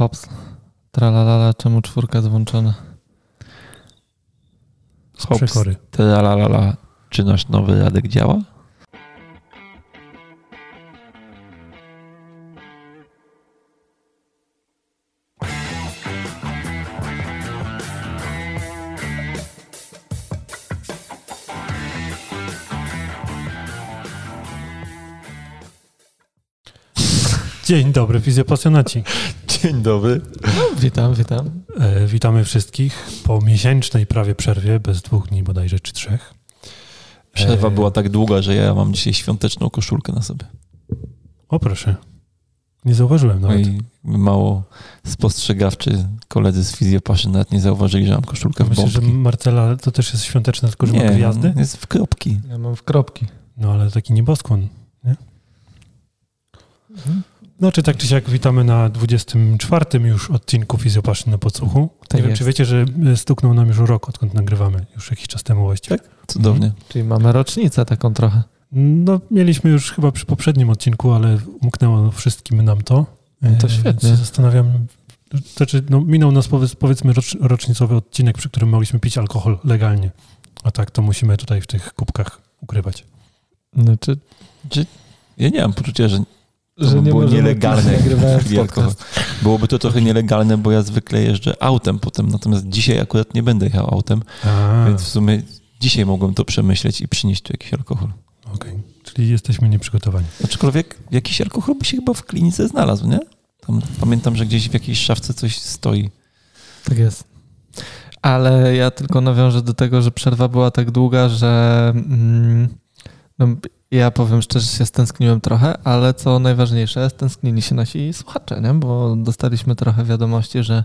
Hops. Tralalala, czemu czwórka jest włączona? Przekory. Tralalala. Czy nasz nowy Radek działa? Dzień dobry, fizjopasjonaci. Dzień dobry. No, witam, witam. E, witamy wszystkich po miesięcznej prawie przerwie, bez dwóch dni bodajże, czy trzech. Przerwa E, była tak długa, że ja mam dzisiaj świąteczną koszulkę na sobie. O proszę. Nie zauważyłem No nawet. i mało spostrzegawczy koledzy z Fizjopaszy nawet nie zauważyli, że mam koszulkę w Myślę, że bombki. Marcela to też jest świąteczne, tylko że ma Nie, gwiazdy. jest w kropki. Ja mam w kropki. No ale taki nieboskłon, nie? No czy tak czy siak witamy na 24 już odcinku Fizjopaszyn na podsłuchu. Tak nie wiem, jest. czy wiecie, że e, stuknął nam już rok, odkąd nagrywamy. Już jakiś czas temu właściwie. Cudownie. Czyli mamy rocznicę taką trochę. No mieliśmy już chyba przy poprzednim odcinku, ale umknęło wszystkim nam to. No to E, świetnie. Więc zastanawiam, znaczy no, minął nas powiedz, powiedzmy rocz, rocznicowy odcinek, przy którym mogliśmy pić alkohol legalnie. A tak to musimy tutaj w tych kubkach ukrywać. Znaczy, Ja nie mam poczucia, że że by nie było nielegalne. podcast. Byłoby to trochę nielegalne, bo ja zwykle jeżdżę autem potem, natomiast dzisiaj akurat nie będę jechał autem, A, więc w sumie dzisiaj mogłem to przemyśleć i przynieść tu jakiś alkohol. okej. Czyli jesteśmy nieprzygotowani. Aczkolwiek jakiś alkohol by się chyba w klinice znalazł, nie? Tam, pamiętam, że gdzieś w jakiejś szafce coś stoi. Tak jest. Ale ja tylko nawiążę do tego, że przerwa była tak długa, że mm, no, ja powiem szczerze, że się stęskniłem trochę, ale co najważniejsze, stęsknili się nasi słuchacze, nie? bo dostaliśmy trochę wiadomości, że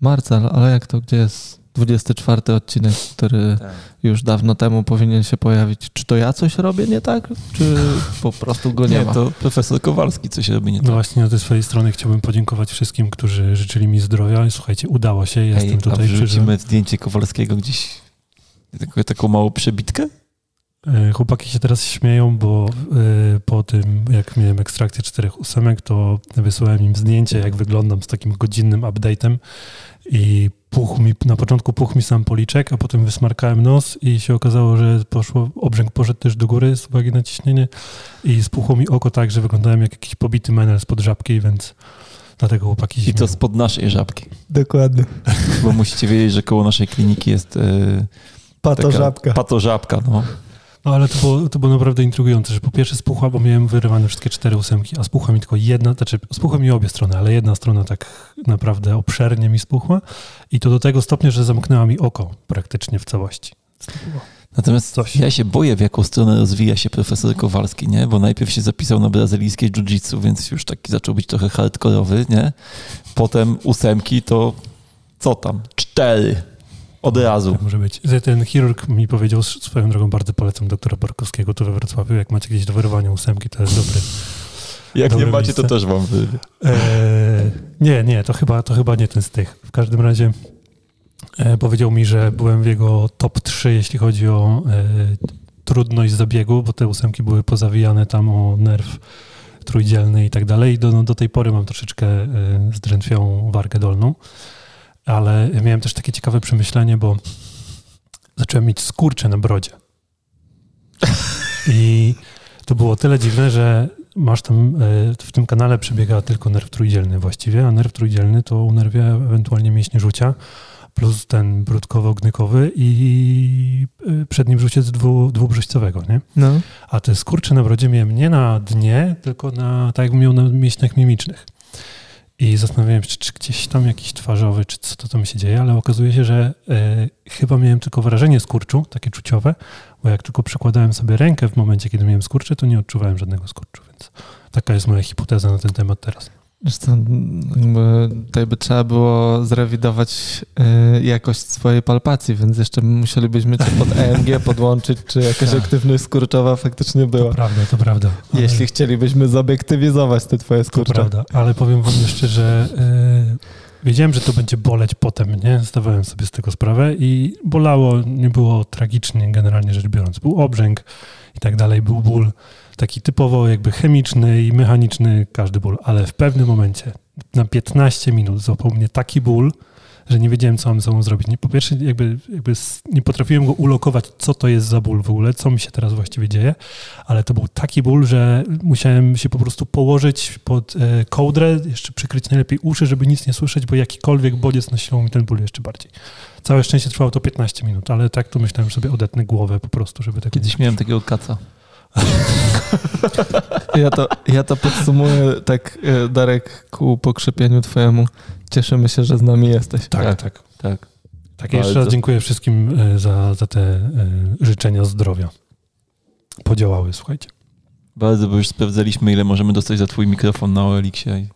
Marcel, ale jak to, gdzie jest 24 odcinek, który już dawno temu powinien się pojawić. Czy to ja coś robię nie tak, czy po prostu go nie, Nie, ma? to profesor Kowalski coś robi nie No tak. właśnie na tej swojej strony chciałbym podziękować wszystkim, którzy życzyli mi zdrowia. I słuchajcie, udało się, jestem Ej, a tutaj. przeżyłem. wrzucimy zdjęcie Kowalskiego gdzieś, taką, taką małą przebitkę? E, Chłopaki się teraz śmieją, bo e, po tym, jak miałem ekstrakcję czterech ósemek, to wysłałem im zdjęcie, jak wyglądam z takim godzinnym update'em i puchł mi, na początku puchł mi sam policzek, a potem wysmarkałem nos i się okazało, że poszło, obrzęk poszedł też do góry z uwagi na ciśnienie i spuchło mi oko tak, że wyglądałem jak jakiś pobity menel spod żabki, więc dlatego chłopaki się I to spod naszej żabki. Dokładnie. Bo musicie wiedzieć, że koło naszej kliniki jest e, taka patożabka. No. No ale to było, to było naprawdę intrygujące, że po pierwsze spuchła, bo miałem wyrywane wszystkie cztery ósemki, a spuchła mi tylko jedna, znaczy spuchła mi obie strony, ale jedna strona tak naprawdę obszernie mi spuchła i to do tego stopnia, że zamknęła mi oko praktycznie w całości. Natomiast Coś. ja się boję, w jaką stronę rozwija się profesor Kowalski, nie? Bo najpierw się zapisał na brazylijskie jiu-jitsu, więc już taki zaczął być trochę hardkorowy, nie? Potem ósemki to co tam? Cztery. Od razu. Tak może być. Ten chirurg mi powiedział, swoją drogą bardzo polecam doktora Barkowskiego tu we Wrocławiu, jak macie gdzieś do wyrywania ósemki, to jest dobry. Jak nie macie, to miejsce. też wam. Eee, nie, nie, to chyba, to chyba nie ten z tych. W każdym razie e, powiedział mi, że byłem w jego top 3, jeśli chodzi o e, trudność zabiegu, bo te ósemki były pozawijane tam o nerw trójdzielny i tak dalej. Do, no, do tej pory mam troszeczkę e, zdrętwiałą wargę dolną, ale miałem też takie ciekawe przemyślenie, bo zacząłem mieć skurcze na brodzie. I to było tyle dziwne, że masz tam, e, w tym kanale przebiega tylko nerw trójdzielny właściwie, a nerw trójdzielny to unerwia ewentualnie mięśnie rzucia, plus ten brudkowo-gnykowy i przedni brzuciec dwu, dwubrzućcowego, nie? No. A te skurcze na brodzie miałem nie na dnie, tylko na, tak jakbym miał na mięśniach mimicznych. I zastanawiałem się, czy gdzieś tam jakiś twarzowy, czy co to tam się dzieje, ale okazuje się, że e, chyba miałem tylko wrażenie skurczu, takie czuciowe, bo jak tylko przekładałem sobie rękę w momencie, kiedy miałem skurcze, to nie odczuwałem żadnego skurczu, więc taka jest moja hipoteza na ten temat teraz. Co, jakby tutaj by trzeba było zrewidować y, jakość swojej palpacji, więc jeszcze musielibyśmy cię pod EMG podłączyć, czy jakaś Tak. aktywność skurczowa faktycznie To była. prawda, to prawda. Ale- Jeśli chcielibyśmy zobiektywizować te twoje To skurcze. prawda, ale powiem wam jeszcze, że wiedziałem, że to będzie boleć potem, nie? Zdawałem sobie z tego sprawę i bolało, nie było tragicznie generalnie rzecz biorąc. Był obrzęk i tak dalej, był ból taki typowo jakby chemiczny i mechaniczny, każdy ból, ale w pewnym momencie na 15 minut złapał mnie taki ból, że nie wiedziałem, co mam ze sobą zrobić. Nie, po pierwsze, jakby, jakby nie potrafiłem go ulokować, co to jest za ból w ogóle, co mi się teraz właściwie dzieje, ale to był taki ból, że musiałem się po prostu położyć pod e, kołdrę, jeszcze przykryć najlepiej uszy, żeby nic nie słyszeć, bo jakikolwiek bodziec nasilał mi ten ból jeszcze bardziej. Całe szczęście trwało to 15 minut, ale tak tu myślałem, że sobie odetnę głowę po prostu, żeby tak... Kiedyś miałem takiego kaca. Ja to, ja to podsumuję tak, e, Darek, ku pokrzepieniu twojemu. Cieszymy się, że z nami jesteś. Tak, Tak. tak. Tak. Tak, jeszcze raz dziękuję wszystkim e, za, za te e, życzenia zdrowia. Podziałały, słuchajcie. Bardzo, bo już sprawdzaliśmy, ile możemy dostać za twój mikrofon na OLX-ie i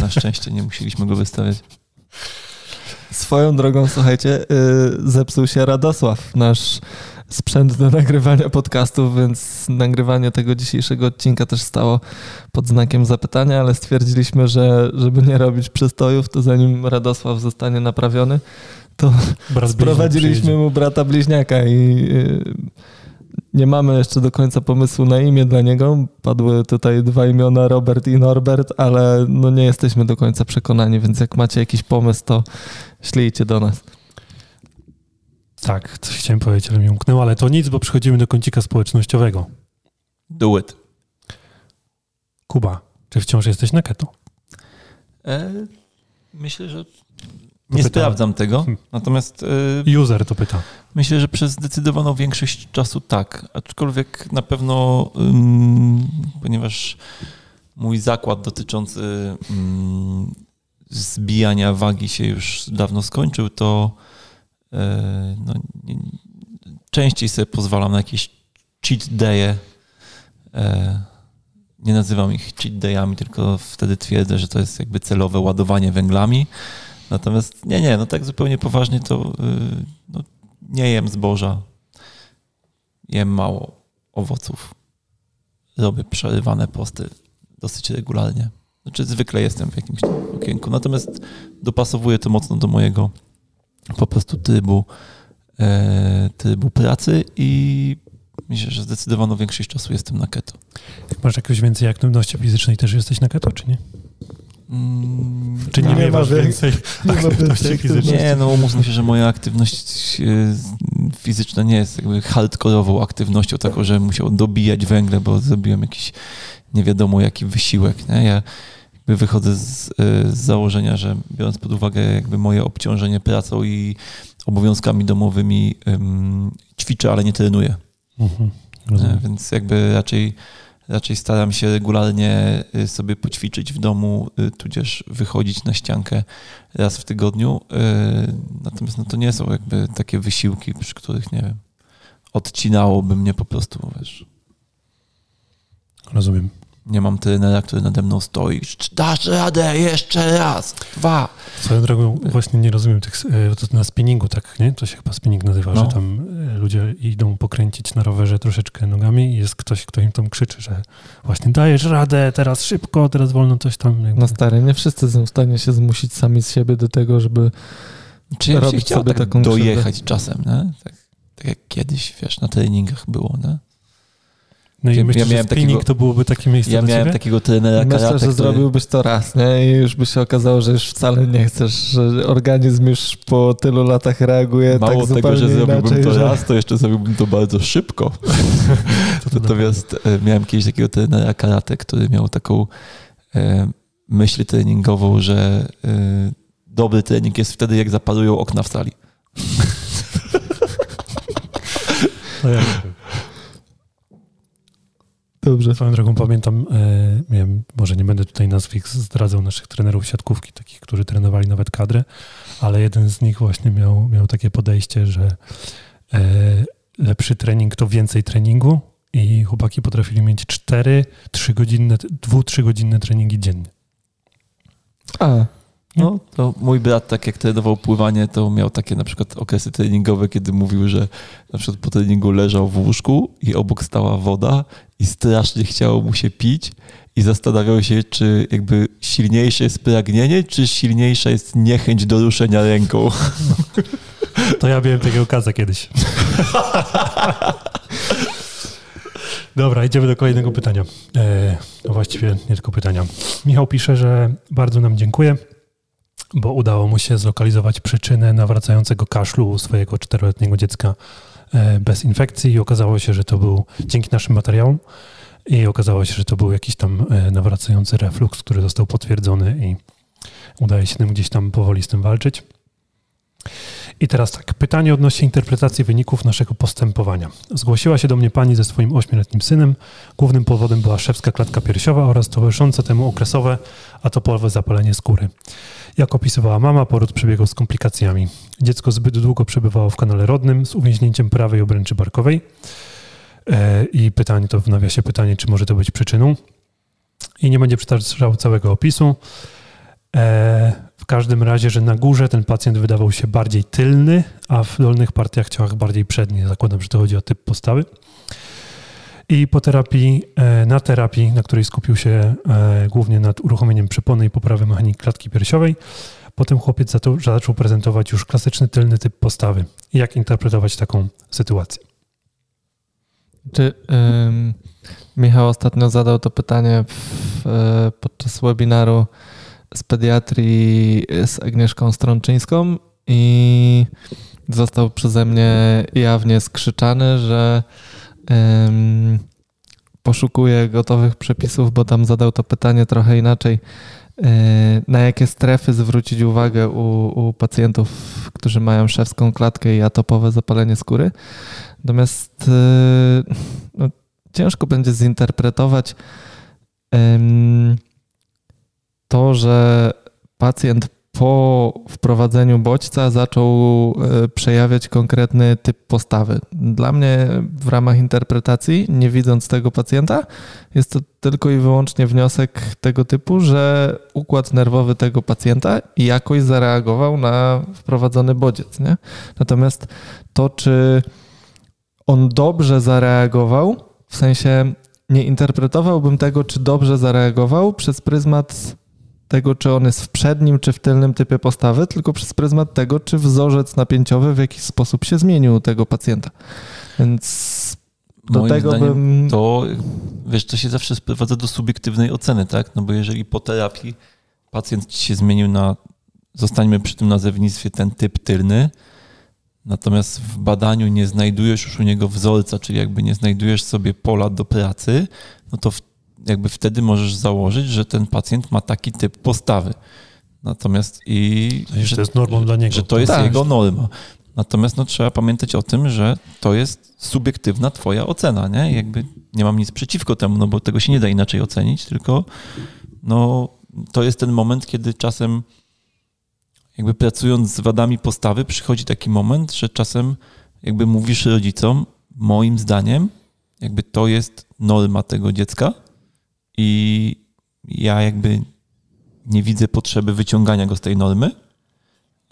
na szczęście nie musieliśmy go wystawiać. Swoją drogą, słuchajcie, zepsuł się Radosław, nasz sprzęt do nagrywania podcastów, więc nagrywanie tego dzisiejszego odcinka też stało pod znakiem zapytania, ale stwierdziliśmy, że żeby nie robić przystojów, to zanim Radosław zostanie naprawiony, to Brat sprowadziliśmy przyjedzie. mu brata bliźniaka i y, nie mamy jeszcze do końca pomysłu na imię dla niego. Padły tutaj dwa imiona, Robert i Norbert, ale no nie jesteśmy do końca przekonani, więc jak macie jakiś pomysł, to ślijcie do nas. Tak, coś chciałem powiedzieć, ale mi umknęło, ale to nic, bo przechodzimy do kącika społecznościowego. Do it. Kuba, czy wciąż jesteś na keto? E, myślę, że To nie pytałem. sprawdzam tego, Hmm. natomiast e, User to pyta. myślę, że przez zdecydowaną większość czasu tak, aczkolwiek na pewno, ym, ponieważ mój zakład dotyczący ym, zbijania wagi się już dawno skończył, to no, nie, częściej sobie pozwalam na jakieś cheat day'e. E, nie nazywam ich cheat dayami, tylko wtedy twierdzę, że to jest jakby celowe ładowanie węglami. Natomiast nie, nie, no tak zupełnie poważnie to y, no, nie jem zboża. Jem mało owoców. Robię przerywane posty dosyć regularnie. Znaczy zwykle jestem w jakimś okienku. Natomiast dopasowuję to mocno do mojego po prostu trybu, e, trybu pracy i myślę, że zdecydowaną większość czasu jestem na keto. Jak masz jakąś więcej aktywności fizycznej, też jesteś na keto, czy nie? Mm, Czy nie, Nie ma miewasz wie- więcej nie aktywności fizycznej? Nie, no umówmy się, że moja aktywność e, fizyczna nie jest jakby hardkorową aktywnością taką, że musiał dobijać węgle, bo zrobiłem jakiś nie wiadomo jaki wysiłek. Nie? Ja wychodzę z, e, z założenia, że biorąc pod uwagę jakby moje obciążenie pracą i obowiązkami domowymi em, ćwiczę, ale nie trenuję. Mhm, rozumiem. Więc jakby raczej, raczej staram się regularnie y, sobie poćwiczyć w domu, y, tudzież wychodzić na ściankę raz w tygodniu. y, Natomiast no to nie są jakby takie wysiłki, przy których, nie wiem, odcinałoby mnie po prostu, wiesz. Rozumiem. Nie mam trenera, który nade mną stoi. "Czy Dasz radę jeszcze raz, dwa. Swoją drogą właśnie nie rozumiem tych, e, to na spinningu tak, nie? To się chyba spinning nazywa, No. że tam e, ludzie idą pokręcić na rowerze troszeczkę nogami i jest ktoś, kto im tam krzyczy, że właśnie dajesz radę, teraz szybko, teraz wolno, coś tam. Jakby. No stary, nie wszyscy są w stanie się zmusić sami z siebie do tego, żeby Czy się Robić chciał sobie tak taką dojechać krzywdę. czasem, nie? Tak, tak jak kiedyś, wiesz, na treningach było, nie? No i ja myślę, że miałem spinning takiego- to byłoby takie miejsce Ja dla miałem ciebie? takiego trenera Myślę, karate, że który... zrobiłbyś to raz, nie? I już by się okazało, że już wcale nie chcesz, że organizm już po tylu latach reaguje Mało tak tego, zupełnie że zrobiłbym inaczej, to że... raz, to jeszcze zrobiłbym to bardzo szybko. To to Natomiast e, miałem kiedyś takiego trenera karate, który miał taką e, myśl treningową, że e, dobry trening jest wtedy, jak zaparują okna w sali. No ja, Dobrze. swoją drogą pamiętam, e, miałem, może nie będę tutaj nazwisk zdradzał naszych trenerów siatkówki, takich, którzy trenowali nawet kadrę, ale jeden z nich właśnie miał, miał takie podejście, że e, lepszy trening to więcej treningu i chłopaki potrafili mieć 4, 3 godzinne, 2-3 godzinne treningi dziennie. A, No, to mój brat, tak jak trenował pływanie, to miał takie na przykład okresy treningowe, kiedy mówił, że na przykład po treningu leżał w łóżku i obok stała woda i strasznie chciało mu się pić i zastanawiał się, czy jakby silniejsze jest pragnienie, czy silniejsza jest niechęć do ruszenia ręką. To ja miałem takiego kaza kiedyś. Dobra, idziemy do kolejnego pytania. E, no właściwie nie tylko pytania. Michał pisze, że bardzo nam dziękuję, bo udało mu się zlokalizować przyczynę nawracającego kaszlu swojego czteroletniego dziecka e, bez infekcji i okazało się, że to był dzięki naszym materiałom i okazało się, że to był jakiś tam e, nawracający refluks, który został potwierdzony i udaje się tym gdzieś tam powoli z tym walczyć. I teraz tak, pytanie odnośnie interpretacji wyników naszego postępowania. Zgłosiła się do mnie pani ze swoim ośmioletnim synem. Głównym powodem była szewska klatka piersiowa oraz towarzyszące temu okresowe atopowe zapalenie skóry. Jak opisywała mama, poród przebiegał z komplikacjami. Dziecko zbyt długo przebywało w kanale rodnym z uwięźnięciem prawej obręczy barkowej. E, I pytanie to w nawiasie pytanie, czy może to być przyczyną. I nie będzie przytaczał całego opisu. E, każdym razie, że na górze ten pacjent wydawał się bardziej tylny, a w dolnych partiach ciałach bardziej przedni. Zakładam, że to chodzi o typ postawy. I po terapii, e, na terapii, na której skupił się e, głównie nad uruchomieniem przepony i poprawy mechaniki klatki piersiowej, potem chłopiec zaczął prezentować już klasyczny tylny typ postawy. Jak interpretować taką sytuację? Czy ym, Michał ostatnio zadał to pytanie w, podczas webinaru z pediatrii z Agnieszką Strączyńską i został przeze mnie jawnie skrzyczany, że um, poszukuje gotowych przepisów, bo tam zadał to pytanie trochę inaczej. E, na jakie strefy zwrócić uwagę u, u pacjentów, którzy mają szewską klatkę i atopowe zapalenie skóry? Natomiast e, no, ciężko będzie zinterpretować um, to, że pacjent po wprowadzeniu bodźca zaczął e, przejawiać konkretny typ postawy. Dla mnie w ramach interpretacji, nie widząc tego pacjenta, jest to tylko i wyłącznie wniosek tego typu, że układ nerwowy tego pacjenta jakoś zareagował na wprowadzony bodziec. Nie? Natomiast to, czy on dobrze zareagował, w sensie nie interpretowałbym tego, czy dobrze zareagował przez pryzmat tego, czy on jest w przednim czy w tylnym typie postawy, tylko przez pryzmat tego, czy wzorzec napięciowy w jakiś sposób się zmienił u tego pacjenta. Więc do Moim tego bym. To wiesz, to się zawsze sprowadza do subiektywnej oceny, tak? No bo jeżeli po terapii pacjent się zmienił na, zostańmy przy tym nazewnictwie, ten typ tylny, natomiast w badaniu nie znajdujesz już u niego wzorca, czyli jakby nie znajdujesz sobie pola do pracy, no to w jakby wtedy możesz założyć, że ten pacjent ma taki typ postawy. Natomiast i. Że to jest normą dla niego. Że to jest tak. jego norma. Natomiast no, trzeba pamiętać o tym, że to jest subiektywna twoja ocena, nie? Jakby nie mam nic przeciwko temu, no bo tego się nie da inaczej ocenić, tylko no, to jest ten moment, kiedy czasem jakby pracując z wadami postawy przychodzi taki moment, że czasem jakby mówisz rodzicom, moim zdaniem, jakby to jest norma tego dziecka, i ja jakby nie widzę potrzeby wyciągania go z tej normy.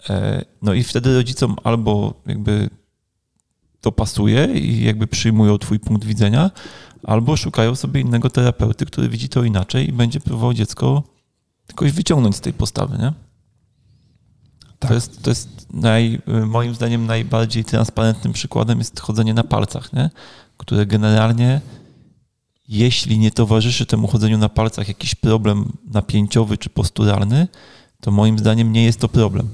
E, no i wtedy rodzicom albo jakby to pasuje i jakby przyjmują twój punkt widzenia, albo szukają sobie innego terapeuty, który widzi to inaczej i będzie próbował dziecko jakoś wyciągnąć z tej postawy, nie? Tak. To jest, to jest naj, moim zdaniem najbardziej transparentnym przykładem jest chodzenie na palcach, nie? które generalnie jeśli nie towarzyszy temu chodzeniu na palcach jakiś problem napięciowy czy posturalny, to moim zdaniem nie jest to problem.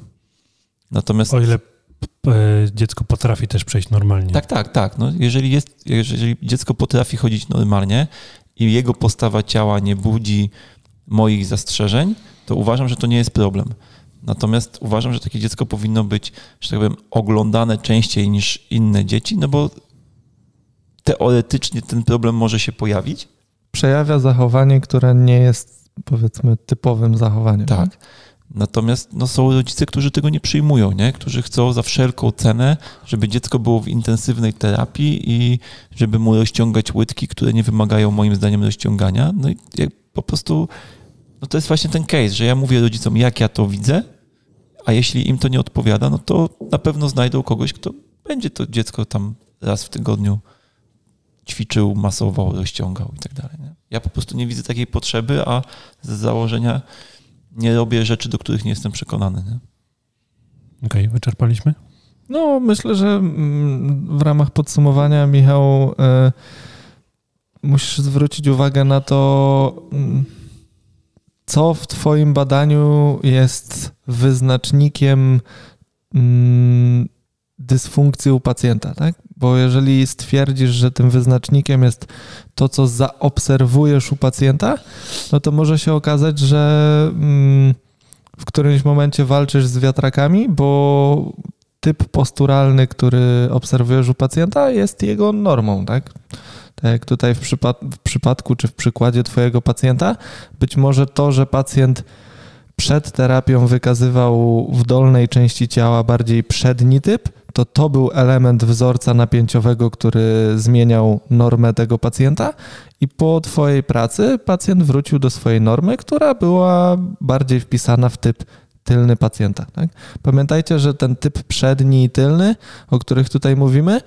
Natomiast. O ile e, dziecko potrafi też przejść normalnie. Tak, tak, tak. No, jeżeli, jest, jeżeli dziecko potrafi chodzić normalnie i jego postawa ciała nie budzi moich zastrzeżeń, to uważam, że to nie jest problem. Natomiast uważam, że takie dziecko powinno być, że tak powiem, oglądane częściej niż inne dzieci, no bo teoretycznie ten problem może się pojawić. Przejawia zachowanie, które nie jest powiedzmy typowym zachowaniem. Tak. Natomiast no, są rodzice, którzy tego nie przyjmują, nie? którzy chcą za wszelką cenę, żeby dziecko było w intensywnej terapii i żeby mu rozciągać łydki, które nie wymagają moim zdaniem rozciągania. No i po prostu no to jest właśnie ten case, że ja mówię rodzicom, jak ja to widzę, a jeśli im to nie odpowiada, no to na pewno znajdą kogoś, kto będzie to dziecko tam raz w tygodniu ćwiczył, masował, rozciągał i tak dalej. Ja po prostu nie widzę takiej potrzeby, a z założenia nie robię rzeczy, do których nie jestem przekonany. Nie? Okej, okay, wyczerpaliśmy? No, myślę, że mm, w ramach podsumowania, Michał, y, musisz zwrócić uwagę na to, mm, co w Twoim badaniu jest wyznacznikiem mm, dysfunkcji u pacjenta, tak? Bo jeżeli stwierdzisz, że tym wyznacznikiem jest to, co zaobserwujesz u pacjenta, no to może się okazać, że w którymś momencie walczysz z wiatrakami, bo typ posturalny, który obserwujesz u pacjenta, jest jego normą, tak? Tak jak tutaj w, przypad w przypadku czy w przykładzie Twojego pacjenta, być może to, że pacjent przed terapią wykazywał w dolnej części ciała bardziej przedni typ, to to był element wzorca napięciowego, który zmieniał normę tego pacjenta i po Twojej pracy pacjent wrócił do swojej normy, która była bardziej wpisana w typ tylny pacjenta. Tak? Pamiętajcie, że ten typ przedni i tylny, o których tutaj mówimy,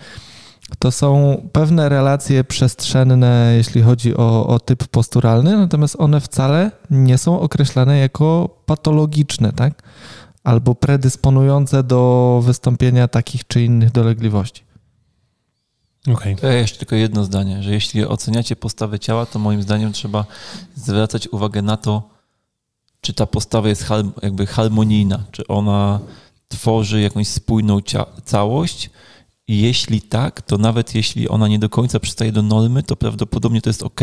to są pewne relacje przestrzenne, jeśli chodzi o, o, typ posturalny, natomiast one wcale nie są określane jako patologiczne, tak? Albo predysponujące do wystąpienia takich czy innych dolegliwości. Okay. To ja jeszcze tylko jedno zdanie, że jeśli oceniacie postawę ciała, to moim zdaniem trzeba zwracać uwagę na to, czy ta postawa jest jakby harmonijna, czy ona tworzy jakąś spójną całość, i jeśli tak, to nawet jeśli ona nie do końca przystaje do normy, to prawdopodobnie to jest ok.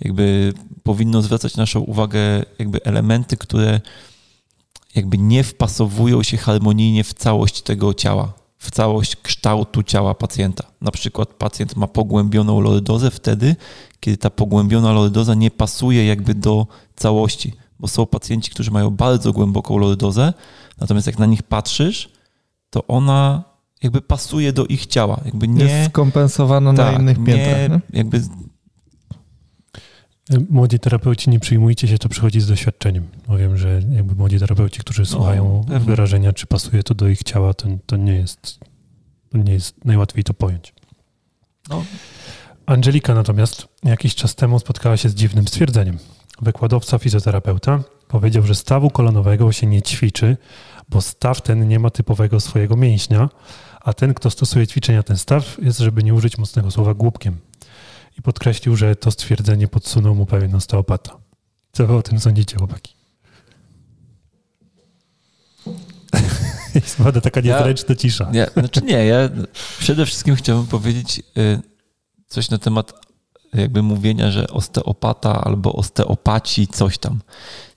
Jakby powinno zwracać naszą uwagę jakby elementy, które jakby nie wpasowują się harmonijnie w całość tego ciała, w całość kształtu ciała pacjenta. Na przykład pacjent ma pogłębioną lordozę wtedy, kiedy ta pogłębiona lordoza nie pasuje jakby do całości, bo są pacjenci, którzy mają bardzo głęboką lordozę, natomiast jak na nich patrzysz, to ona jakby pasuje do ich ciała. Jakby nie, jest skompensowana tak, na innych piętrach. Nie, jakby... Młodzi terapeuci, nie przyjmujcie się, to przychodzi z doświadczeniem. Bo wiem, że jakby młodzi terapeuci, którzy no, słuchają wyrażenia, czy pasuje to do ich ciała, to, to, nie jest, to nie jest najłatwiej to pojąć. No. Angelika natomiast jakiś czas temu spotkała się z dziwnym stwierdzeniem. Wykładowca fizjoterapeuta powiedział, że stawu kolonowego się nie ćwiczy, bo staw ten nie ma typowego swojego mięśnia, a ten, kto stosuje ćwiczenia ten staw, jest, żeby nie użyć mocnego słowa głupkiem. I podkreślił, że to stwierdzenie podsunął mu pewien osteopata. Co wy o tym sądzicie, chłopaki? Jest woda taka niezręczna ja, cisza. Nie, znaczy nie, ja przede wszystkim chciałbym powiedzieć y, coś na temat jakby mówienia, że osteopata albo osteopaci coś tam.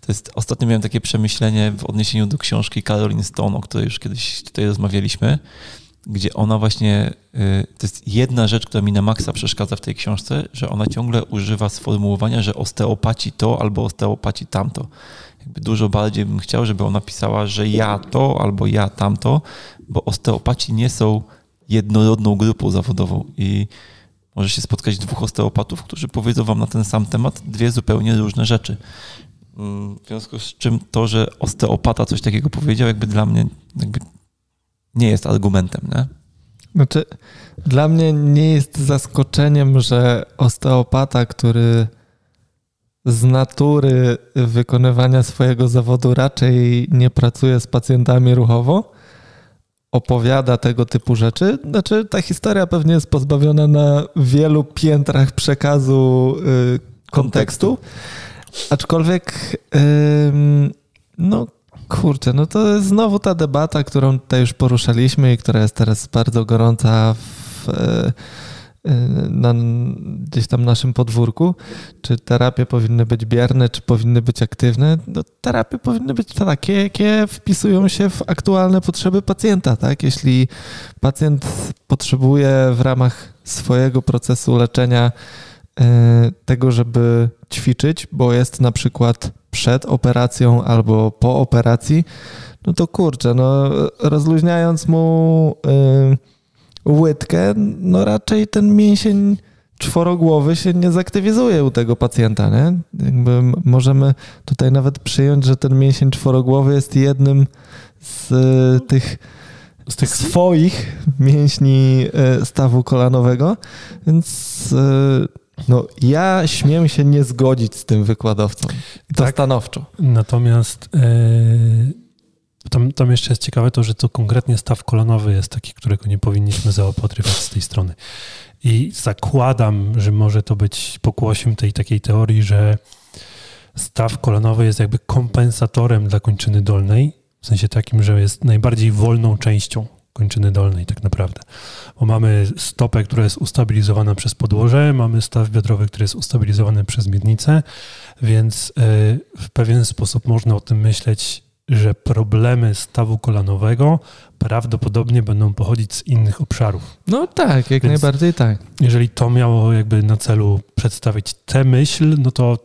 To jest, ostatnio miałem takie przemyślenie w odniesieniu do książki Caroline Stone, o której już kiedyś tutaj rozmawialiśmy, gdzie ona właśnie, y, to jest jedna rzecz, która mi na maksa przeszkadza w tej książce, że ona ciągle używa sformułowania, że osteopaci to albo osteopaci tamto. Jakby dużo bardziej bym chciał, żeby ona pisała, że ja to albo ja tamto, bo osteopaci nie są jednorodną grupą zawodową i może się spotkać dwóch osteopatów, którzy powiedzą wam na ten sam temat dwie zupełnie różne rzeczy. Mm, w związku z czym to, że osteopata coś takiego powiedział, jakby dla mnie jakby nie jest argumentem, nie? Znaczy, dla mnie nie jest zaskoczeniem, że osteopata, który z natury wykonywania swojego zawodu raczej nie pracuje z pacjentami ruchowo, opowiada tego typu rzeczy. Znaczy, ta historia pewnie jest pozbawiona na wielu piętrach przekazu y, kontekstu. Aczkolwiek, no kurczę, no to znowu ta debata, którą tutaj już poruszaliśmy i która jest teraz bardzo gorąca w, e, e, na gdzieś tam naszym podwórku. Czy terapie powinny być bierne, czy powinny być aktywne? No, terapie powinny być takie, jakie wpisują się w aktualne potrzeby pacjenta. Tak? Jeśli pacjent potrzebuje w ramach swojego procesu leczenia E, tego, żeby ćwiczyć, bo jest na przykład przed operacją albo po operacji, no to kurczę, no rozluźniając mu e, łydkę, no raczej ten mięsień czworogłowy się nie zaktywizuje u tego pacjenta, nie? Jakby możemy tutaj nawet przyjąć, że ten mięsień czworogłowy jest jednym z e, tych, z tych swoich mięśni e, stawu kolanowego, więc no, ja śmiem się nie zgodzić z tym wykładowcą. To tak, stanowczo. Natomiast yy, tam, tam jeszcze jest ciekawe to, że to konkretnie staw kolanowy jest taki, którego nie powinniśmy zaopatrywać z tej strony. I zakładam, że może to być pokłosiem tej takiej teorii, że staw kolanowy jest jakby kompensatorem dla kończyny dolnej, w sensie takim, że jest najbardziej wolną częścią kończyny dolnej tak naprawdę. Bo mamy stopę, która jest ustabilizowana przez podłoże, mamy staw biodrowy, który jest ustabilizowany przez miednicę, więc e, w pewien sposób można o tym myśleć, że problemy stawu kolanowego prawdopodobnie będą pochodzić z innych obszarów. No tak, jak Więc najbardziej tak. Jeżeli to miało jakby na celu przedstawić tę myśl, no to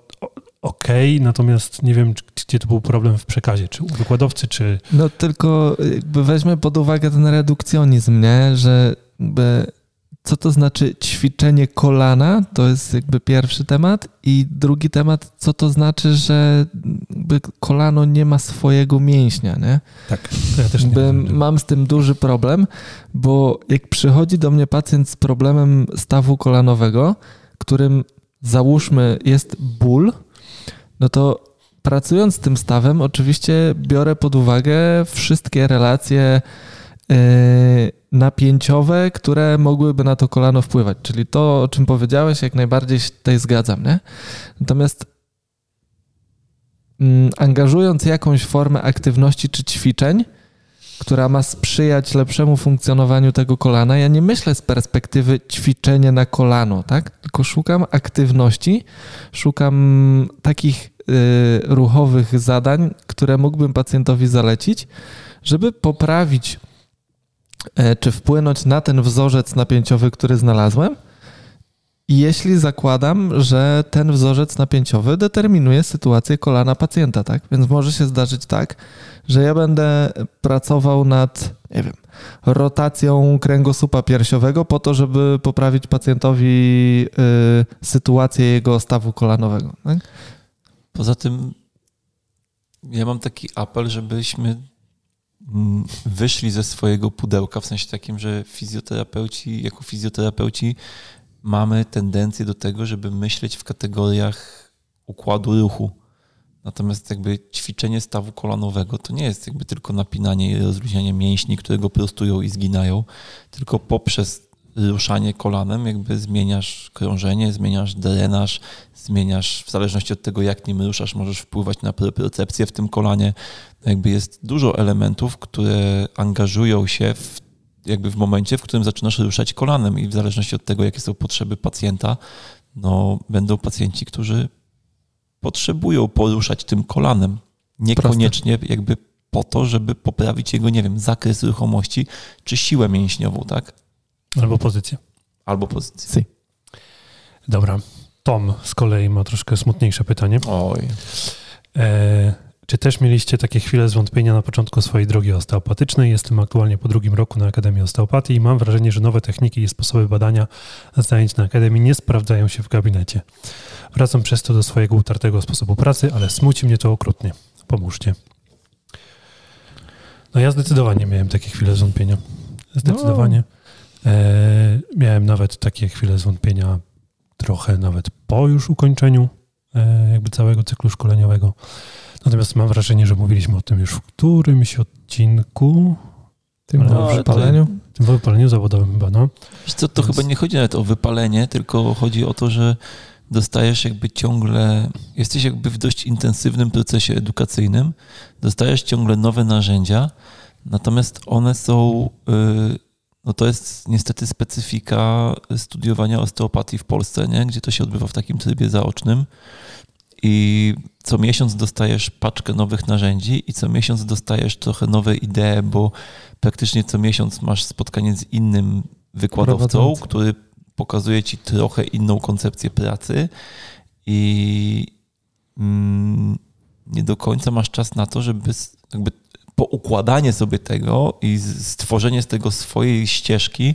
ok, natomiast nie wiem, gdzie to był problem w przekazie, czy u wykładowcy, czy... No tylko jakby weźmy pod uwagę ten redukcjonizm, nie? że jakby co to znaczy ćwiczenie kolana, to jest jakby pierwszy temat. I drugi temat, co to znaczy, że kolano nie ma swojego mięśnia, nie? Tak, to ja też nie Mam z tym duży problem, bo jak przychodzi do mnie pacjent z problemem stawu kolanowego, którym załóżmy jest ból, no to pracując z tym stawem, oczywiście biorę pod uwagę wszystkie relacje yy, napięciowe, które mogłyby na to kolano wpływać. Czyli to, o czym powiedziałeś, jak najbardziej się tutaj zgadzam. Nie? Natomiast mm, angażując jakąś formę aktywności czy ćwiczeń, która ma sprzyjać lepszemu funkcjonowaniu tego kolana, ja nie myślę z perspektywy ćwiczenia na kolano, tak? Tylko szukam aktywności, szukam takich Y, ruchowych zadań, które mógłbym pacjentowi zalecić, żeby poprawić e, czy wpłynąć na ten wzorzec napięciowy, który znalazłem. Jeśli zakładam, że ten wzorzec napięciowy determinuje sytuację kolana pacjenta, tak? Więc może się zdarzyć tak, że ja będę pracował nad, nie wiem, rotacją kręgosłupa piersiowego po to, żeby poprawić pacjentowi y, sytuację jego stawu kolanowego. Tak? Poza tym ja mam taki apel, żebyśmy mm, wyszli ze swojego pudełka, w sensie takim, że fizjoterapeuci, jako fizjoterapeuci mamy tendencję do tego, żeby myśleć w kategoriach układu ruchu. Natomiast jakby ćwiczenie stawu kolanowego to nie jest jakby tylko napinanie i rozluźnianie mięśni, które go prostują i zginają, tylko poprzez ruszanie kolanem, jakby zmieniasz krążenie, zmieniasz drenaż, zmieniasz, w zależności od tego, jak nim ruszasz, możesz wpływać na propriocepcję w tym kolanie. Jakby jest dużo elementów, które angażują się w, jakby w momencie, w którym zaczynasz ruszać kolanem i w zależności od tego, jakie są potrzeby pacjenta, no, będą pacjenci, którzy potrzebują poruszać tym kolanem. Niekoniecznie Proste. jakby po to, żeby poprawić jego, nie wiem, zakres ruchomości czy siłę mięśniową, tak? Albo pozycję. Albo pozycję. Si. Dobra. Tom z kolei ma troszkę smutniejsze pytanie. Oj. E, czy też mieliście takie chwile zwątpienia na początku swojej drogi osteopatycznej? Jestem aktualnie po drugim roku na Akademii Osteopatii i mam wrażenie, że nowe techniki i sposoby badania zajęć na Akademii nie sprawdzają się w gabinecie. Wracam przez to do swojego utartego sposobu pracy, ale smuci mnie to okrutnie. Pomóżcie. No ja zdecydowanie miałem takie chwile zwątpienia. Zdecydowanie. No. E, miałem nawet takie chwile zwątpienia, trochę nawet po już ukończeniu e, jakby całego cyklu szkoleniowego. Natomiast mam wrażenie, że mówiliśmy o tym już w którymś odcinku. Tym no, wypaleniu? Tym wypaleniu zawodowym chyba, no. Wiesz co, to Więc... chyba nie chodzi nawet o wypalenie, tylko chodzi o to, że dostajesz jakby ciągle, jesteś jakby w dość intensywnym procesie edukacyjnym, dostajesz ciągle nowe narzędzia, natomiast one są... Yy, no to jest niestety specyfika studiowania osteopatii w Polsce, nie? gdzie to się odbywa w takim trybie zaocznym. I co miesiąc dostajesz paczkę nowych narzędzi i co miesiąc dostajesz trochę nowe idee, bo praktycznie co miesiąc masz spotkanie z innym wykładowcą, który pokazuje ci trochę inną koncepcję pracy i mm, nie do końca masz czas na to, żeby jakby poukładanie sobie tego i stworzenie z tego swojej ścieżki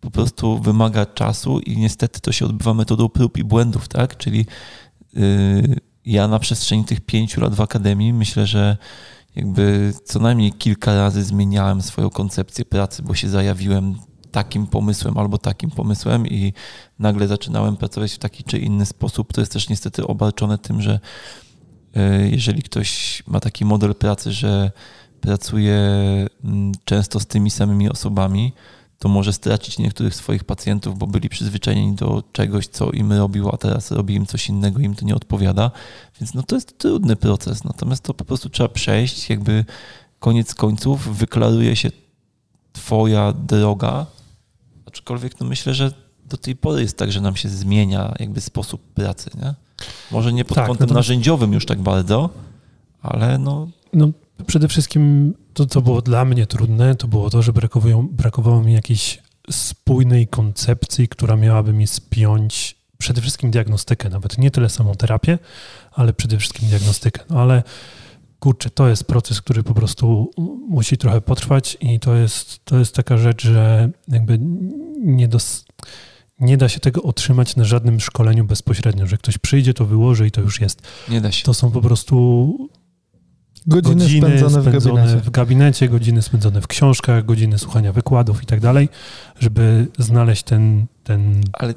po prostu wymaga czasu i niestety to się odbywa metodą prób i błędów, tak? Czyli yy, ja na przestrzeni tych pięciu lat w akademii myślę, że jakby co najmniej kilka razy zmieniałem swoją koncepcję pracy, bo się zajawiłem takim pomysłem albo takim pomysłem i nagle zaczynałem pracować w taki czy inny sposób. To jest też niestety obarczone tym, że e, jeżeli ktoś ma taki model pracy, że pracuje mm, często z tymi samymi osobami, to może stracić niektórych swoich pacjentów, bo byli przyzwyczajeni do czegoś, co im robił, a teraz robi im coś innego, im to nie odpowiada. Więc no to jest trudny proces. Natomiast to po prostu trzeba przejść, jakby koniec końców wyklaruje się twoja droga, aczkolwiek no myślę, że do tej pory jest tak, że nam się zmienia jakby sposób pracy, nie? Może nie pod tak, kątem narzędziowym już tak bardzo, ale no... No przede wszystkim to, co było dla mnie trudne, to było to, że brakowało, brakowało mi jakiejś spójnej koncepcji, która miałaby mi spiąć przede wszystkim diagnostykę, nawet nie tyle samą terapię, ale przede wszystkim diagnostykę. No ale kurczę, to jest proces, który po prostu musi trochę potrwać i to jest, to jest taka rzecz, że jakby nie, dos, nie da się tego otrzymać na żadnym szkoleniu bezpośrednio, że ktoś przyjdzie, to wyłoży i to już jest. Nie da się. To są po prostu godziny, godziny spędzone, spędzone w, gabinecie. w, gabinecie. godziny spędzone w książkach, godziny słuchania wykładów i tak dalej, żeby znaleźć ten, ten... Ale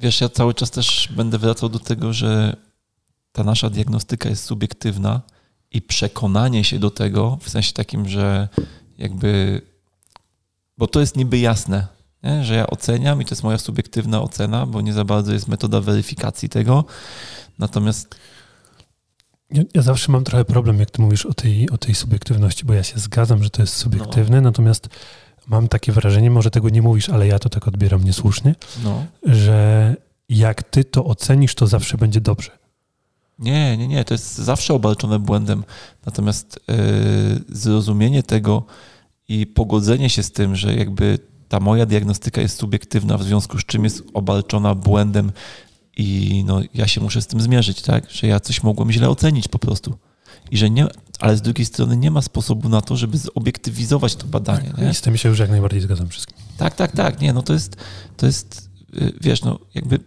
wiesz, ja cały czas też będę wracał do tego, że ta nasza diagnostyka jest subiektywna i przekonanie się do tego, w sensie takim, że jakby, bo to jest niby jasne, nie? że ja oceniam i to jest moja subiektywna ocena, bo nie za bardzo jest metoda weryfikacji tego, natomiast ja, ja, zawsze mam trochę problem, jak ty mówisz o tej, o tej subiektywności, bo ja się zgadzam, że to jest subiektywne, no. natomiast mam takie wrażenie, może tego nie mówisz, ale ja to tak odbieram niesłusznie, no. że jak ty to ocenisz, to zawsze będzie dobrze. Nie, nie, nie, to jest zawsze obarczone błędem. Natomiast yy, zrozumienie tego i pogodzenie się z tym, że jakby ta moja diagnostyka jest subiektywna, w związku z czym jest obarczona błędem i no, ja się muszę z tym zmierzyć, tak? Że ja coś mogłem źle ocenić po prostu. I że nie, ale z drugiej strony nie ma sposobu na to, żeby zobiektywizować to badanie. Tak, nie? I z tym się już jak najbardziej zgadzam wszystkim. Tak, tak, tak. Nie, no to jest, to jest, y, wiesz, no jakby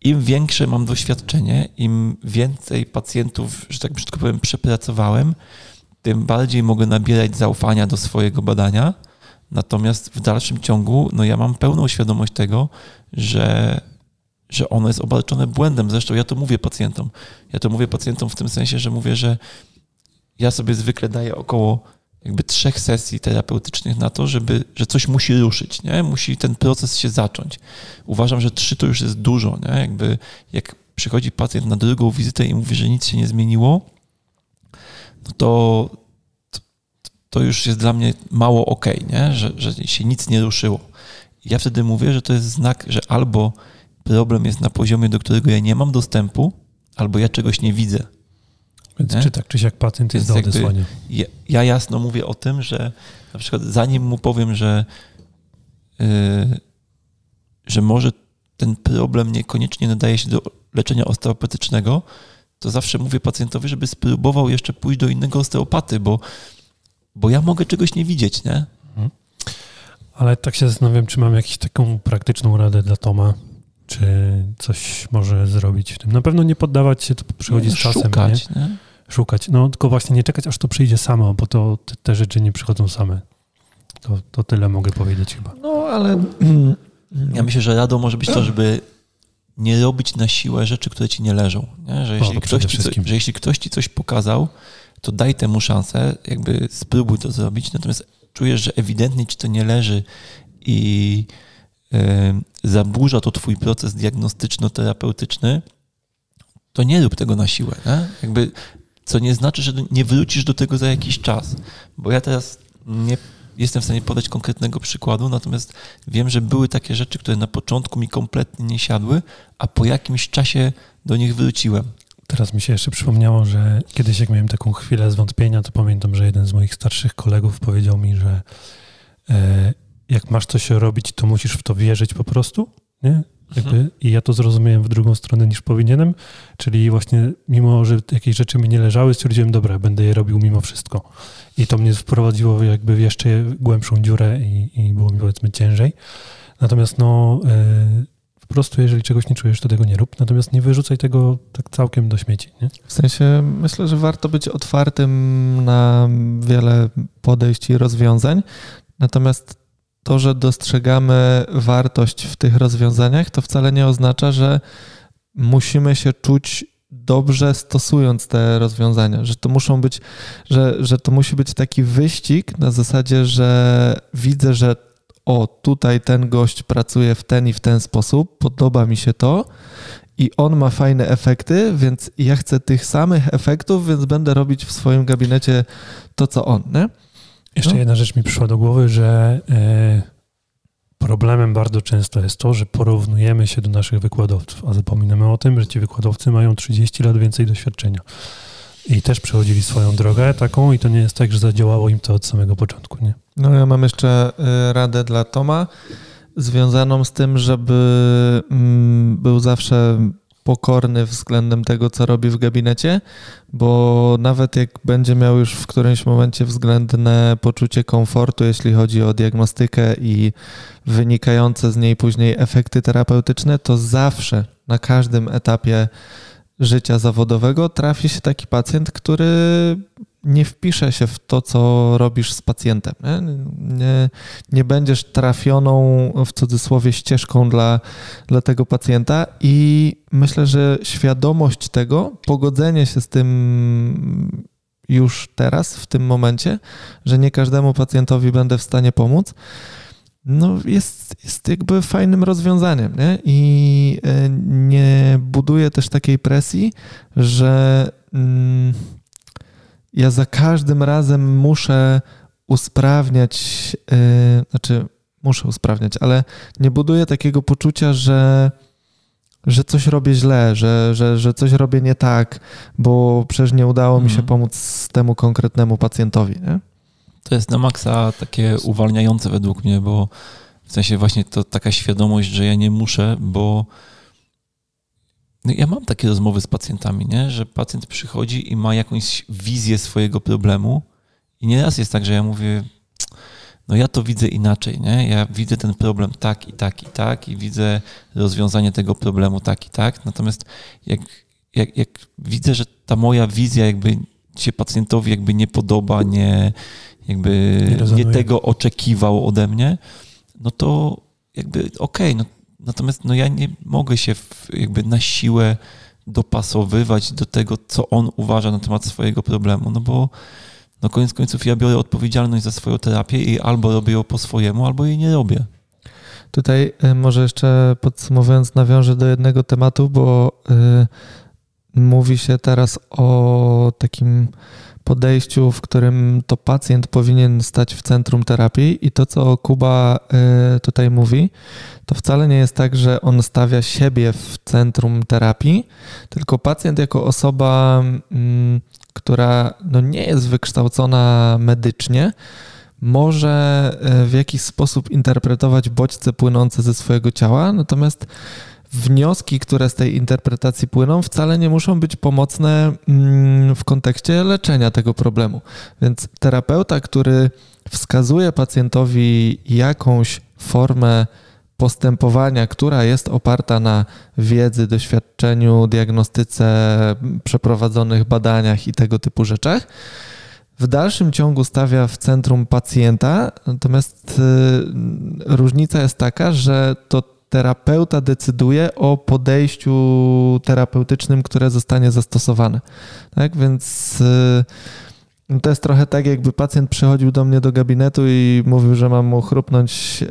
im większe mam doświadczenie, im więcej pacjentów, że tak brzydko powiem, przepracowałem, tym bardziej mogę nabierać zaufania do swojego badania. Natomiast w dalszym ciągu, no ja mam pełną świadomość tego, że że ono jest obarczone błędem. Zresztą ja to mówię pacjentom. Ja to mówię pacjentom w tym sensie, że mówię, że ja sobie zwykle daję około jakby trzech sesji terapeutycznych na to, żeby, że coś musi ruszyć, nie? Musi ten proces się zacząć. Uważam, że trzy to już jest dużo, nie? Jakby jak przychodzi pacjent na drugą wizytę i mówi, że nic się nie zmieniło, no to, to, już jest dla mnie mało ok, nie? Że, że się nic nie ruszyło. Ja wtedy mówię, że to jest znak, że albo problem jest na poziomie, do którego ja nie mam dostępu, albo ja czegoś nie widzę. Więc nie? czy tak, czy siak pacjent jest do odesłania. Ja, ja, jasno mówię o tym, że na przykład zanim mu powiem, że, yy, że może ten problem niekoniecznie nadaje się do leczenia osteopatycznego, to zawsze mówię pacjentowi, żeby spróbował jeszcze pójść do innego osteopaty, bo, bo ja mogę czegoś nie widzieć, nie? Mhm. Ale tak się zastanawiam, czy mam jakąś taką praktyczną radę dla Toma, czy coś może zrobić w tym. Na pewno nie poddawać się, to przychodzi z czasem. Szukać, nie? nie? Szukać. No tylko właśnie nie czekać, aż to przyjdzie samo, bo to te, te rzeczy nie przychodzą same. To, to tyle mogę powiedzieć chyba. No, ale... Ja myślę, że radą może być to, żeby nie robić na siłę rzeczy, które ci nie leżą. Nie? Że, jeśli ktoś ci, że jeśli ktoś ci coś pokazał, to daj temu szansę, jakby spróbuj to zrobić, natomiast czujesz, że ewidentnie ci to nie leży i zaburza to twój proces diagnostyczno-terapeutyczny, to nie rób tego na siłę. Nie? Jakby, co nie znaczy, że nie wrócisz do tego za jakiś czas. Bo ja teraz nie jestem w stanie podać konkretnego przykładu, natomiast wiem, że były takie rzeczy, które na początku mi kompletnie nie siadły, a po jakimś czasie do nich wróciłem. Teraz mi się jeszcze przypomniało, że kiedyś jak miałem taką chwilę zwątpienia, to pamiętam, że jeden z moich starszych kolegów powiedział mi, że e, jak masz coś robić, to musisz w to wierzyć po prostu, nie? Jakby, mhm. I ja to zrozumiałem w drugą stronę niż powinienem, czyli właśnie mimo, że jakieś rzeczy mi nie leżały, stwierdziłem, dobra, będę je robił mimo wszystko. I to mnie wprowadziło jakby w jeszcze głębszą dziurę i, i było mi powiedzmy ciężej. Natomiast no, e, po prostu jeżeli czegoś nie czujesz, to tego nie rób. Natomiast nie wyrzucaj tego tak całkiem do śmieci. Nie? W sensie myślę, że warto być otwartym na wiele podejść i rozwiązań. Natomiast to, że dostrzegamy wartość w tych rozwiązaniach, to wcale nie oznacza, że musimy się czuć dobrze stosując te rozwiązania, że to muszą być, że, że to musi być taki wyścig na zasadzie, że widzę, że o, tutaj ten gość pracuje w ten i w ten sposób, podoba mi się to i on ma fajne efekty, więc ja chcę tych samych efektów, więc będę robić w swoim gabinecie to, co on, nie? Jeszcze no. jedna rzecz mi przyszła do głowy, że e, problemem bardzo często jest to, że porównujemy się do naszych wykładowców, a zapominamy o tym, że ci wykładowcy mają 30 lat więcej doświadczenia. I też przechodzili swoją drogę taką i to nie jest tak, że zadziałało im to od samego początku, nie? No ja mam jeszcze y, radę dla Toma związaną z tym, żeby mm, był zawsze pokorny względem tego, co robi w gabinecie, bo nawet jak będzie miał już w którymś momencie względne poczucie komfortu, jeśli chodzi o diagnostykę i wynikające z niej później efekty terapeutyczne, to zawsze na każdym etapie życia zawodowego trafi się taki pacjent, który nie wpisze się w to, co robisz z pacjentem. Nie, nie, nie będziesz trafioną w cudzysłowie ścieżką dla, dla tego pacjenta i myślę, że świadomość tego, pogodzenie się z tym już teraz, w tym momencie, że nie każdemu pacjentowi będę w stanie pomóc, no jest, jest jakby fajnym rozwiązaniem nie? i e, nie buduje też takiej presji, że mm, ja za każdym razem muszę usprawniać, yy, znaczy muszę usprawniać, ale nie buduję takiego poczucia, że, że coś robię źle, że, że, że coś robię nie tak, bo przecież nie udało mi się mhm. pomóc temu konkretnemu pacjentowi. Nie? To jest na maksa takie uwalniające według mnie, bo w sensie właśnie to taka świadomość, że ja nie muszę, bo no ja mam takie rozmowy z pacjentami, nie? że pacjent przychodzi i ma jakąś wizję swojego problemu i nieraz jest tak, że ja mówię, no ja to widzę inaczej, nie? Ja widzę ten problem tak i tak i tak i widzę rozwiązanie tego problemu tak i tak, natomiast jak, jak, jak widzę, że ta moja wizja jakby się pacjentowi jakby nie podoba, nie, jakby nie, nie tego oczekiwał ode mnie, no to jakby okej, okay, no Natomiast no ja nie mogę się jakby na siłę dopasowywać do tego, co on uważa na temat swojego problemu, no bo no koniec końców ja biorę odpowiedzialność za swoją terapię i albo robię ją po swojemu, albo jej nie robię. Tutaj y, może jeszcze podsumowując nawiążę do jednego tematu, bo y, mówi się teraz o takim podejściu, w którym to pacjent powinien stać w centrum terapii i to, co Kuba y, tutaj mówi, to wcale nie jest tak, że on stawia siebie w centrum terapii, tylko pacjent jako osoba, mm, która no nie jest wykształcona medycznie, może y, w jakiś sposób interpretować bodźce płynące ze swojego ciała, natomiast wnioski, które z tej interpretacji płyną, wcale nie muszą być pomocne mm, w kontekście leczenia tego problemu. Więc terapeuta, który wskazuje pacjentowi jakąś formę postępowania, która jest oparta na wiedzy, doświadczeniu, diagnostyce, przeprowadzonych badaniach i tego typu rzeczach, w dalszym ciągu stawia w centrum pacjenta, natomiast y, różnica jest taka, że to terapeuta decyduje o podejściu terapeutycznym, które zostanie zastosowane. Tak więc y, to jest trochę tak, jakby pacjent przychodził do mnie do gabinetu i mówił, że mam mu chrupnąć y,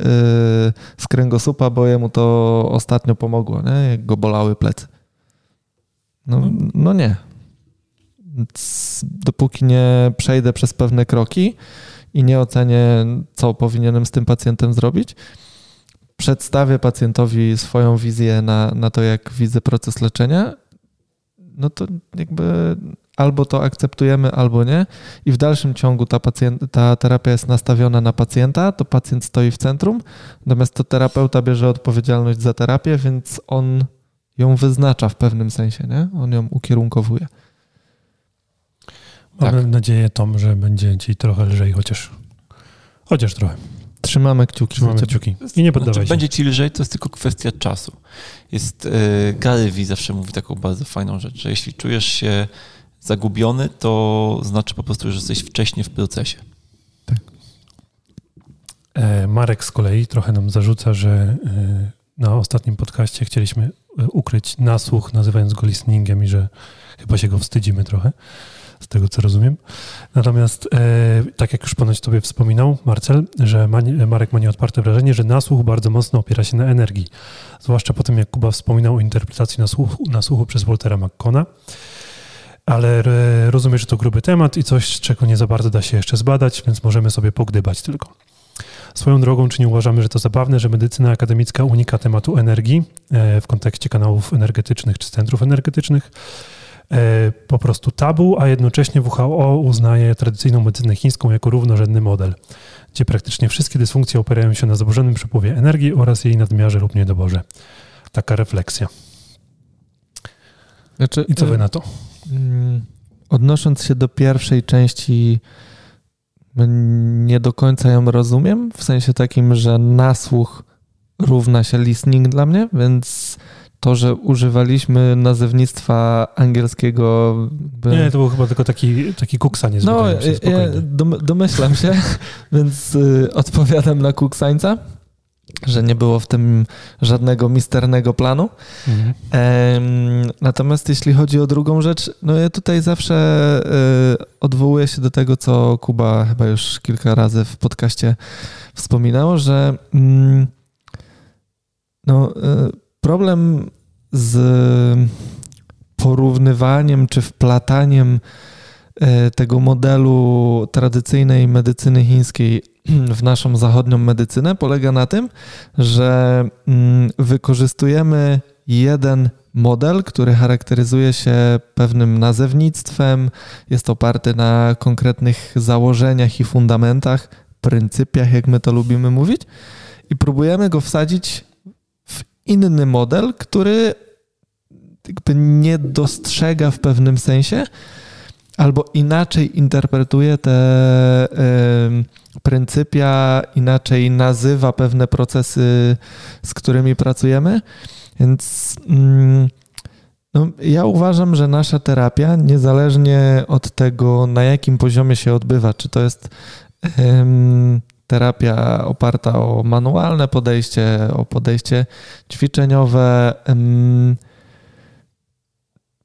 z kręgosłupa, bo jemu to ostatnio pomogło, nie? jak go bolały plecy. No, no nie. Dopóki nie przejdę przez pewne kroki i nie ocenię, co powinienem z tym pacjentem zrobić, przedstawię pacjentowi swoją wizję na, na to, jak widzę proces leczenia, no to jakby albo to akceptujemy, albo nie. I w dalszym ciągu ta, pacjent, ta terapia jest nastawiona na pacjenta, to pacjent stoi w centrum, natomiast to terapeuta bierze odpowiedzialność za terapię, więc on ją wyznacza w pewnym sensie, nie? On ją ukierunkowuje. Mam tak. nadzieję, Tom, że będzie ci trochę lżej, chociaż, chociaż trochę. Trzymamy kciuki. Trzymamy kciuki. I nie poddawaj znaczy, się. Będzie ci lżej, to jest tylko kwestia czasu. Jest, yy, Gary Vee zawsze mówi taką bardzo fajną rzecz, że jeśli czujesz się zagubiony, to znaczy po prostu, że jesteś wcześniej w procesie. Tak. E, Marek z kolei trochę nam zarzuca, że e, na ostatnim podcaście chcieliśmy e, ukryć nasłuch, nazywając go listeningiem i że chyba się go wstydzimy trochę, z tego co rozumiem. Natomiast, tak jak już ponoć tobie wspominał Marcel, że Marek ma nieodparte wrażenie, że nasłuch bardzo mocno opiera się na energii. Zwłaszcza po tym, jak Kuba wspominał o interpretacji nasłuchu, nasłuchu przez Waltera McCona ale rozumiem, że to gruby temat i coś, czego nie za bardzo da się jeszcze zbadać, więc możemy sobie pogdybać tylko. Swoją drogą, czy nie uważamy, że to zabawne, że medycyna akademicka unika tematu energii e, w kontekście kanałów energetycznych czy centrów energetycznych? E, po prostu tabu, a jednocześnie WHO uznaje tradycyjną medycynę chińską jako równorzędny model, gdzie praktycznie wszystkie dysfunkcje operają się na zaburzonym przepływie energii oraz jej nadmiarze lub niedoborze. Taka refleksja. Znaczy, I co wy e, na to? Mm, odnosząc się do pierwszej części, nie do końca ją rozumiem, w sensie takim, że nasłuch równa się listening dla mnie, więc to, że używaliśmy nazewnictwa angielskiego. By... Nie, to był chyba tylko taki, taki kuksa. No, ja domyślam się, więc y, odpowiadam na kuksańca że nie było w tym żadnego misternego planu. Mhm. Natomiast jeśli chodzi o drugą rzecz, no ja tutaj zawsze y, odwołuję się do tego, co Kuba chyba już kilka razy w podcaście wspominał, że mm, no, y, problem z porównywaniem czy wplataniem y, tego modelu tradycyjnej medycyny chińskiej w naszą zachodnią medycynę polega na tym, że mm, wykorzystujemy jeden model, który charakteryzuje się pewnym nazewnictwem, jest oparty na konkretnych założeniach i fundamentach, pryncypiach, jak my to lubimy mówić, i próbujemy go wsadzić inny model, który jakby nie dostrzega w pewnym sensie albo inaczej interpretuje te. Yy, pryncypia, inaczej nazywa pewne procesy, z którymi pracujemy. Więc mm, no, ja uważam, że nasza terapia, niezależnie od tego, na jakim poziomie się odbywa, czy to jest um, terapia oparta o manualne podejście, o podejście ćwiczeniowe,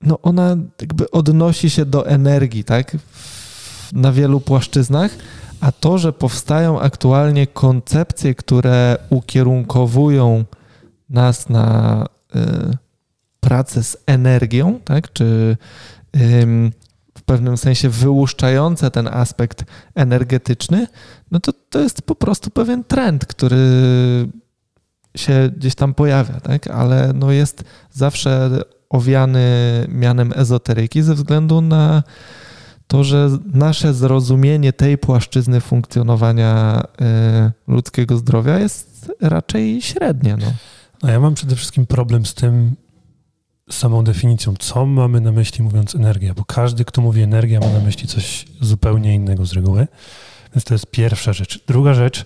no ona jakby odnosi się do energii, tak? na wielu płaszczyznach a to, że powstają aktualnie koncepcje, które ukierunkowują nas na y, pracę z energią, tak? czy y, pewnym sensie wyłuszczające ten aspekt energetyczny, no to to jest po prostu pewien trend, który się gdzieś tam pojawia, tak? ale no jest zawsze owiany mianem ezoteryki ze względu na to, że nasze zrozumienie tej płaszczyzny funkcjonowania y, ludzkiego zdrowia jest raczej średnie. No. no ja mam przede wszystkim problem z tym, samą definicją, co mamy na myśli mówiąc energia, bo każdy, kto mówi energia, ma na myśli coś zupełnie innego z reguły. Więc to jest pierwsza rzecz. Druga rzecz,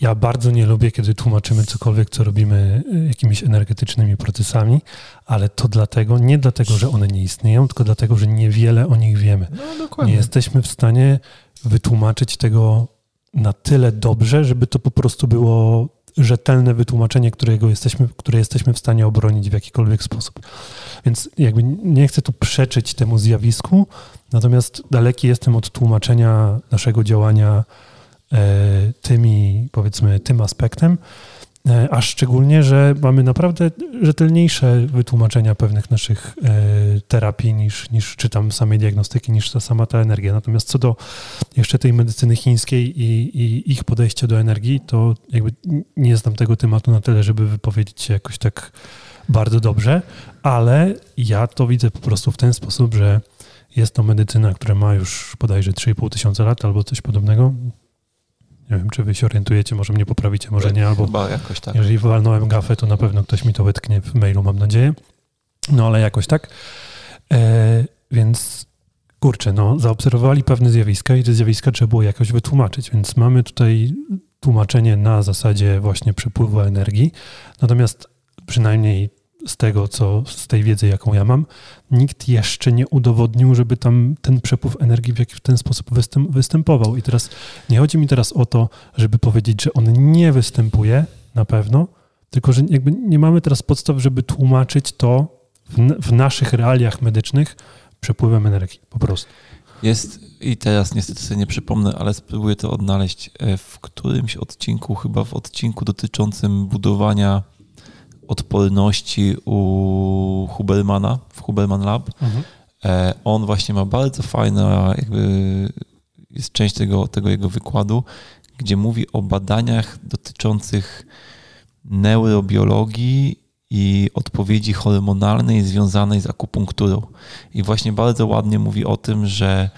ja bardzo nie lubię, kiedy tłumaczymy cokolwiek, co robimy y, jakimiś energetycznymi procesami, ale to dlatego, nie dlatego, że one nie istnieją, tylko dlatego, że niewiele o nich wiemy. No, nie jesteśmy w stanie wytłumaczyć tego na tyle dobrze, żeby to po prostu było rzetelne wytłumaczenie, którego jesteśmy, które jesteśmy w stanie obronić w jakikolwiek sposób. Więc jakby nie chcę tu przeczyć temu zjawisku, natomiast daleki jestem od tłumaczenia naszego działania E, tymi, powiedzmy, tym aspektem, a szczególnie, że mamy naprawdę rzetelniejsze wytłumaczenia pewnych naszych e, terapii niż, niż czy tam samej diagnostyki, niż ta sama ta energia. Natomiast co do jeszcze tej medycyny chińskiej i, i ich podejścia do energii, to jakby nie znam tego tematu na tyle, żeby wypowiedzieć się jakoś tak bardzo dobrze, ale ja to widzę po prostu w ten sposób, że jest to medycyna, która ma już bodajże 3,5 tysiąca lat albo coś podobnego, nie wiem, czy wy się orientujecie, może mnie poprawicie, może nie, albo Chyba jakoś tak. jeżeli walnąłem gafę, to na pewno ktoś mi to wytknie w mailu, mam nadzieję. No ale jakoś tak. E, więc kurczę, no, zaobserwowali pewne zjawiska i te zjawiska trzeba było jakoś wytłumaczyć, więc mamy tutaj tłumaczenie na zasadzie właśnie przepływu energii. Natomiast przynajmniej z tego, co z tej wiedzy, jaką ja mam, nikt jeszcze nie udowodnił, żeby tam ten przepływ energii w, jakiś, ten sposób występ, występował. I teraz nie chodzi mi teraz o to, żeby powiedzieć, że on nie występuje na pewno, tylko że jakby nie mamy teraz podstaw, żeby tłumaczyć to w, w naszych realiach medycznych przepływem energii, po prostu. Jest i teraz niestety sobie nie przypomnę, ale spróbuję to odnaleźć e, w którymś odcinku, chyba w odcinku dotyczącym budowania odporności u Hubermana, w Huberman Lab. Mhm. E, on właśnie ma bardzo fajna, jakby jest część tego, tego jego wykładu, gdzie mówi o badaniach dotyczących neurobiologii i odpowiedzi hormonalnej związanej z akupunkturą. I właśnie bardzo ładnie mówi o tym, że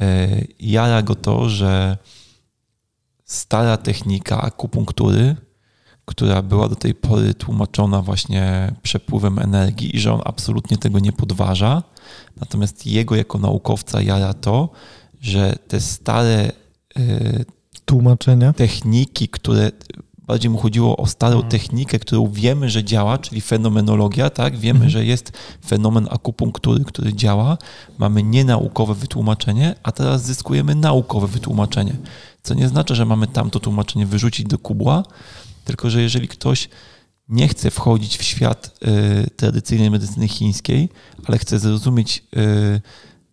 e, jara go to, że stara technika akupunktury, która była do tej pory tłumaczona właśnie przepływem energii i że on absolutnie tego nie podważa. Natomiast jego jako naukowca jara to, że te stare e, tłumaczenia, techniki, które bardziej mu chodziło o starą mhm. technikę, którą wiemy, że działa, czyli fenomenologia, tak? Wiemy, mhm. że jest fenomen akupunktury, który działa. Mamy nienaukowe wytłumaczenie, a teraz zyskujemy naukowe wytłumaczenie. Co nie znaczy, że mamy tamto tłumaczenie wyrzucić do kubła, tylko że jeżeli ktoś nie chce wchodzić w świat y, tradycyjnej medycyny chińskiej, ale chce zrozumieć y,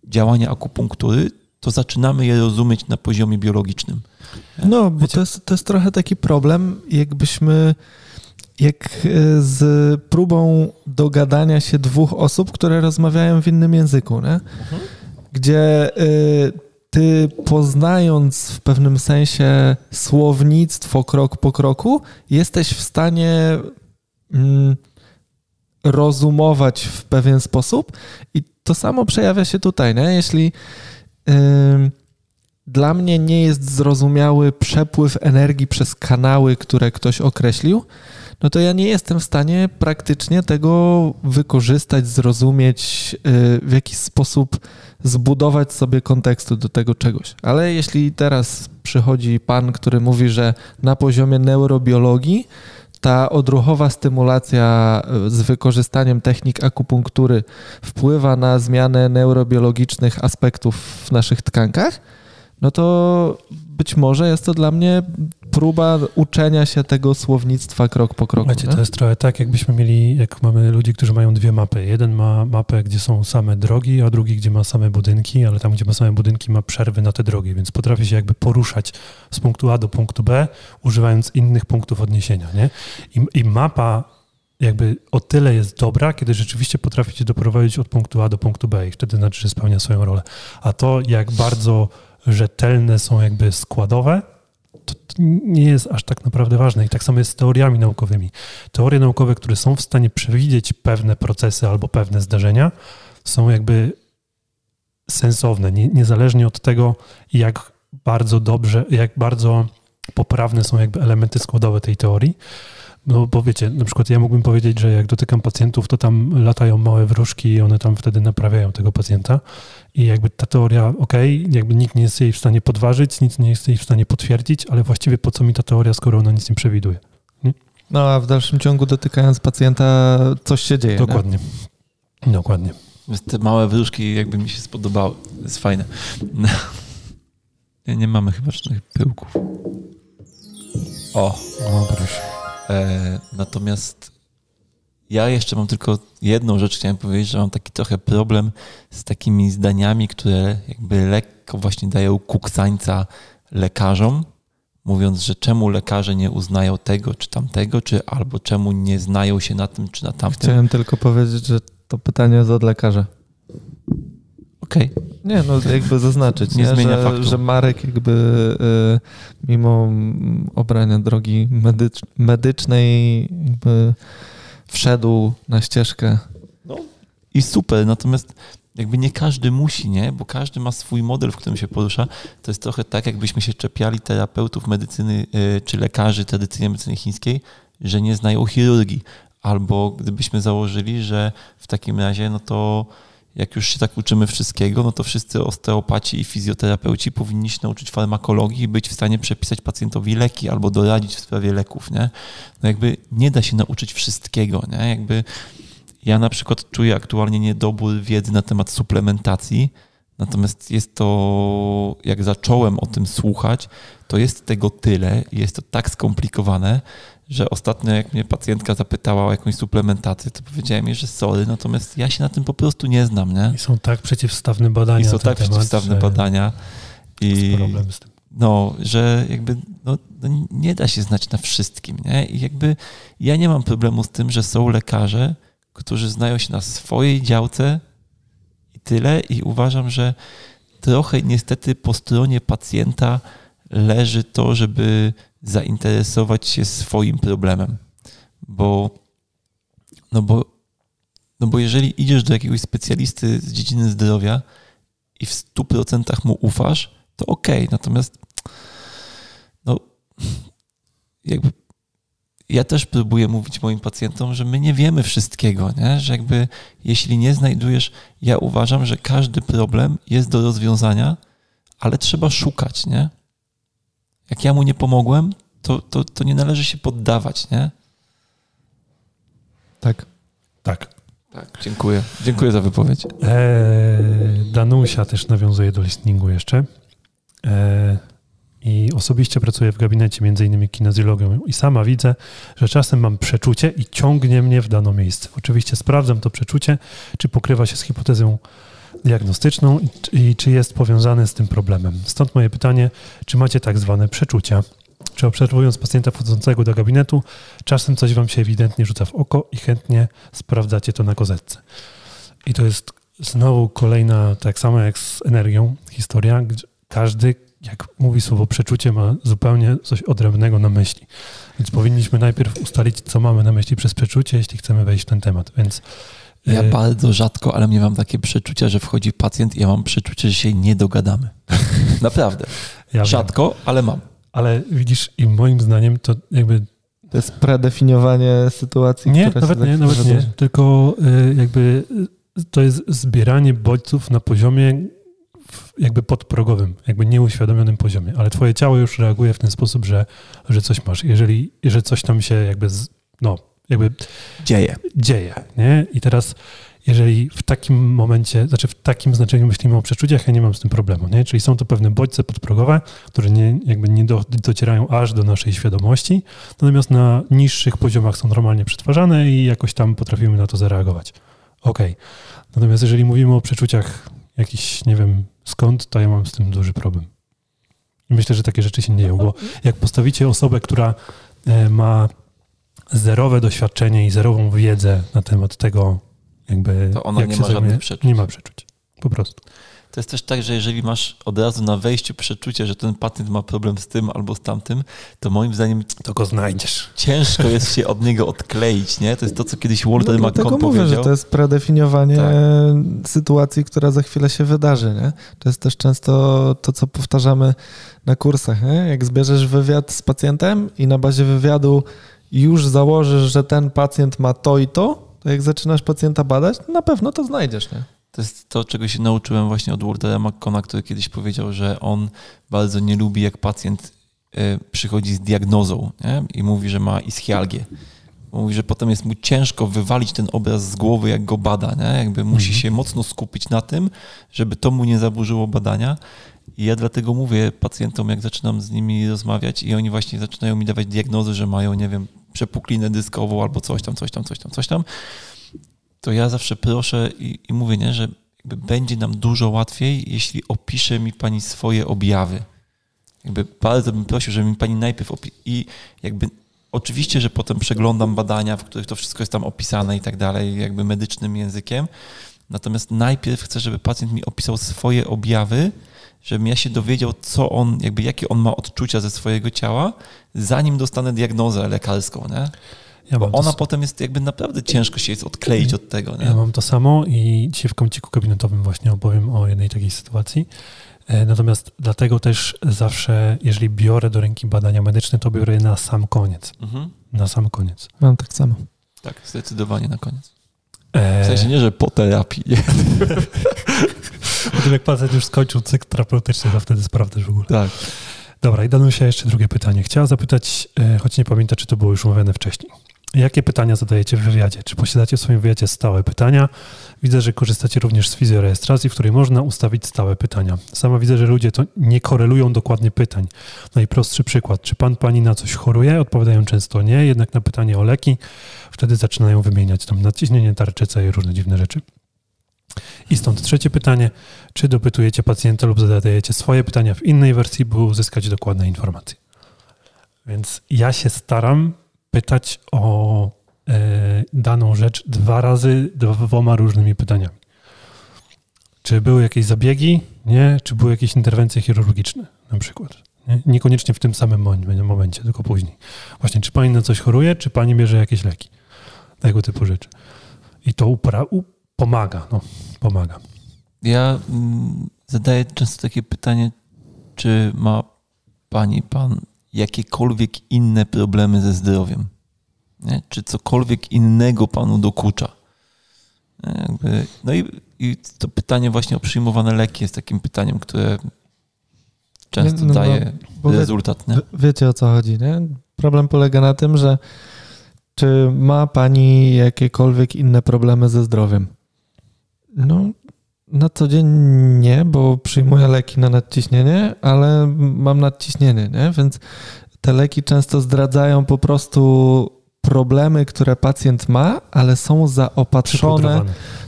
działania akupunktury, to zaczynamy je rozumieć na poziomie biologicznym. No, bo to jest, to jest trochę taki problem, jakbyśmy jak e, z próbą dogadania się dwóch osób, które rozmawiają w innym języku, nie? Mhm. gdzie y, ty poznając w pewnym sensie słownictwo krok po kroku, jesteś w stanie mm, rozumować w pewien sposób i to samo przejawia się tutaj, nie? Jeśli dla mnie nie jest zrozumiały przepływ energii przez kanały, które ktoś określił, no to ja nie jestem w stanie praktycznie tego wykorzystać, zrozumieć, y, w jakiś sposób zbudować sobie kontekstu do tego czegoś. Ale jeśli teraz przychodzi pan, który mówi, że na poziomie neurobiologii ta odruchowa stymulacja y, z wykorzystaniem technik akupunktury wpływa na zmianę neurobiologicznych aspektów w naszych tkankach, no to być może jest to dla mnie próba uczenia się tego słownictwa krok po kroku. Wiecie, to jest trochę tak, jakbyśmy mieli, jak mamy ludzi, którzy mają dwie mapy. Jeden ma mapę, gdzie są same drogi, a drugi, gdzie ma same budynki, ale tam, gdzie ma same budynki, ma przerwy na te drogi, więc potrafi się jakby poruszać z punktu A do punktu B, używając innych punktów odniesienia. Nie? I, i mapa jakby o tyle jest dobra, kiedy rzeczywiście potrafi cię doprowadzić od punktu A do punktu B i wtedy znaczy, że spełnia swoją rolę. A to, jak bardzo rzetelne są jakby składowe, to nie jest aż tak naprawdę ważne. I tak samo jest z teoriami naukowymi. Teorie naukowe, które są w stanie przewidzieć pewne procesy albo pewne zdarzenia, są jakby sensowne, nie, niezależnie od tego, jak bardzo dobrze, jak bardzo poprawne są jakby elementy składowe tej teorii. No bo wiecie, na przykład ja mógłbym powiedzieć, że jak dotykam pacjentów, to tam latają małe wróżki i one tam wtedy naprawiają tego pacjenta. I jakby ta teoria, ok, jakby nikt nie jest jej w stanie podważyć, nic nie jest jej w stanie potwierdzić, ale właściwie po co mi ta teoria, skoro ona nic nie przewiduje? Nie? No a w dalszym ciągu dotykając pacjenta coś się dzieje. Dokładnie. Nie? Dokładnie. Te małe wróżki jakby mi się spodobały. To jest fajne. No. Nie, nie mamy chyba żadnych pyłków. O. O, proszę. E, natomiast ja jeszcze mam tylko jedną rzecz, chciałem powiedzieć, że mam taki trochę problem z takimi zdaniami, które jakby lekko właśnie dają kuksańca lekarzom, mówiąc, że czemu lekarze nie uznają tego czy tamtego, czy albo czemu nie znają się na tym czy na tamtym. Chciałem tylko powiedzieć, że to pytanie jest od lekarza. Okej. Okay. Nie, no jakby zaznaczyć, nie, nie zmienia że, faktu. że Marek jakby y, mimo obrania drogi medycz, medycznej jakby wszedł na ścieżkę. No i super, natomiast jakby nie każdy musi, nie? Bo każdy ma swój model, w którym się porusza. To jest trochę tak, jakbyśmy się czepiali terapeutów medycyny y, czy lekarzy tradycyjnej medycyny chińskiej, że nie znają chirurgii. Albo gdybyśmy założyli, że w takim razie, no to jak już się tak uczymy wszystkiego, no to wszyscy osteopaci i fizjoterapeuci powinni się nauczyć farmakologii i być w stanie przepisać pacjentowi leki albo doradzić w sprawie leków, nie? No jakby nie da się nauczyć wszystkiego, nie? Jakby ja na przykład czuję aktualnie niedobór wiedzy na temat suplementacji, natomiast jest to, jak zacząłem o tym słuchać, to jest tego tyle jest to tak skomplikowane, że ostatnio jak mnie pacjentka zapytała o jakąś suplementację, to powiedziałem jej, że sorry, natomiast ja się na tym po prostu nie znam, nie? I są tak przeciwstawne badania. I są tak temat, przeciwstawne badania. I problem z tym. No, że jakby no, no, nie da się znać na wszystkim, nie? I jakby ja nie mam problemu z tym, że są lekarze, którzy znają się na swojej działce i tyle i uważam, że trochę niestety po stronie pacjenta leży to, żeby zainteresować się swoim problemem. Bo, no bo, no bo jeżeli idziesz do jakiegoś specjalisty z dziedziny zdrowia i w 100% mu ufasz, to okej. Okay. Natomiast no, jakby ja też próbuję mówić moim pacjentom, że my nie wiemy wszystkiego, nie? że jakby jeśli nie znajdujesz, ja uważam, że każdy problem jest do rozwiązania, ale trzeba szukać, nie? Jak ja mu nie pomogłem, to, to, to nie należy się poddawać, nie? Tak. Tak. Tak, dziękuję. Dziękuję za wypowiedź. Eee, Danusia też nawiązuje do listeningu jeszcze. Eee, I osobiście pracuję w gabinecie, między innymi i sama widzę, że czasem mam przeczucie i ciągnie mnie w dane miejsce. Oczywiście sprawdzam to przeczucie, czy pokrywa się z hipotezą diagnostyczną i, czy jest powiązany z tym problemem. Stąd moje pytanie, czy macie tak zwane przeczucia? Czy obserwując pacjenta wchodzącego do gabinetu, czasem coś wam się ewidentnie rzuca w oko i chętnie sprawdzacie to na kozetce? I to jest znowu kolejna, tak samo jak z energią, historia, każdy, jak mówi słowo przeczucie, ma zupełnie coś odrębnego na myśli. Więc powinniśmy najpierw ustalić, co mamy na myśli przez przeczucie, jeśli chcemy wejść w ten temat. Więc ja y, bardzo rzadko, ale nie mam takie przeczucia, że wchodzi pacjent i ja mam przeczucie, że się nie dogadamy. Naprawdę. Ja rzadko, wiem. ale mam. Ale widzisz, i moim zdaniem to jakby. To jest predefiniowanie sytuacji, nie, nawet nie, nawet nie. Tylko y, jakby y, to jest zbieranie bodźców na poziomie jakby podprogowym, jakby nieuświadomionym poziomie, ale twoje ciało już reaguje w ten sposób, że, że coś masz. Jeżeli, że coś tam się jakby, z, no, jakby dzieje. Dzieje, nie? I teraz, jeżeli w takim momencie, znaczy w takim znaczeniu myślimy o przeczuciach, ja nie mam z tym problemu, nie? Czyli są to pewne bodźce podprogowe, które nie, jakby nie do, docierają aż do naszej świadomości, natomiast na niższych poziomach są normalnie przetwarzane i jakoś tam potrafimy na to zareagować. Okej. Okay. Natomiast jeżeli mówimy o przeczuciach jakiś, nie wiem skąd, to ja mam z tym duży problem. I myślę, że takie rzeczy się nie dzieją, bo jak postawicie osobę, która e, ma zerowe doświadczenie i zerową wiedzę na temat tego, jakby. To ona jak nie ma żadnych przeczuć. Nie ma przeczuć. Po prostu. To jest też tak, że jeżeli masz od razu na wejściu przeczucie, że ten pacjent ma problem z tym albo z tamtym, to moim zdaniem. To go znajdziesz. Ciężko jest się od niego odkleić, nie? To jest to, co kiedyś Walter no, powiedział. mówię, że to jest predefiniowanie tak. sytuacji, która za chwilę się wydarzy, nie? To jest też często to, co powtarzamy na kursach, nie? Jak zbierzesz wywiad z pacjentem i na bazie wywiadu już założysz, że ten pacjent ma to i to, to jak zaczynasz pacjenta badać, na pewno to znajdziesz, nie? To jest to, czego się nauczyłem właśnie od Waltera McCona, który kiedyś powiedział, że on bardzo nie lubi, jak pacjent e, przychodzi z diagnozą nie? i mówi, że ma ischialgię. Mówi, że potem jest mu ciężko wywalić ten obraz z głowy, jak go bada. Nie? Jakby musi mhm. się mocno skupić na tym, żeby to mu nie zaburzyło badania. I ja dlatego mówię pacjentom, jak zaczynam z nimi rozmawiać i oni właśnie zaczynają mi dawać diagnozy, że mają, nie wiem, przepuklinę dyskową albo coś tam, coś tam, coś tam, coś tam, to ja zawsze proszę i, i mówię, nie, że będzie nam dużo łatwiej, jeśli opisze mi pani swoje objawy. Jakby bardzo bym prosił, żeby mi pani najpierw opi- i jakby oczywiście, że potem przeglądam badania, w których to wszystko jest tam opisane i tak dalej, jakby medycznym językiem. Natomiast najpierw chcę, żeby pacjent mi opisał swoje objawy, żebym ja się dowiedział, co on, jakby jakie on ma odczucia ze swojego ciała, zanim dostanę diagnozę lekarską, nie? Ja Bo ona to... potem jest jakby naprawdę ciężko się jest odkleić od tego. Nie? Ja mam to samo i dzisiaj w kąciku gabinetowym właśnie opowiem o jednej takiej sytuacji. E, natomiast dlatego też zawsze, jeżeli biorę do ręki badania medyczne, to biorę je na sam koniec. Mhm. Na sam koniec. Mam tak samo. Tak, zdecydowanie na koniec. W sensie nie, że po terapii. po tym jak pacjent już skończył cykl terapeutyczny, to wtedy sprawdzasz w ogóle. Tak. Dobra, i Danusia jeszcze drugie pytanie. Chciała zapytać, e, choć nie pamiętam, czy to było już mówione wcześniej. Jakie pytania zadajecie w wywiadzie? Czy posiadacie w swoim wywiadzie stałe pytania? Widzę, że korzystacie również z fizjorejestracji, w której można ustawić stałe pytania. Sama widzę, że ludzie to nie korelują dokładnie pytań. Najprostszy przykład. Czy pan, pani na coś choruje? Odpowiadają często nie, jednak na pytanie o leki wtedy zaczynają wymieniać tam nadciśnienie, tarczycę i różne dziwne rzeczy. I stąd trzecie pytanie. Czy dopytujecie pacjenta lub zadajecie swoje pytania w innej wersji, by uzyskać dokładne informacje? Więc ja się staram pytać o e, daną rzecz dwa razy dwoma różnymi pytaniami. Czy były jakieś zabiegi? Nie. Czy były jakieś interwencje chirurgiczne na przykład? Nie? Niekoniecznie w tym samym momencie, tylko później. Właśnie, czy pani na coś choruje, czy pani bierze jakieś leki? Tego typu rzeczy. I to upra- pomaga, no, pomaga. Ja mm, zadaję często takie pytanie, czy ma pani, pan jakiekolwiek inne problemy ze zdrowiem? Nie? Czy cokolwiek innego panu dokucza? Jakby, no i, i, to pytanie właśnie o przyjmowane leki jest takim pytaniem, które często no, daje no, rezultat. Nie? Wiecie o co chodzi, nie? Problem polega na tym, że czy ma pani jakiekolwiek inne problemy ze zdrowiem? No, na co dzień nie, bo przyjmuję leki na nadciśnienie, ale mam nadciśnienie, nie? Więc te leki często zdradzają po prostu problemy, które pacjent ma, ale są zaopatrzone.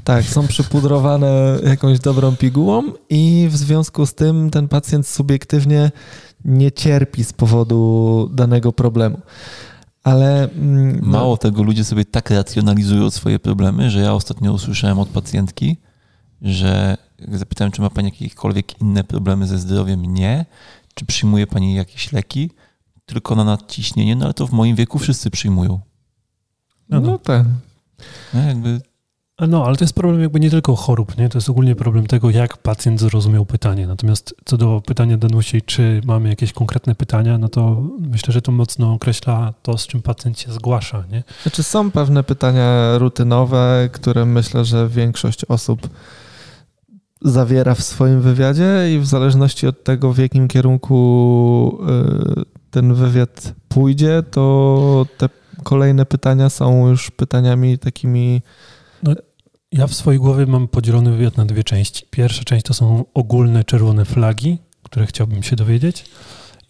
Tak, są przypudrowane jakąś dobrą pigułą i w związku z tym ten pacjent subiektywnie nie cierpi z powodu danego problemu. Ale. Mm, no. Mało tego, ludzie sobie tak racjonalizują swoje problemy, że ja ostatnio usłyszałem od pacjentki, że zapytałem, czy ma pani jakiekolwiek inne problemy ze zdrowiem. Nie. Czy przyjmuje pani jakieś leki? Tylko na nadciśnienie, no ale to w moim wieku wszyscy przyjmują. No, no. no tak. No, jakby no, ale to jest problem jakby nie tylko chorób, nie? To jest ogólnie problem tego, jak pacjent zrozumiał pytanie. Natomiast co do pytania Danusi, czy mamy jakieś konkretne pytania, no to myślę, że to mocno określa to, z czym pacjent się zgłasza, nie? Znaczy są pewne pytania rutynowe, które myślę, że większość osób zawiera w swoim wywiadzie i w zależności od tego, w jakim kierunku y, ten wywiad pójdzie, to te kolejne pytania są już pytaniami takimi no, ja w swojej głowie mam podzielony wywiad na dwie części. Pierwsza część to są ogólne czerwone flagi, które chciałbym się dowiedzieć.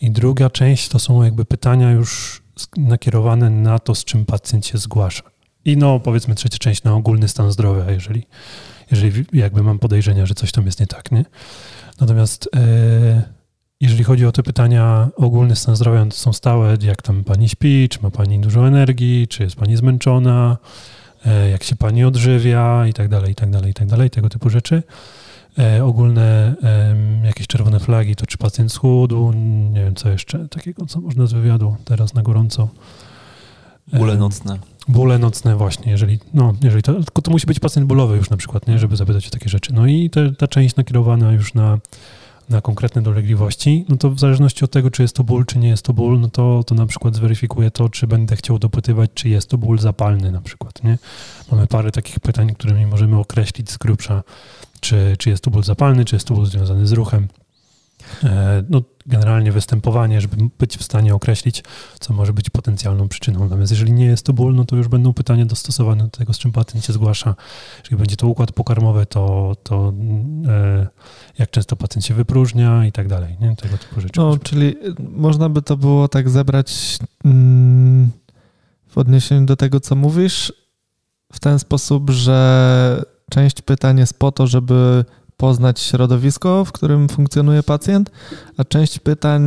I druga część to są jakby pytania już nakierowane na to, z czym pacjent się zgłasza. I no, powiedzmy trzecia część na ogólny stan zdrowia, jeżeli, jeżeli jakby mam podejrzenia, że coś tam jest nie tak, nie? Natomiast e, jeżeli chodzi o te pytania, ogólny stan zdrowia to są stałe, jak tam pani śpi, czy ma pani dużo energii, czy jest pani zmęczona, jak się pani odżywia i tak dalej, i tak dalej, i tak dalej, tego typu rzeczy. E, ogólne jakieś czerwone flagi, to czy pacjent schudł, nie wiem co jeszcze takiego, co można z wywiadu teraz na gorąco. Bóle nocne. Bóle nocne właśnie, jeżeli, no, jeżeli to, tylko to musi być pacjent bólowy już na przykład, nie, żeby zapytać o takie rzeczy. No i te, ta część nakierowana już na na konkretne dolegliwości, no to w zależności od tego, czy jest to ból, czy nie jest to ból, no to, to na przykład zweryfikuje to, czy będę chciał dopytywać, czy jest to ból zapalny na przykład, nie? Mamy parę takich pytań, którymi możemy określić z grubsza, czy, czy jest to ból zapalny, czy jest to ból związany z ruchem. E, no, generalnie występowanie, żeby być w stanie określić, co może być potencjalną przyczyną. Natomiast jeżeli nie jest to ból, no to już będą pytania dostosowane do tego, z czym pacjent się zgłasza. Jeżeli będzie to układ pokarmowy, to, to e, jak często pacjent się wypróżnia i tak dalej. Nie? Tego typu rzeczy. No, czyli można by to było tak zebrać mm, w odniesieniu do tego, co mówisz, w ten sposób, że część pytań jest po to, żeby poznać środowisko, w którym funkcjonuje pacjent, a część pytań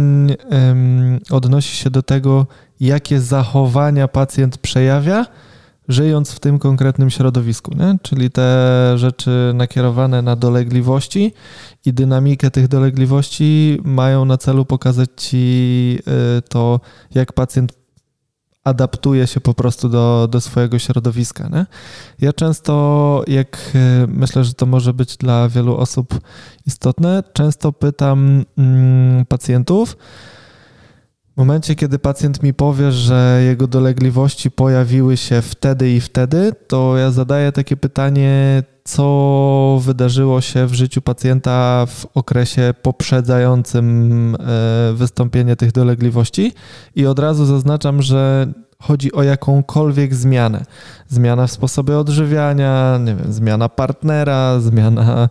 odnosi się do tego, jakie zachowania pacjent przejawia, żyjąc w tym konkretnym środowisku. Nie? Czyli te rzeczy nakierowane na dolegliwości i dynamikę tych dolegliwości mają na celu pokazać Ci y, to, jak pacjent adaptuje się po prostu do, do swojego środowiska. Nie? Ja często, jak y, myślę, że to może być dla wielu osób istotne, często pytam mm, pacjentów, W momencie, kiedy pacjent mi powie, że jego dolegliwości pojawiły się wtedy i wtedy, to ja zadaję takie pytanie, co wydarzyło się w życiu pacjenta w okresie poprzedzającym e, wystąpienie tych dolegliwości i od razu zaznaczam, że chodzi o jakąkolwiek zmianę. Zmiana w sposobie odżywiania, nie wiem, zmiana partnera, zmiana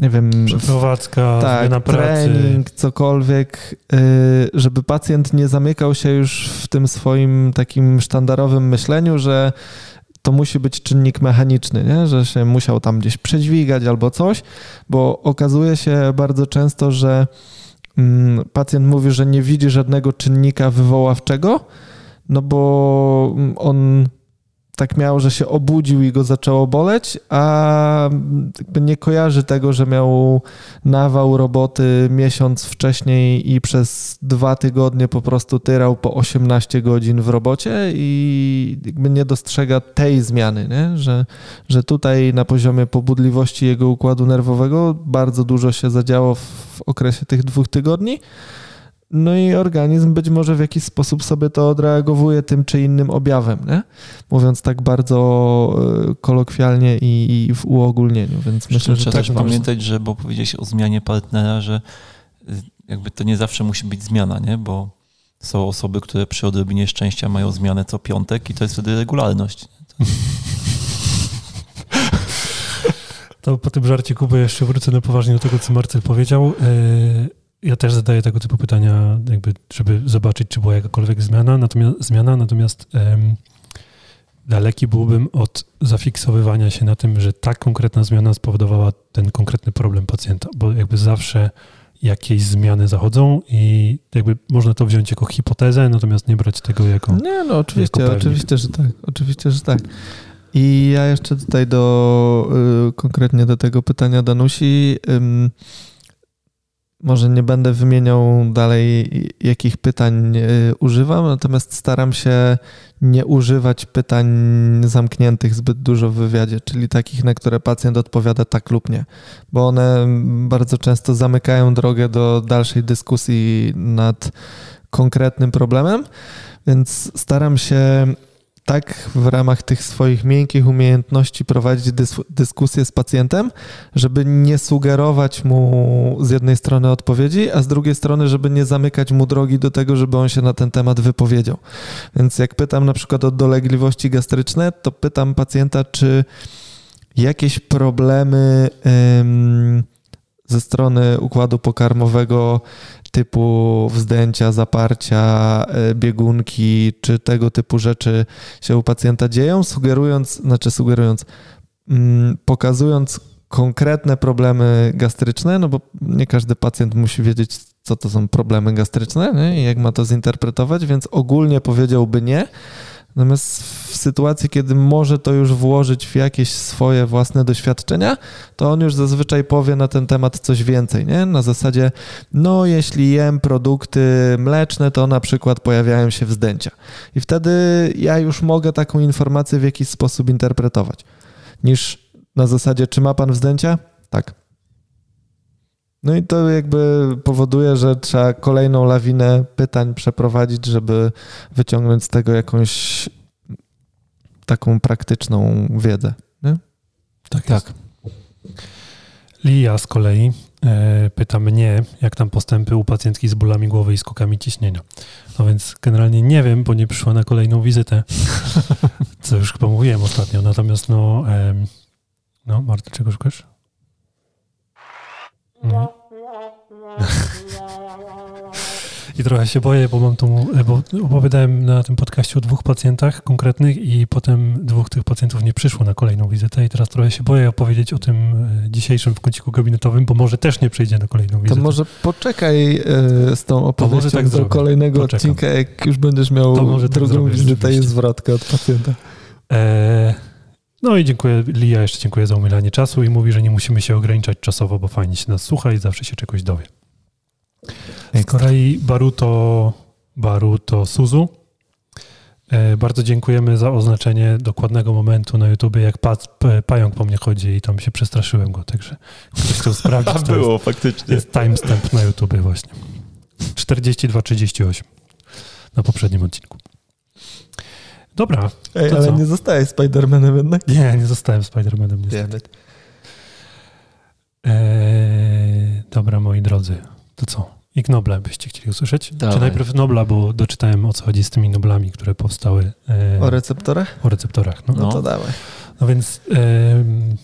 nie wiem, przeprowadzka, tak, zmiana pracy. trening, cokolwiek, y, żeby pacjent nie zamykał się już w tym swoim takim sztandarowym myśleniu, że to musi być czynnik mechaniczny, nie? że się musiał tam gdzieś przedźwigać albo coś, bo okazuje się bardzo często, że mm, pacjent mówi, że nie widzi żadnego czynnika wywoławczego, no bo on tak miał, że się obudził i go zaczęło boleć, a nie kojarzy tego, że miał nawał roboty miesiąc wcześniej i przez dwa tygodnie po prostu tyrał po 18 godzin w robocie i nie dostrzega tej zmiany, nie? Że, że tutaj na poziomie pobudliwości jego układu nerwowego bardzo dużo się zadziało w okresie tych dwóch tygodni. No i organizm być może w jakiś sposób sobie to odreagowuje tym czy innym objawem, nie? mówiąc tak bardzo e, kolokwialnie i, i w uogólnieniu. Więc myślę, że trzeba tak też pamiętać, że bo powiedziałeś o zmianie partnera, że y, jakby to nie zawsze musi być zmiana, nie? bo są osoby, które przy odrobinie szczęścia mają zmianę co piątek i to jest wtedy regularność. To po tym żarcie Kuby jeszcze wrócę na poważnie do tego, co Marcel powiedział. Ja też zadaję tego typu pytania, jakby, żeby zobaczyć, czy była jakakolwiek zmiana. Natomiast, zmiana, natomiast daleki byłbym od zafiksowywania się na tym, że ta konkretna zmiana spowodowała ten konkretny problem pacjenta, bo jakby zawsze jakieś zmiany zachodzą i jakby można to wziąć jako hipotezę, natomiast nie brać tego jako. Nie, no oczywiście, oczywiście, że tak. Oczywiście, że tak. I ja jeszcze tutaj do y, konkretnie do tego pytania Danusi. Może nie będę wymieniał dalej, jakich pytań e, używam, natomiast staram się nie używać pytań zamkniętych zbyt dużo w wywiadzie, czyli takich, na które pacjent odpowiada tak lub nie, bo one bardzo często zamykają drogę do dalszej dyskusji nad konkretnym problemem, więc staram się tak w ramach tych swoich miękkich umiejętności prowadzić dys dyskusję z pacjentem, żeby nie sugerować mu z jednej strony odpowiedzi, a z drugiej strony, żeby nie zamykać mu drogi do tego, żeby on się na ten temat wypowiedział. Więc jak pytam na przykład o dolegliwości gastryczne, to pytam pacjenta, czy jakieś problemy ze strony układu pokarmowego typu wzdęcia, zaparcia, e, biegunki czy tego typu rzeczy się u pacjenta dzieją, sugerując, znaczy sugerując, mm, pokazując konkretne problemy gastryczne, no bo nie każdy pacjent musi wiedzieć, co to są problemy gastryczne nie? i jak ma to zinterpretować, więc ogólnie powiedziałby nie, Natomiast w sytuacji, kiedy może to już włożyć w jakieś swoje własne doświadczenia, to on już zazwyczaj powie na ten temat coś więcej, nie? Na zasadzie, no jeśli jem produkty mleczne, to na przykład pojawiają się wzdęcia. I wtedy ja już mogę taką informację w jakiś sposób interpretować. Niż na zasadzie, czy ma pan wzdęcia? Tak. No i to jakby powoduje, że trzeba kolejną lawinę pytań przeprowadzić, żeby wyciągnąć z tego jakąś taką praktyczną wiedzę. Nie? Tak, tak. Lia z kolei e, pyta mnie, jak tam postępy u pacjentki z bólami głowy i skokami ciśnienia. No więc generalnie nie wiem, bo nie przyszła na kolejną wizytę, co już chyba mówiłem ostatnio. Natomiast no, no Marta, czego szukasz? Mhm. I trochę się boję, bo mam tą, bo opowiadałem na tym podcaście o dwóch pacjentach konkretnych i potem dwóch tych pacjentów nie przyszło na kolejną wizytę i teraz trochę się boję opowiedzieć o tym e, dzisiejszym w kąciku gabinetowym, bo może też nie przyjdzie na kolejną wizytę. To może poczekaj e, z tą opowieścią tak do zrobię. kolejnego Poczekam. odcinka, jak już będziesz miał tak drugą tak wizytę i zwrotkę od pacjenta. E no i dziękuję, Lia jeszcze dziękuję za umilanie czasu i mówi, że nie musimy się ograniczać czasowo, bo fajnie się nas słucha i zawsze się czegoś dowie. Z kolei Baruto, Baruto Suzu. E, bardzo dziękujemy za oznaczenie dokładnego momentu na YouTube, jak pa, pająk po mnie chodzi i tam się przestraszyłem go, także ktoś chciał sprawdzić. A było, jest, faktycznie. Jest timestamp na YouTube właśnie. 42-38 na poprzednim odcinku. Dobra. Ej, ale co? nie zostałeś Spider-Manem jednak? Nie, nie zostałem Spider-Manem niestety. Eee, dobra, moi drodzy. To co? Ich Nobla byście chcieli usłyszeć? Dawaj. Czy najpierw Nobla, bo doczytałem o co chodzi z tymi Noblami, które powstały e, O receptorach? o receptorach. No, No, to dawaj. no więc em,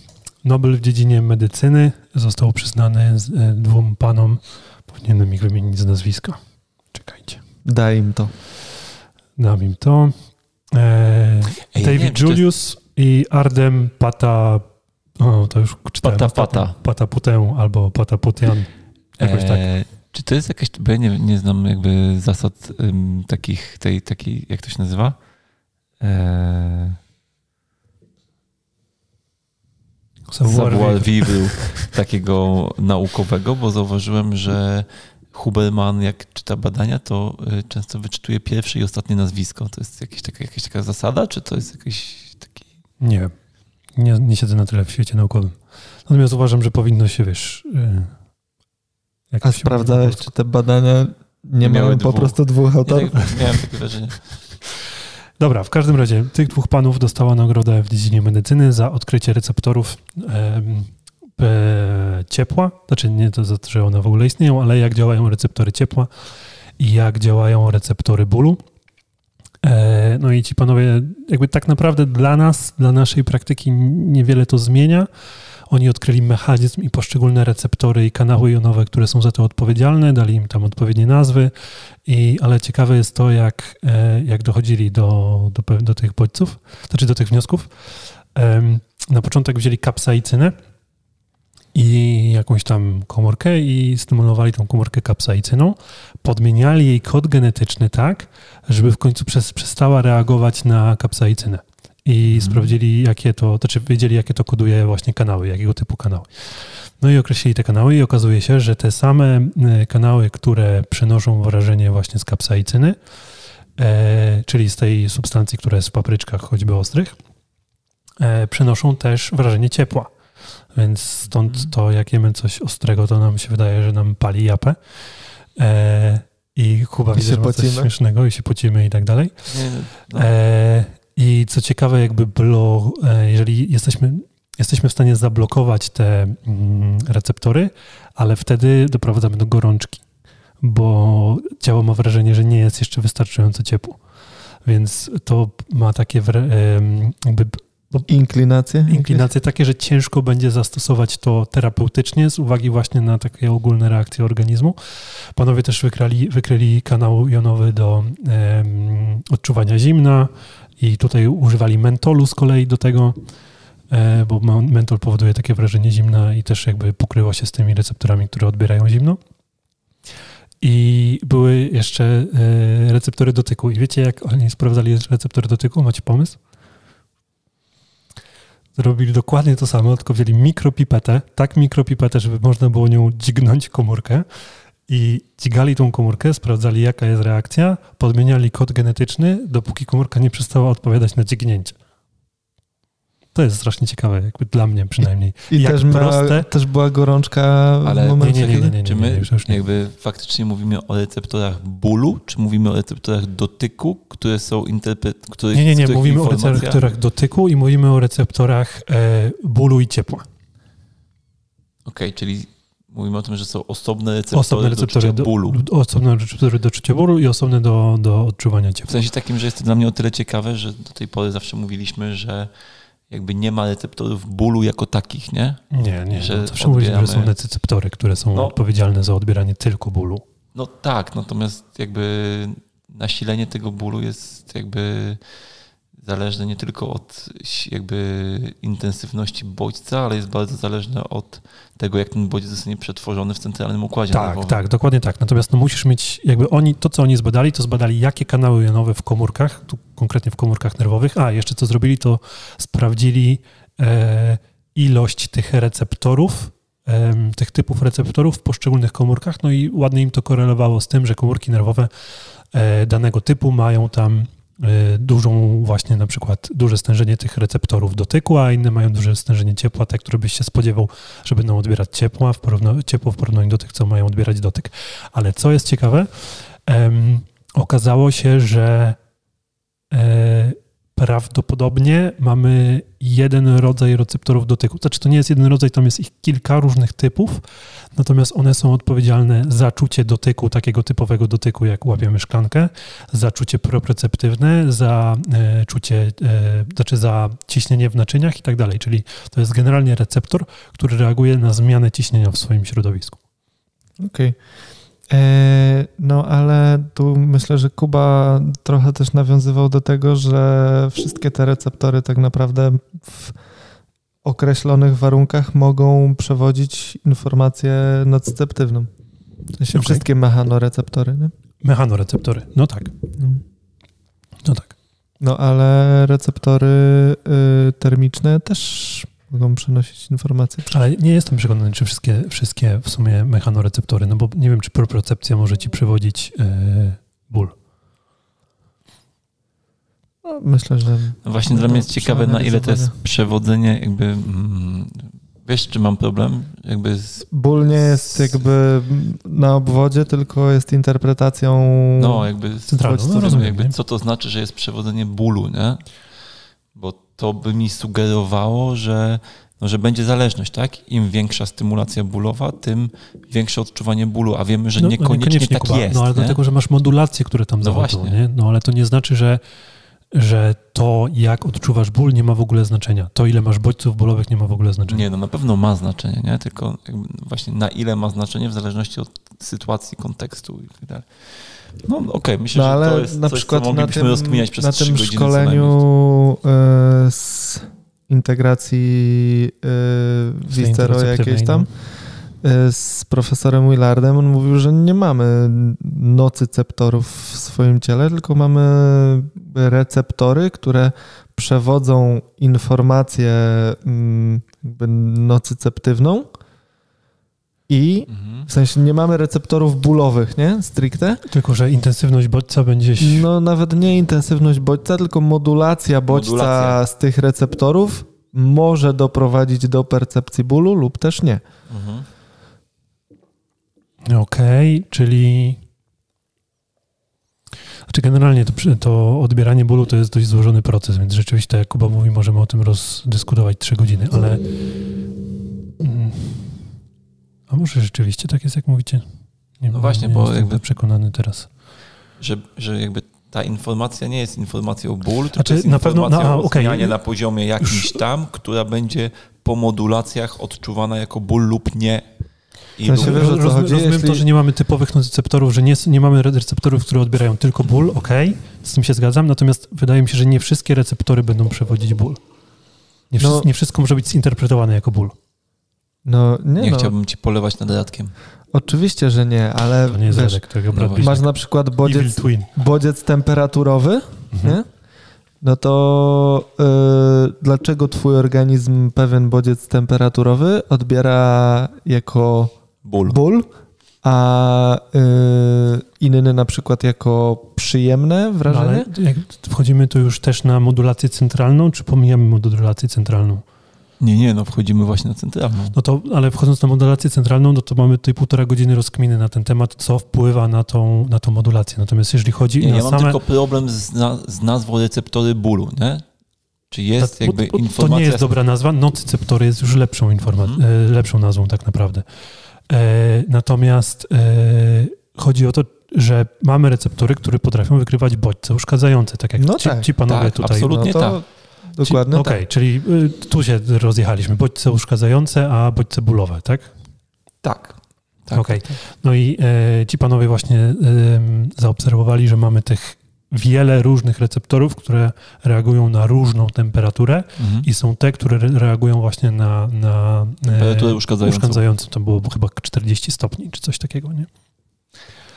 Nobel w dziedzinie medycyny został przyznany z, e, dwóm panom. Powinienem ich wymienić z nazwiska. Czekajcie. Daj im to. Dam im to. E, Ej, wiem, David to jest- Julius i Ardem Pata... O, to już czytałem. Pata, ostatnio. pata. Pataputę albo Pataputian. Jakoś tak. E, Czy to jest jakaś, bo ja nie, nie znam jakby zasad ym, takich, tej, takiej, jak to się nazywa? E, savoir vivre takiego naukowego, bo zauważyłem, że Huberman, jak czyta badania, to y, często wyczytuje pierwsze i ostatnie nazwisko. To jest jakaś taka, jakaś taka zasada, czy to jest jakiś taki... Nie. Nie, nie siedzę na tyle w świecie naukowym. Natomiast uważam, że powinno się, wiesz... Yy, jak A sprawdzałeś, czy te badania nie Miały mają po dwóch. prostu dwóch Ja autorów? tak, miałem takie wrażenie. Dobra, w każdym razie tych dwóch panów dostała nagrodę w dziedzinie medycyny za odkrycie receptorów ciepła. Znaczy nie to, że one w ogóle istnieją, ale jak działają receptory ciepła i jak działają receptory bólu. E, no i ci panowie, jakby tak naprawdę dla nas, dla naszej praktyki niewiele to zmienia. Oni odkryli mechanizm i poszczególne receptory i kanały jonowe, które są za to odpowiedzialne, dali im tam odpowiednie nazwy, i, ale ciekawe jest to, jak, e, jak dochodzili do, do, do tych bodźców, znaczy do tych wniosków. Na początek wzięli kapsaicynę i jakąś tam komórkę i stymulowali tą komórkę kapsaicyną. Podmieniali jej kod genetyczny tak, żeby w końcu przez, przestała reagować na kapsaicynę. I sprawdzili, jakie to, znaczy wiedzieli, jakie to koduje właśnie kanały, jakiego typu kanały. No i określili te kanały i okazuje się, że te same e, kanały, które przenoszą wrażenie właśnie z kapsaicyny, e, czyli z tej substancji, która jest w papryczkach choćby ostrych, e, przenoszą też wrażenie ciepła. Więc stąd to, jak jemy coś ostrego, to nam się wydaje, że nam pali japę. E, I Kuba I widzę, się że ma coś śmiesznego i się pocimy i tak dalej. No, E, I co ciekawe, jakby blo, e, jeżeli jesteśmy, jesteśmy w stanie zablokować te mm, receptory, ale wtedy doprowadzamy do gorączki, bo ciało ma wrażenie, że nie jest jeszcze wystarczająco ciepło. Więc to ma takie em, jakby Inklinacje? inklinacje takie, że ciężko będzie zastosować to terapeutycznie z uwagi właśnie na takie ogólne reakcje organizmu. Panowie też wykryli, wykryli kanał jonowy do odczuwania zimna i tutaj używali mentolu z kolei do tego, e, bo mentol powoduje takie wrażenie zimna i też jakby pokrywa się z tymi receptorami, które odbierają zimno. I były jeszcze e, receptory dotyku. I wiecie, jak oni sprawdzali receptory dotyku? Macie pomysł? Zrobili dokładnie to samo, tylko wzięli mikropipetę, tak mikropipetę, żeby można było nią dźgnąć komórkę i dźgali tą komórkę, sprawdzali jaka jest reakcja, podmieniali kod genetyczny, dopóki komórka nie przestała odpowiadać na dźgnięcie. To jest strasznie ciekawe, jakby dla mnie przynajmniej. I jak też, miała, proste- też była gorączka Ale w momencie, nie, nie, nie, nie, Czy nie, my już, już nie. jakby faktycznie mówimy o receptorach bólu, czy mówimy o receptorach dotyku, które są interpret... których, Nie, nie, nie, mówimy o informacja- receptorach dotyku i mówimy o receptorach e, bólu i ciepła. Okej, czyli mówimy o tym, że są osobne receptory, Osobne receptory do do, bólu. osobne receptory do czucia bólu i osobne do, do odczuwania W ciepła. sensie takim, że jest to dla mnie o tyle ciekawe, że do tej pory zawsze mówiliśmy, że jakby nie ma receptorów bólu jako takich, nie? Nie, nie. że no, mówiliśmy, że są odbieramy- receptory, które są No. odpowiedzialne za odbieranie tylko bólu. No tak, natomiast jakby nasilenie tego bólu jest jakby zależne nie tylko od jakby intensywności bodźca, ale jest bardzo zależne od tego, jak ten bodziec zostanie przetworzony w centralnym układzie Tak, nerwowym. tak, dokładnie tak. Natomiast no, musisz mieć, jakby oni, to co oni zbadali, to zbadali jakie kanały jonowe w komórkach, tu konkretnie w komórkach nerwowych, a jeszcze co zrobili, to sprawdzili e, ilość tych receptorów, em, tych typów receptorów w poszczególnych komórkach, no i ładnie im to korelowało z tym, że komórki nerwowe e, danego typu mają tam dużą właśnie na przykład duże stężenie tych receptorów dotyku, a inne mają duże stężenie ciepła, te, które byś się spodziewał, że będą odbierać ciepła w ciepło w porównaniu do tych, co mają odbierać dotyk. Ale co jest ciekawe, okazało się, że e, prawdopodobnie mamy jeden rodzaj receptorów dotyku. Znaczy to nie jest jeden rodzaj, tam jest ich kilka różnych typów, natomiast one są odpowiedzialne za czucie dotyku, takiego typowego dotyku, jak łapiemy szklankę, za czucie proprioceptywne, za e, czucie, e, znaczy za ciśnienie w naczyniach i tak dalej. Czyli to jest generalnie receptor, który reaguje na zmianę ciśnienia w swoim środowisku. Okej. E, No ale tu myślę, że Kuba trochę też nawiązywał do tego, że wszystkie te receptory tak naprawdę w określonych warunkach mogą przewodzić informację nocceptywną. W sensie Okej. wszystkie mechanoreceptory, nie? Mechanoreceptory. No tak, No. no tak. No ale receptory y, termiczne też mogą przenosić informacje. Ale nie jestem przekonany, czy wszystkie, wszystkie w sumie mechanoreceptory, no bo nie wiem, czy propriocepcja może ci przewodzić e, ból. No, myślę, że No Właśnie No dla mnie jest ciekawe, na ile to jest przewodzenie jakby... Mm, wiesz, czy mam problem? Jakby z, ból nie jest jakby na obwodzie, tylko jest interpretacją no, jakby... Z, Centralną, no, rozumiem. jakby co to znaczy, że jest przewodzenie bólu, nie? Bo to by mi sugerowało, że, no, że będzie zależność, tak? Im większa stymulacja bólowa, tym większe odczuwanie bólu, a wiemy, że No, no niekoniecznie, tak Kuba. jest. No ale nie? dlatego, że masz modulacje, które tam No zachodzą, właśnie. nie? No ale to nie znaczy, że, że to, jak odczuwasz ból, nie ma w ogóle znaczenia. To, ile masz bodźców bólowych, nie ma w ogóle znaczenia. Nie, no na pewno ma znaczenie, nie? Tylko właśnie na ile ma znaczenie w zależności od sytuacji, kontekstu i tak dalej. No okej, myślę, No że ale to jest na coś, przykład co na moglibyśmy tym, rozkminiać przez na tym szkoleniu y, z integracji y, Vistero jakiejś tam y, z profesorem Willardem, on mówił, że nie mamy nocyceptorów w swoim ciele, tylko mamy receptory, które przewodzą informację mm, jakby nocyceptywną i Mhm. w sensie nie mamy receptorów bólowych, nie? Stricte. Tylko, że intensywność bodźca będzie... No nawet nie intensywność bodźca, tylko modulacja bodźca Modulacja. z tych receptorów może doprowadzić do percepcji bólu lub też nie. Mhm. Okej, czyli... Znaczy generalnie to, to odbieranie bólu to jest dość złożony proces, więc rzeczywiście, tak jak Kuba mówi, możemy o tym rozdyskutować trzy godziny, ale... A może rzeczywiście tak jest, jak mówicie? Nie, No właśnie, nie bo jestem jakby- przekonany teraz. Że, że jakby ta informacja nie jest informacją ból, tylko Znaczy, jest na pewno- no, o zmianie na poziomie jakimś tam, która będzie po modulacjach odczuwana jako ból lub nie. I o co Roz- chodzi? Rozumiem Jeśli- to, że nie mamy typowych receptorów, że nie, nie mamy receptorów, które odbierają tylko ból, okej, z tym się zgadzam, natomiast wydaje mi się, że nie wszystkie receptory będą przewodzić ból. Nie, No. nie wszystko może być zinterpretowane jako ból. No nie, nie no, chciałbym ci polewać nad radkiem. oczywiście, że nie, ale To nie jest wiesz, Radek, tego no masz na przykład bodziec, Twin. bodziec temperaturowy, Mhm. nie? No to y, dlaczego twój organizm pewien bodziec temperaturowy odbiera jako Ból. ból, a y, inny na przykład jako przyjemne No, wrażenie? ale jak wchodzimy tu już też na modulację centralną, czy pomijamy modulację centralną? Nie, nie, no wchodzimy właśnie na centralną. No to, ale wchodząc na modulację centralną, no to mamy tutaj półtora godziny rozkminy na ten temat, co wpływa na tą, na tą modulację. Natomiast jeżeli chodzi Nie, na ja mam same... tylko problem z, na, z nazwą receptory bólu, nie? Czy jest Ta- jakby bo- bo informacja... To nie jest dobra nazwa. Nocyceptory jest już lepszą, informa- Mhm. e, lepszą nazwą tak naprawdę. E, natomiast e, chodzi o to, że mamy receptory, które potrafią wykrywać bodźce uszkadzające, tak jak No ci, tak, ci panowie tak, tutaj. absolutnie. no to tak. Dokładnie Okej, tak. czyli y, tu się rozjechaliśmy. Bodźce uszkadzające, a bodźce bólowe, tak? Tak. tak. Okej. No i e, ci panowie właśnie em, zaobserwowali, że mamy tych wiele różnych receptorów, które reagują na różną temperaturę Mhm. i są te, które re- reagują właśnie na, na e, Temperaturę uszkadzającą. uszkadzającą. To było chyba 40 stopni czy coś takiego, nie?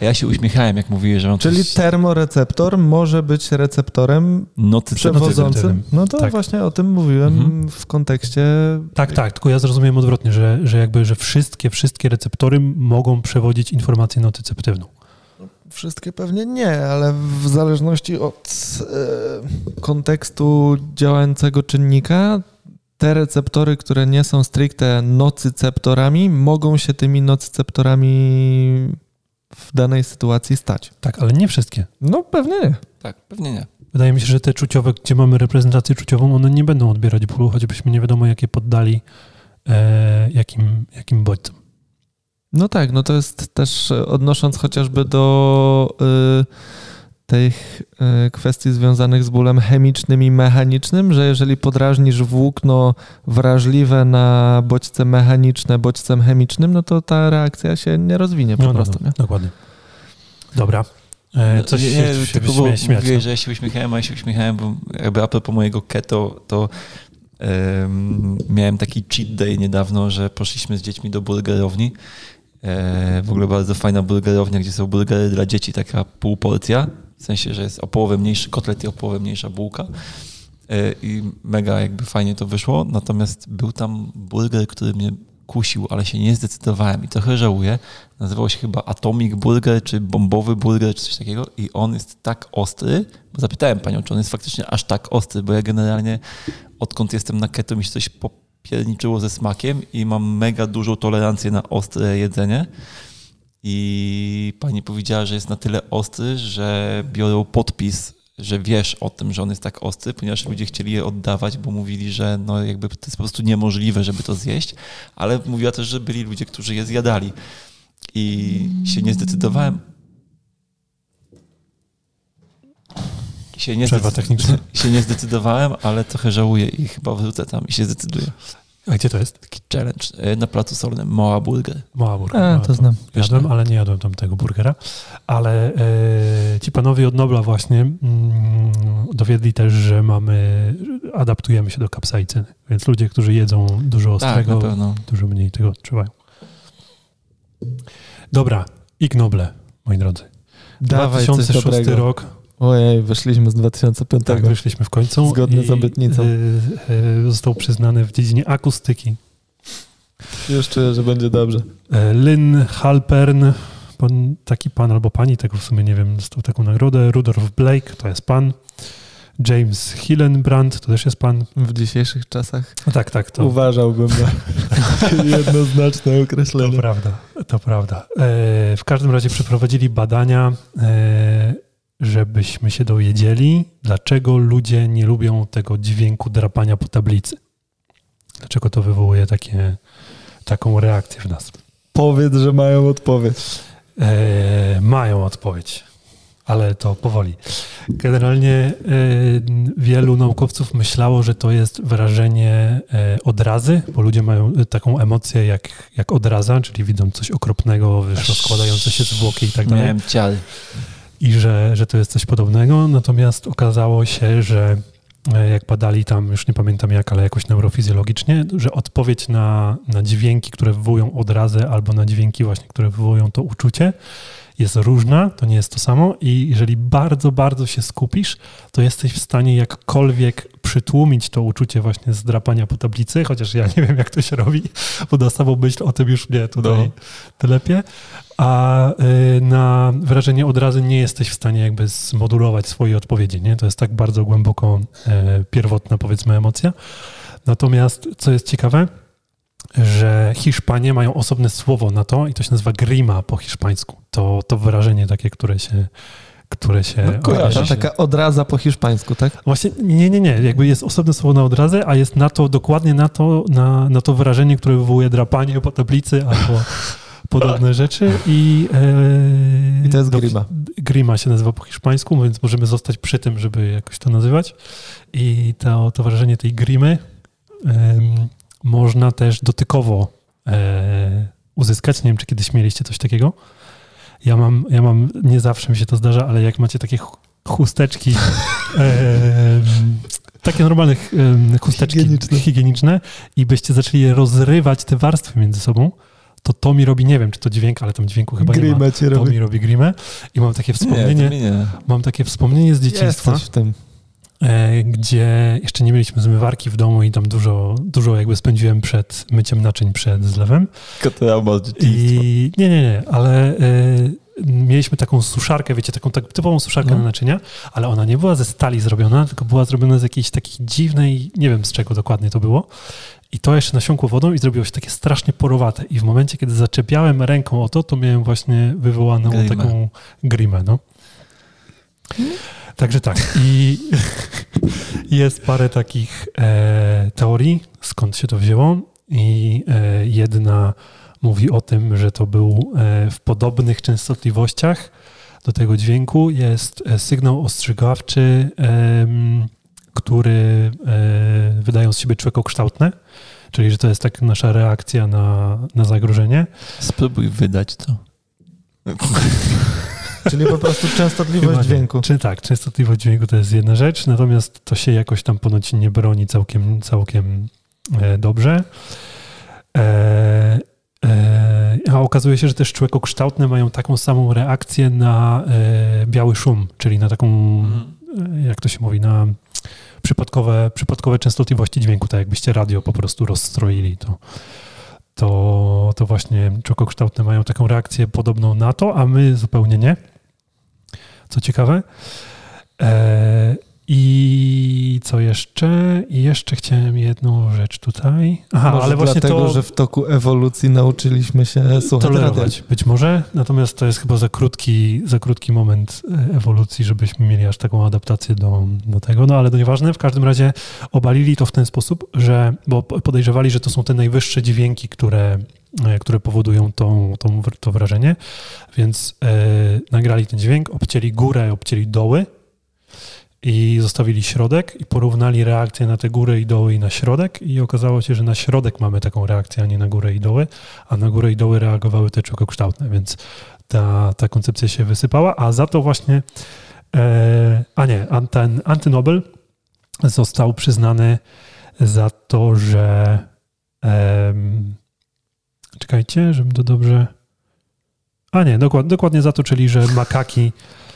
Ja się uśmiechałem, jak mówiłeś, że mam Czyli coś termoreceptor może być receptorem notyceptywnym. przewodzącym. No to Tak. właśnie o tym mówiłem Mhm. w kontekście. Tak, tak, tylko ja zrozumiałem odwrotnie, że, że jakby, że wszystkie, wszystkie receptory mogą przewodzić informację notyceptywną. wszystkie pewnie nie, ale w zależności od e, kontekstu działającego czynnika, te receptory, które nie są stricte nocyceptorami, mogą się tymi nocyceptorami w danej sytuacji stać. Tak, ale nie wszystkie. No pewnie nie. Tak, pewnie nie. Wydaje mi się, że te czuciowe, gdzie mamy reprezentację czuciową, one nie będą odbierać bólu, choćbyśmy nie wiadomo, jakie poddali e, jakim, jakim bodźcom. No tak, no to jest też e, odnosząc chociażby do y, tych y, kwestii związanych z bólem chemicznym i mechanicznym, że jeżeli podrażnisz włókno wrażliwe na bodźce mechaniczne bodźcem chemicznym, no to ta reakcja się nie rozwinie po No, no, prostu. no, Nie? dokładnie. Dobra. E, coś nie, się, się tylko śmiać. mówiłeś, no. że ja się uśmiechałem, a ja się uśmiechałem, bo jakby a propos mojego keto, to em, miałem taki cheat day niedawno, że poszliśmy z dziećmi do burgerowni. E, w ogóle bardzo fajna burgerownia, gdzie są burgery dla dzieci, taka pół porcja, w sensie, że jest o połowę mniejszy kotlet i o połowę mniejsza bułka. E, I mega jakby fajnie to wyszło, natomiast był tam burger, który mnie kusił, ale się nie zdecydowałem i trochę żałuję. Nazywał się chyba Atomic Burger, czy Bombowy Burger, czy coś takiego i on jest tak ostry, bo zapytałem panią, czy on jest faktycznie aż tak ostry, bo ja generalnie odkąd jestem na keto mi się coś popierniczyło ze smakiem i mam mega dużą tolerancję na ostre jedzenie i pani powiedziała, że jest na tyle ostry, że biorą podpis że wiesz o tym, że on jest tak ostry, ponieważ ludzie chcieli je oddawać, bo mówili, że no jakby to jest po prostu niemożliwe, żeby to zjeść, ale mówiła też, że byli ludzie, którzy je zjadali. I się nie zdecydowałem. Się nie, się nie zdecydowałem, ale trochę żałuję i chyba wrócę tam i się zdecyduję. A gdzie to jest? Taki challenge e, na placu solnym, Moa Burger. Mała burger. A, Mała to znam. Jadłem, ale nie jadłem tam tego burgera. Ale e, ci panowie od Nobla właśnie mm, dowiedli też, że mamy, adaptujemy się do kapsaicyny. Więc ludzie, którzy jedzą dużo Tak, ostrego, pewno. dużo mniej tego odczuwają. Dobra, Ig Noble, moi drodzy. Dawaj coś 2006 dobrego. rok, Ojej, wyszliśmy z 2005. tak, wyszliśmy w końcu. Zgodnie z obietnicą. e, e, został przyznany w dziedzinie akustyki. Już czuję, że będzie dobrze. E, Lynn Halpern, pan, taki pan albo pani, tego w sumie nie wiem, dostał taką nagrodę. Rudolf Blake, to jest pan. James Hillenbrand, to też jest pan. W dzisiejszych czasach No tak, tak, to, uważałbym na jednoznaczne to określenie. prawda. To prawda. E, w każdym razie przeprowadzili badania, e, żebyśmy się dowiedzieli, dlaczego ludzie nie lubią tego dźwięku drapania po tablicy. Dlaczego to wywołuje takie, taką reakcję w nas. Powiedz, że mają odpowiedź. E, mają odpowiedź, ale to powoli. Generalnie e, wielu naukowców myślało, że to jest wyrażenie e, odrazy, bo ludzie mają e, taką emocję jak, jak odraza, czyli widzą coś okropnego, wiesz, rozkładające się zwłoki i tak dalej. Miałem ciary. I że, że to jest coś podobnego, natomiast okazało się, że e, jak badali tam, już nie pamiętam jak, ale jakoś neurofizjologicznie, że odpowiedź na, na dźwięki, które wywołują odrazę, albo na dźwięki właśnie, które wywołują to uczucie, jest różna, to nie jest to samo i jeżeli bardzo, bardzo się skupisz, to jesteś w stanie jakkolwiek przytłumić to uczucie właśnie zdrapania po tablicy, chociaż ja nie wiem, jak to się robi, bo na samą myśl o tym już mnie tutaj No. telepie, a y, na wrażenie odrazy nie jesteś w stanie jakby zmodulować swojej odpowiedzi, nie? To jest tak bardzo głęboko e, pierwotna, powiedzmy, emocja. Natomiast, co jest ciekawe, że Hiszpanie mają osobne słowo na to i to się nazywa grima po hiszpańsku. To, to wyrażenie takie, które się, które się No, kojarzę. się- Taka odraza po hiszpańsku, tak? Właśnie nie, nie, nie. Jakby jest osobne słowo na odrazę, a jest na to, dokładnie na to, na, na to wyrażenie, które wywołuje drapanie po tablicy albo podobne rzeczy. I, e, I to jest grima. Grima się nazywa po hiszpańsku, więc możemy zostać przy tym, żeby jakoś to nazywać. I to, to wyrażenie tej grimy można też dotykowo e, uzyskać. Nie wiem, czy kiedyś mieliście coś takiego. Ja mam, ja mam, nie zawsze mi się to zdarza, ale jak macie takie ch- chusteczki, takie normalne chusteczki Higieniczne. higieniczne. i byście zaczęli rozrywać te warstwy między sobą, to to mi robi, nie wiem, czy to dźwięk, ale tam dźwięku chyba nie ma. To robi. mi robi grimę i mam takie Nie, wspomnienie, mi nie. mam takie wspomnienie z dzieciństwa, Jesteś w tym. e, gdzie jeszcze nie mieliśmy zmywarki w domu i tam dużo, dużo jakby spędziłem przed myciem naczyń przed zlewem. Dzieciństwa. I nie, nie, nie, ale e, mieliśmy taką suszarkę, wiecie, taką tak typową suszarkę No. na naczynia, ale ona nie była ze stali zrobiona, tylko była zrobiona z jakiejś takiej dziwnej, nie wiem z czego dokładnie to było. I to jeszcze nasiąkło wodą i zrobiło się takie strasznie porowate. I w momencie, kiedy zaczepiałem ręką o to, to miałem właśnie wywołaną Grimę. taką grimę, no. Także tak. I jest parę takich e, teorii, skąd się to wzięło. I e, jedna mówi o tym, że to był e, w podobnych częstotliwościach do tego dźwięku jest e, sygnał ostrzegawczy, który e, wydają z siebie człekokształtne, czyli że to jest tak nasza reakcja na, na zagrożenie. Spróbuj wydać to. Czyli po prostu częstotliwość dźwięku. Czy tak, częstotliwość dźwięku to jest jedna rzecz, natomiast to się jakoś tam ponoć nie broni całkiem, całkiem e, dobrze. E, e, a okazuje się, że też człekokształtne mają taką samą reakcję na e, biały szum, czyli na taką, e, jak to się mówi, na przypadkowe, przypadkowe częstotliwości dźwięku, tak jakbyście radio po prostu rozstroili, to, to, to właśnie człekokształtne mają taką reakcję podobną na to, a my zupełnie nie. Co ciekawe. E, I co jeszcze? I jeszcze chciałem jedną rzecz tutaj. Aha, Może ale właśnie dlatego, to że w toku ewolucji nauczyliśmy się słuchać radia. tolerować. Być może, natomiast to jest chyba za krótki, za krótki moment e, ewolucji, żebyśmy mieli aż taką adaptację do, do tego. No ale to nieważne. W każdym razie obalili to w ten sposób, że, bo podejrzewali, że to są te najwyższe dźwięki, które, e, które powodują tą, tą, to wrażenie. Więc e, nagrali ten dźwięk, obcięli górę, obcięli doły i zostawili środek i porównali reakcję na te góry i doły i na środek i okazało się, że na środek mamy taką reakcję, a nie na górę i doły, a na górę i doły reagowały te człekokształtne, więc ta, ta koncepcja się wysypała, a za to właśnie e, a nie, ten antynobel został przyznany za to, że em, czekajcie, żebym to dobrze a nie, dokład, dokładnie za to, czyli że makaki e,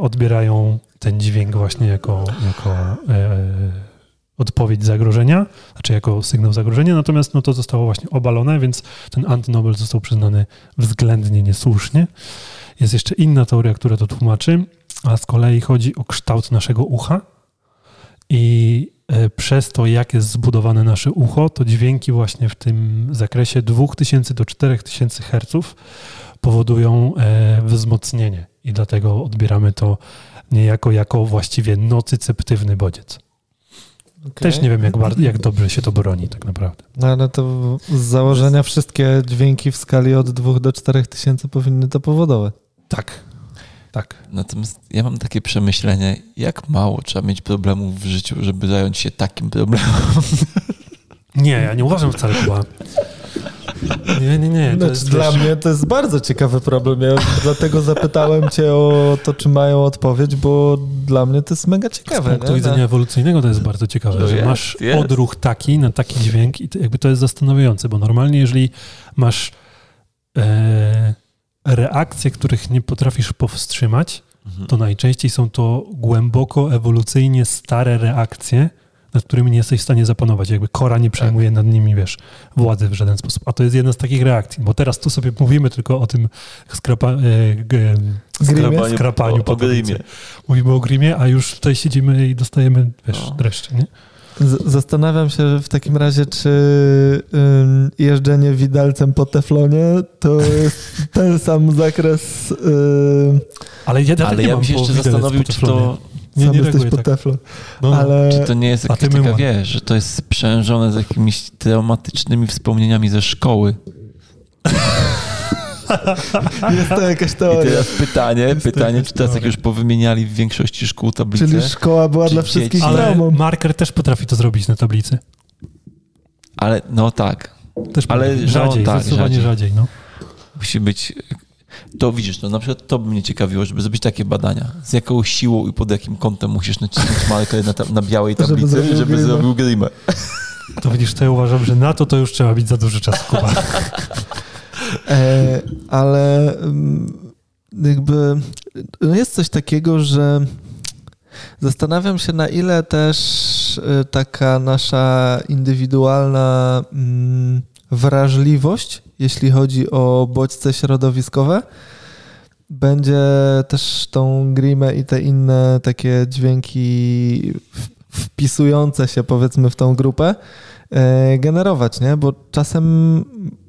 odbierają ten dźwięk właśnie jako, jako e, odpowiedź zagrożenia, znaczy jako sygnał zagrożenia, natomiast no to zostało właśnie obalone, więc ten antynobel został przyznany względnie niesłusznie. Jest jeszcze inna teoria, która to tłumaczy, a z kolei chodzi o kształt naszego ucha i e, przez to, jak jest zbudowane nasze ucho, to dźwięki właśnie w tym zakresie 2000 do 4000 Hz powodują e, wzmocnienie i dlatego odbieramy to niejako jako właściwie nocyceptywny bodziec. Okej. Też nie wiem, jak, jak dobrze się to broni tak naprawdę. No ale to z założenia wszystkie dźwięki w skali od 2 do 4 tysięcy powinny to powodować. Tak, tak. Natomiast ja mam takie przemyślenie, jak mało trzeba mieć problemów w życiu, żeby zająć się takim problemem. Nie, ja nie uważam wcale chyba. Nie, nie, nie. To Znaczy, jest, dla wiesz, mnie to jest bardzo ciekawy problem. Ja dlatego zapytałem cię o to, czy mają odpowiedź, bo dla mnie to jest mega z ciekawe. punktu nie? widzenia ewolucyjnego to jest bardzo ciekawe, To że jest, masz jest. odruch taki na taki dźwięk i to, jakby to jest zastanawiające, bo normalnie jeżeli masz e, reakcje, których nie potrafisz powstrzymać, to najczęściej są to głęboko ewolucyjnie stare reakcje, nad którymi nie jesteś w stanie zapanować. Jakby kora nie przejmuje nad nimi, wiesz, władzy w żaden sposób. A to jest jedna z takich reakcji, bo teraz tu sobie mówimy tylko o tym skrapa, e, g, Grimie? skrapa, skrapaniu o, o grimie. Mówimy o grimie, a już tutaj siedzimy i dostajemy, wiesz, No. dreszcze, nie? Z- Zastanawiam się w takim razie, czy jeżdżenie widelcem po teflonie to jest ten sam zakres. Ym, Ale ja, Ale ja bym się jeszcze zastanowił, czy to, Nie, sam nie jesteś reaguję po tak. teflon. No, Ale czy to nie jest jakaś ty taka, wiesz, że to jest sprzężone z jakimiś traumatycznymi wspomnieniami ze szkoły. jest to jakaś I teoria. teraz pytanie, Jest pytanie, czy teraz jak już powymieniali w większości szkół tablicę, Czyli szkoła była Czy dla dzieci- wszystkich ale traumą. marker też potrafi to zrobić na tablicy. ale no tak, Też Ale no rzadziej, tak, zdecydowanie rzadziej. rzadziej. no. musi być... To widzisz, no na przykład to by mnie ciekawiło, żeby zrobić takie badania. Z jaką siłą i pod jakim kątem musisz nacisnąć marker na, ta, na białej Żeby tablicy, zrobił żeby zrobił grimę. To widzisz, to ja uważam, że na to to już trzeba mieć za dużo czasu, Kuba. E, ale mm, jakby no jest coś takiego, że zastanawiam się, na ile też e, taka nasza indywidualna mm, wrażliwość, jeśli chodzi o bodźce środowiskowe, będzie też tą grimę i te inne takie dźwięki wpisujące się powiedzmy w tą grupę e, generować, nie? Bo czasem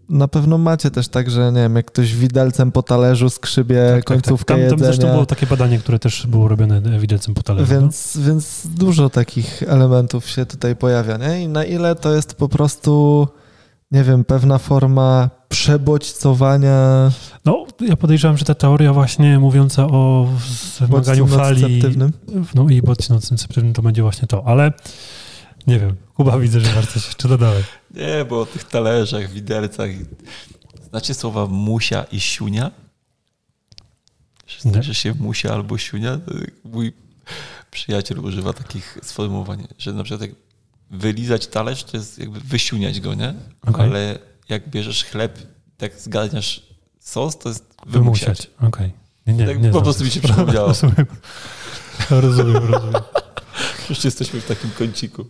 na pewno macie też tak, że nie wiem, jak ktoś widelcem po talerzu skrzybie tak, końcówkę tak, tak. Tam, tam zresztą było takie badanie, które też było robione widelcem po talerzu. Więc, no? więc dużo takich elementów się tutaj pojawia, nie? I na ile to jest po prostu, nie wiem, pewna forma przebodźcowania. No, ja podejrzewam, że ta teoria właśnie mówiąca o wymaganiu fali no i bodźcu nocnym to będzie właśnie to, ale nie wiem, Kuba widzę, że masz coś jeszcze dodałeś. Nie, bo o tych talerzach, widelcach. Znacie słowa musia i siunia? Znaczy się musia albo siunia? Mój przyjaciel używa takich sformułowań, że na przykład jak wylizać talerz, to jest jakby wysiuniać go, nie? Okay. Ale jak bierzesz chleb, tak zgarniasz sos, to jest wymusiać. Okej. Okay. Nie, nie, tak nie po prostu mi się przypomniało. Rozumiem, rozumiem. rozumiem. Już jesteśmy w takim kąciku.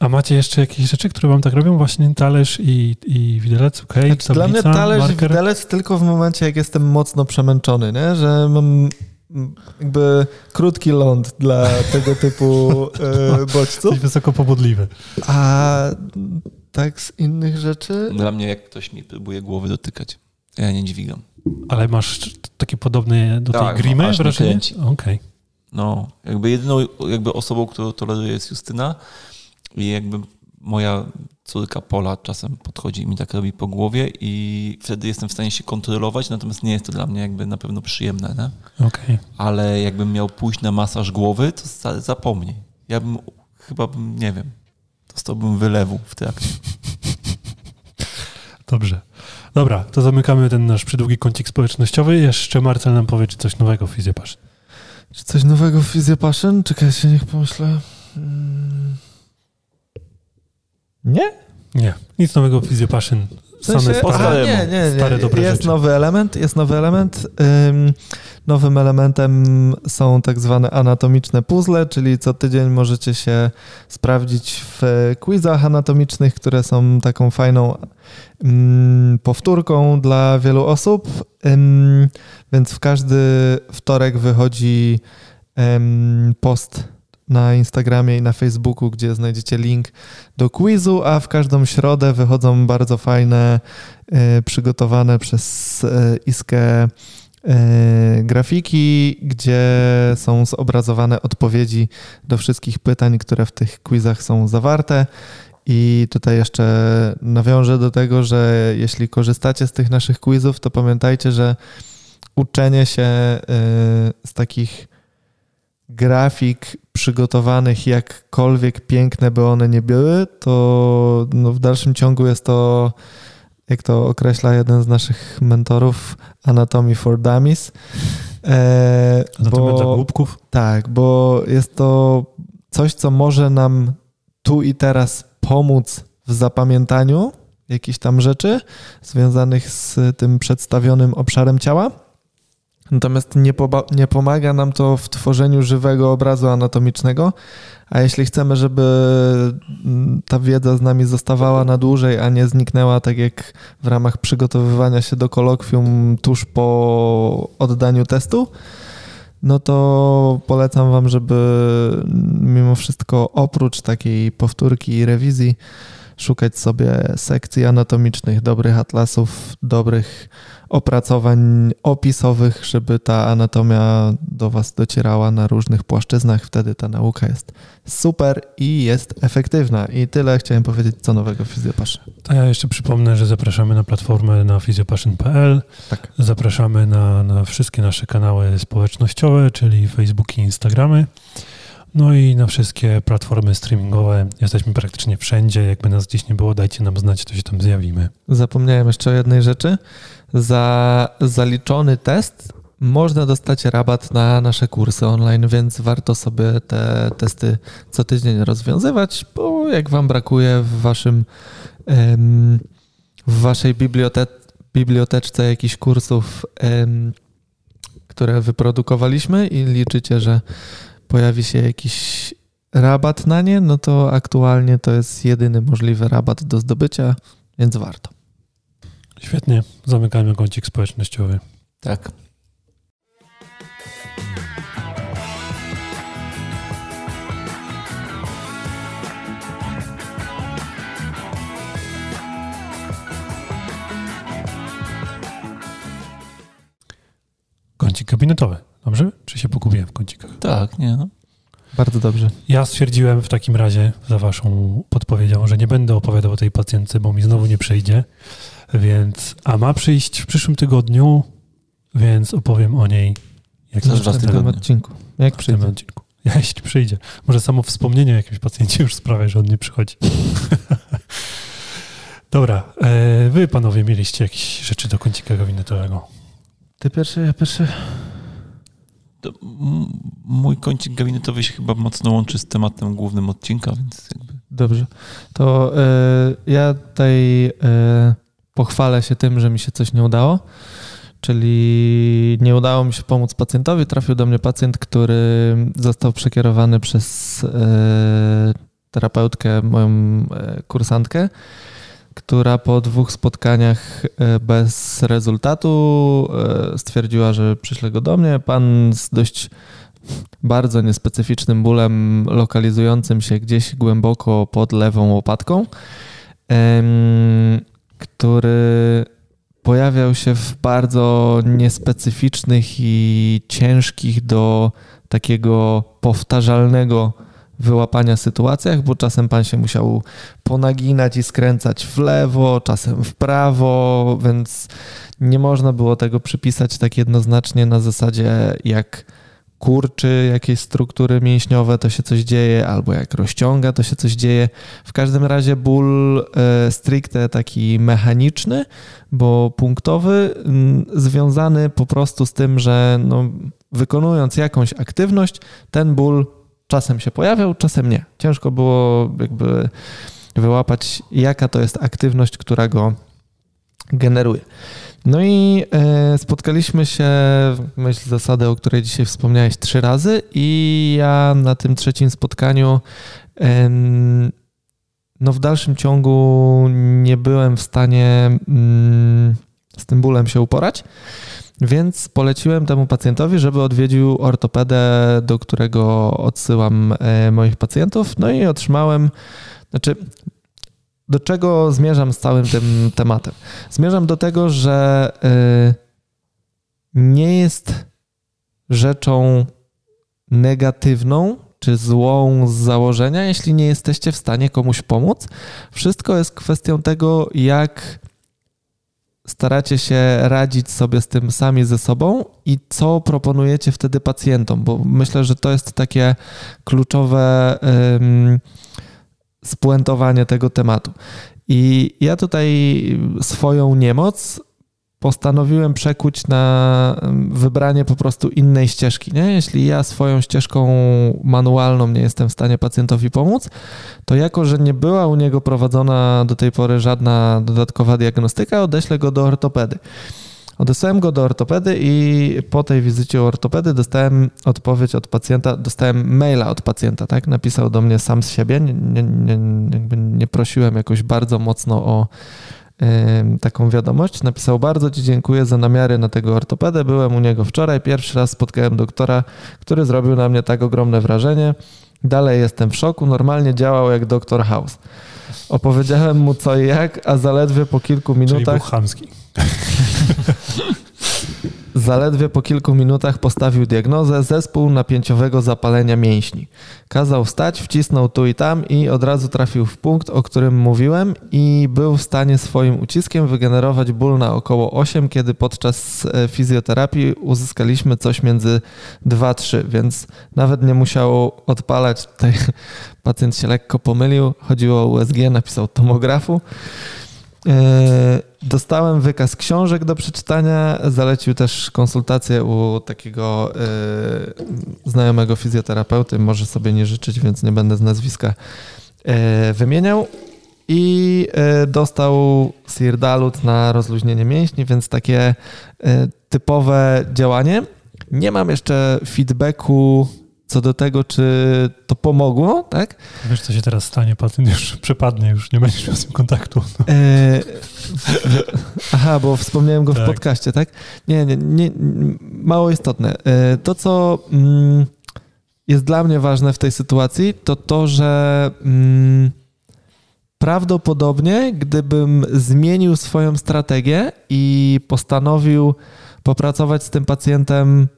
A macie jeszcze jakieś rzeczy, które wam tak robią? Właśnie talerz i, i widelec, okej, okay, znaczy, Dla mnie talerz marker. i widelec tylko w momencie, jak jestem mocno przemęczony, nie? że mam jakby krótki ląd dla tego typu e, bodźców. Wysoko pobudliwy. A tak z innych rzeczy? Dla mnie jak ktoś mi próbuje głowy dotykać, ja nie dźwigam. Ale masz takie podobne do tak, tej grimy? No, Okej. Okay. No, jakby jedyną jakby osobą, którą toleruję jest Justyna i jakby moja córka Pola czasem podchodzi i mi tak robi po głowie i wtedy jestem w stanie się kontrolować, natomiast nie jest to dla mnie jakby na pewno przyjemne, nie? Okay. Ale jakbym miał pójść na masaż głowy, to zapomnij. Ja bym chyba bym, nie wiem, dostałbym wylewu w trakcie. Dobrze. Dobra, to zamykamy ten nasz przydługi kącik społecznościowy. Jeszcze Marcel nam powie, czy coś nowego w Fizjopaszyn. Czy coś nowego w Fizjopaszyn? Czekajcie, niech pomyślę. Hmm. Nie? Nie, nic nowego w Fizjopaszyn. W sensie, Same stare, nie, nie, nie. Stare, dobre jest rzeczy. nowy element, jest nowy element. Um, nowym elementem są tak zwane anatomiczne puzzle, czyli co tydzień możecie się sprawdzić w quizach anatomicznych, które są taką fajną um, powtórką dla wielu osób. Um, więc w każdy wtorek wychodzi post na Instagramie i na Facebooku, gdzie znajdziecie link do quizu, a w każdą środę wychodzą bardzo fajne, e, przygotowane przez e, Iskę e, grafiki, gdzie są zobrazowane odpowiedzi do wszystkich pytań, które w tych quizach są zawarte. I tutaj jeszcze nawiążę do tego, że jeśli korzystacie z tych naszych quizów, to pamiętajcie, że uczenie się z takich grafik przygotowanych, jakkolwiek piękne by one nie były, to no w dalszym ciągu jest to, jak to określa jeden z naszych mentorów, Anatomy for Dummies. E, bo, dla głupków? Tak, bo jest to coś, co może nam tu i teraz pomóc w zapamiętaniu jakichś tam rzeczy związanych z tym przedstawionym obszarem ciała Natomiast nie, nie, pomaga nam to w tworzeniu żywego obrazu anatomicznego, a jeśli chcemy, żeby mm, ta wiedza z nami zostawała na dłużej, a nie zniknęła tak jak w ramach przygotowywania się do kolokwium tuż po oddaniu testu, no to polecam Wam, żeby mimo wszystko oprócz takiej powtórki i rewizji szukać sobie sekcji anatomicznych, dobrych atlasów, dobrych opracowań opisowych, żeby ta anatomia do Was docierała na różnych płaszczyznach. Wtedy ta nauka jest super i jest efektywna. I tyle chciałem powiedzieć, co nowego w Fizjopassion. To ja jeszcze przypomnę, że zapraszamy na platformę na fizjopassion.pl. Tak. Zapraszamy na, na wszystkie nasze kanały społecznościowe, czyli Facebook i Instagramy. No i na wszystkie platformy streamingowe jesteśmy praktycznie wszędzie. Jakby nas gdzieś nie było, dajcie nam znać, to się tam zjawimy. Zapomniałem jeszcze o jednej rzeczy. Za zaliczony test można dostać rabat na nasze kursy online, więc warto sobie te testy co tydzień rozwiązywać, bo jak wam brakuje w waszym w waszej bibliote biblioteczce jakichś kursów, które wyprodukowaliśmy i liczycie, że pojawi się jakiś rabat na nie, no to aktualnie to jest jedyny możliwy rabat do zdobycia, więc warto. Świetnie, zamykamy kącik społecznościowy. Tak. Kącik gabinetowy. Dobrze? Czy się pogubiłem w kącikach? Tak, nie no. Bardzo dobrze. Ja stwierdziłem w takim razie za waszą podpowiedzią, że nie będę opowiadał o tej pacjentce, bo mi znowu nie przyjdzie. Więc, a ma przyjść w przyszłym tygodniu, więc opowiem o niej jak w tym tygodniu. odcinku. Jak w tym przyjdzie. odcinku. Ja jeśli przyjdzie. Może samo wspomnienie o jakimś pacjencie już sprawia, że on nie przychodzi. Dobra, e, wy panowie mieliście jakieś rzeczy do kącika gabinetowego. Ty pierwszy, ja pierwszy. Mój kącik gabinetowy się chyba mocno łączy z tematem głównym odcinka, więc jakby... Dobrze. To e, ja tutaj e, pochwalę się tym, że mi się coś nie udało. Czyli nie udało mi się pomóc pacjentowi. Trafił do mnie pacjent, który został przekierowany przez e, terapeutkę, moją kursantkę, która po dwóch spotkaniach e, bez rezultatu e, stwierdziła, że przyśle go do mnie. Pan z dość bardzo niespecyficznym bólem lokalizującym się gdzieś głęboko pod lewą łopatką, który pojawiał się w bardzo niespecyficznych i ciężkich do takiego powtarzalnego wyłapania sytuacjach, bo czasem pan się musiał ponaginać i skręcać w lewo, czasem w prawo, więc nie można było tego przypisać tak jednoznacznie na zasadzie jak kurczy jakieś struktury mięśniowe, to się coś dzieje, albo jak rozciąga, to się coś dzieje. W każdym razie ból e, stricte taki mechaniczny, bo punktowy, związany po prostu z tym, że no, wykonując jakąś aktywność, ten ból czasem się pojawiał, czasem nie. Ciężko było jakby wyłapać, jaka to jest aktywność, która go generuje. No i e, spotkaliśmy się, myśl zasady, o której dzisiaj wspomniałeś, trzy razy i ja na tym trzecim spotkaniu no w dalszym ciągu nie byłem w stanie mm, z tym bólem się uporać, więc poleciłem temu pacjentowi, żeby odwiedził ortopedę, do którego odsyłam e, moich pacjentów, no i otrzymałem, znaczy do czego zmierzam z całym tym tematem? Zmierzam do tego, że y, nie jest rzeczą negatywną czy złą z założenia, jeśli nie jesteście w stanie komuś pomóc. Wszystko jest kwestią tego, jak staracie się radzić sobie z tym sami ze sobą i co proponujecie wtedy pacjentom, bo myślę, że to jest takie kluczowe. ym, spuentowanie tego tematu. I ja tutaj swoją niemoc postanowiłem przekuć na wybranie po prostu innej ścieżki. Nie? Jeśli ja swoją ścieżką manualną nie jestem w stanie pacjentowi pomóc, to jako, że nie była u niego prowadzona do tej pory żadna dodatkowa diagnostyka, odeślę go do ortopedy. Odesłałem go do ortopedy i po tej wizycie u ortopedy dostałem odpowiedź od pacjenta, dostałem maila od pacjenta, tak? Napisał do mnie sam z siebie, nie, nie, nie, nie prosiłem jakoś bardzo mocno o taką wiadomość. Napisał bardzo Ci dziękuję za namiary na tego ortopedę. Byłem u niego wczoraj, pierwszy raz spotkałem doktora, który zrobił na mnie tak ogromne wrażenie. Dalej jestem w szoku, normalnie działał jak doktor House. Opowiedziałem mu co i jak, a zaledwie po kilku Czyli był minutach chamski. Zaledwie po kilku minutach postawił diagnozę zespół napięciowego zapalenia mięśni. Kazał wstać, wcisnął tu i tam i od razu trafił w punkt, o którym mówiłem i był w stanie swoim uciskiem wygenerować ból na około 8, kiedy podczas e, fizjoterapii uzyskaliśmy coś między 2-3, więc nawet nie musiał odpalać. Tutaj pacjent się lekko pomylił, chodziło o USG, napisał tomografu. E, Dostałem wykaz książek do przeczytania, zalecił też konsultację u takiego e, znajomego fizjoterapeuty. Może sobie nie życzyć, więc nie będę z nazwiska e, wymieniał. I dostał Sirdalut na rozluźnienie mięśni, więc takie typowe działanie. Nie mam jeszcze feedbacku co do tego, czy to pomogło, tak? Wiesz, co się teraz stanie, pacjent już przepadnie, już nie będziesz miał z nim kontaktu. E, aha, bo wspomniałem go tak. w podcaście, tak? Nie, nie, nie, mało istotne. E, to, co mm, jest dla mnie ważne w tej sytuacji, to to, że mm, prawdopodobnie, gdybym zmienił swoją strategię i postanowił popracować z tym pacjentem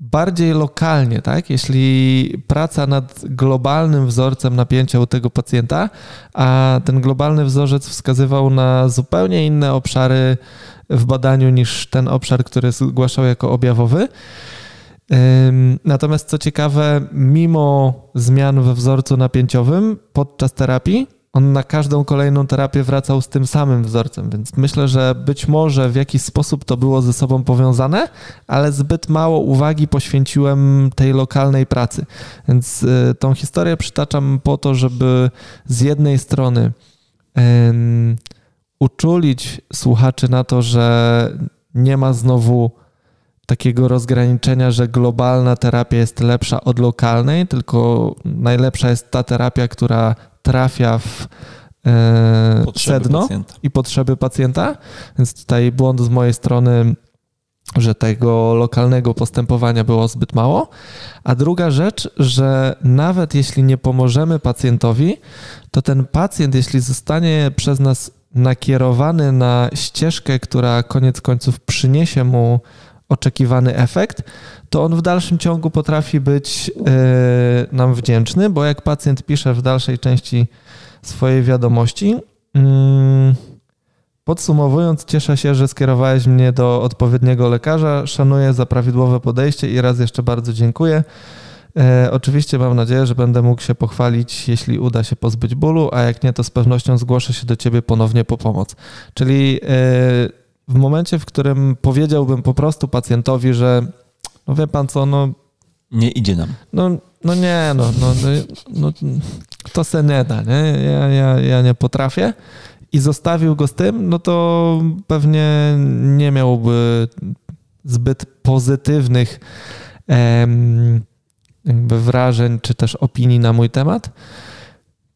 bardziej lokalnie, tak? Jeśli praca nad globalnym wzorcem napięcia u tego pacjenta, a ten globalny wzorzec wskazywał na zupełnie inne obszary w badaniu niż ten obszar, który zgłaszał jako objawowy. Natomiast co ciekawe, mimo zmian we wzorcu napięciowym podczas terapii, on na każdą kolejną terapię wracał z tym samym wzorcem, więc myślę, że być może w jakiś sposób to było ze sobą powiązane, ale zbyt mało uwagi poświęciłem tej lokalnej pracy. Więc y, tą historię przytaczam po to, żeby z jednej strony uczulić słuchaczy na to, że nie ma znowu takiego rozgraniczenia, że globalna terapia jest lepsza od lokalnej, tylko najlepsza jest ta terapia, która trafia w e, sedno pacjenta. i potrzeby pacjenta. Więc tutaj błąd z mojej strony, że tego lokalnego postępowania było zbyt mało. A druga rzecz, że nawet jeśli nie pomożemy pacjentowi, to ten pacjent, jeśli zostanie przez nas nakierowany na ścieżkę, która koniec końców przyniesie mu oczekiwany efekt, to on w dalszym ciągu potrafi być e, nam wdzięczny, bo jak pacjent pisze w dalszej części swojej wiadomości, mm, Podsumowując, cieszę się, że skierowałeś mnie do odpowiedniego lekarza. Szanuję za prawidłowe podejście i raz jeszcze bardzo dziękuję. E, oczywiście mam nadzieję, że będę mógł się pochwalić, jeśli uda się pozbyć bólu, a jak nie, to z pewnością zgłoszę się do ciebie ponownie po pomoc. Czyli e, w momencie, w którym powiedziałbym po prostu pacjentowi, że no wie pan co, no... Nie idzie nam. No, no nie, no, no, no, no to se nie da, nie? Ja, ja, ja nie potrafię i zostawił go z tym, no to pewnie nie miałby zbyt pozytywnych em, jakby wrażeń czy też opinii na mój temat.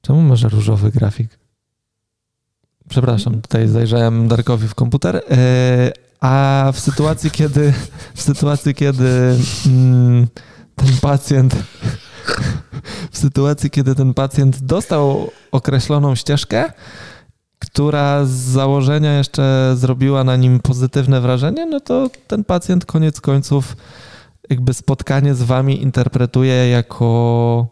Czemu może różowy grafik? Przepraszam, tutaj zajrzałem Darkowi w komputer. E, a w sytuacji, kiedy w sytuacji, kiedy mm, ten pacjent w sytuacji, kiedy ten pacjent dostał określoną ścieżkę, która z założenia jeszcze zrobiła na nim pozytywne wrażenie, no to ten pacjent koniec końców jakby spotkanie z wami interpretuje jako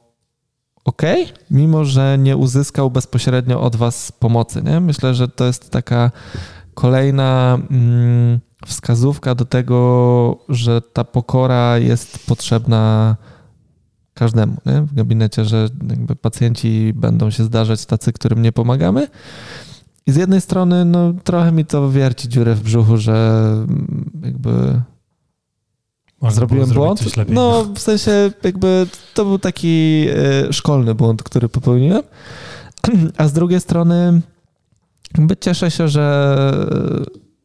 ok, mimo że nie uzyskał bezpośrednio od Was pomocy. Nie? Myślę, że to jest taka kolejna mm, wskazówka do tego, że ta pokora jest potrzebna każdemu nie? w gabinecie, że jakby pacjenci będą się zdarzać tacy, którym nie pomagamy. I z jednej strony, no, trochę mi to wierci dziurę w brzuchu, że mm, jakby można Zrobiłem błąd? No, w sensie jakby to był taki e, szkolny błąd, który popełniłem. A z drugiej strony jakby cieszę się, że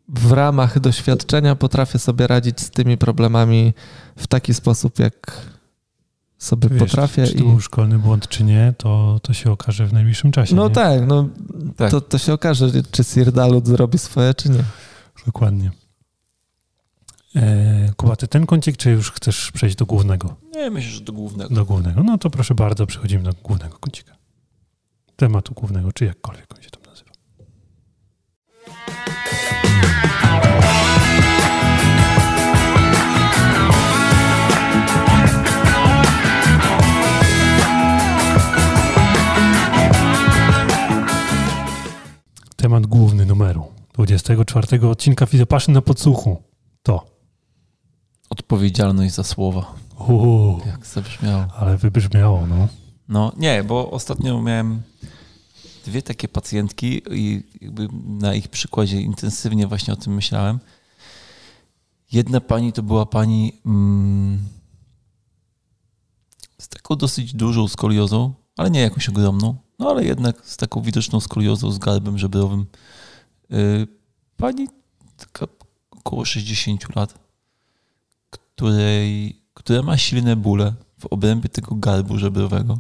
w ramach doświadczenia potrafię sobie radzić z tymi problemami w taki sposób, jak sobie Wiesz, potrafię. Czy to był szkolny błąd, czy nie, to, to się okaże w najbliższym czasie. No nie? tak, no tak. To, to się okaże, czy Sir Dalut zrobi swoje, czy nie. Dokładnie. E, Kuba, ty ten kącik, czy już chcesz przejść do głównego? Nie, myślę, że do głównego. Do głównego. No to proszę bardzo, przechodzimy do głównego kącika. Tematu głównego, czy jakkolwiek on się tam nazywa. Temat główny numeru 24 odcinka Fizopaszyn na podsłuchu Odpowiedzialność za słowa. Uuu, Jak zabrzmiało. Ale wybrzmiało, no. No nie, bo ostatnio miałem dwie takie pacjentki i jakby na ich przykładzie intensywnie właśnie o tym myślałem. Jedna pani to była pani mm, z taką dosyć dużą skoliozą, ale nie jakąś ogromną, no ale jednak z taką widoczną skoliozą, z garbem żebrowym. Yy, pani taka około 60 lat której, która ma silne bóle w obrębie tego garbu żebrowego.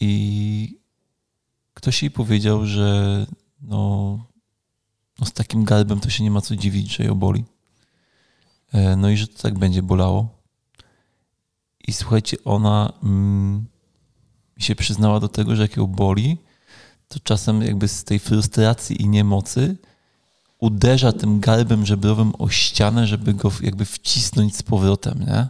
I ktoś jej powiedział, że no, no z takim garbem to się nie ma co dziwić, że ją boli. E, no i że to tak będzie bolało. I słuchajcie, ona mm, się przyznała do tego, że jak ją boli, to czasem jakby z tej frustracji i niemocy uderza tym garbem żebrowym o ścianę, żeby go jakby wcisnąć z powrotem, nie?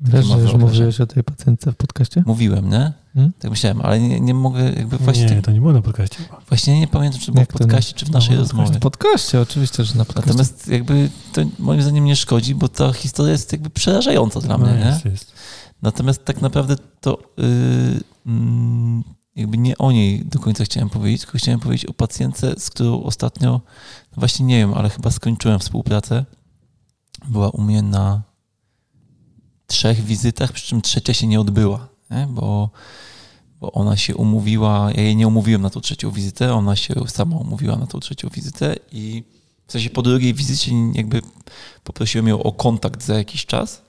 Wiesz, że już mówiłeś o tej pacjentce w podcaście? Mówiłem, nie? Hmm? Tak myślałem, ale nie, nie mogę jakby właśnie... Nie, to nie było na podcaście. Właśnie nie pamiętam, czy było w podcaście, czy w naszej no, rozmowie. W podcaście, oczywiście, że na podcaście. Natomiast jakby to moim zdaniem nie szkodzi, bo ta historia jest jakby przerażająca dla no, mnie, jest, nie? Jest. Natomiast tak naprawdę to yy, jakby nie o niej do końca chciałem powiedzieć, tylko chciałem powiedzieć o pacjentce, z którą ostatnio, no właśnie nie wiem, ale chyba skończyłem współpracę. Była u mnie na trzech wizytach, przy czym trzecia się nie odbyła, nie? Bo, bo ona się umówiła, ja jej nie umówiłem na tą trzecią wizytę, ona się sama umówiła na tą trzecią wizytę i w sensie po drugiej wizycie jakby poprosiłem ją o kontakt za jakiś czas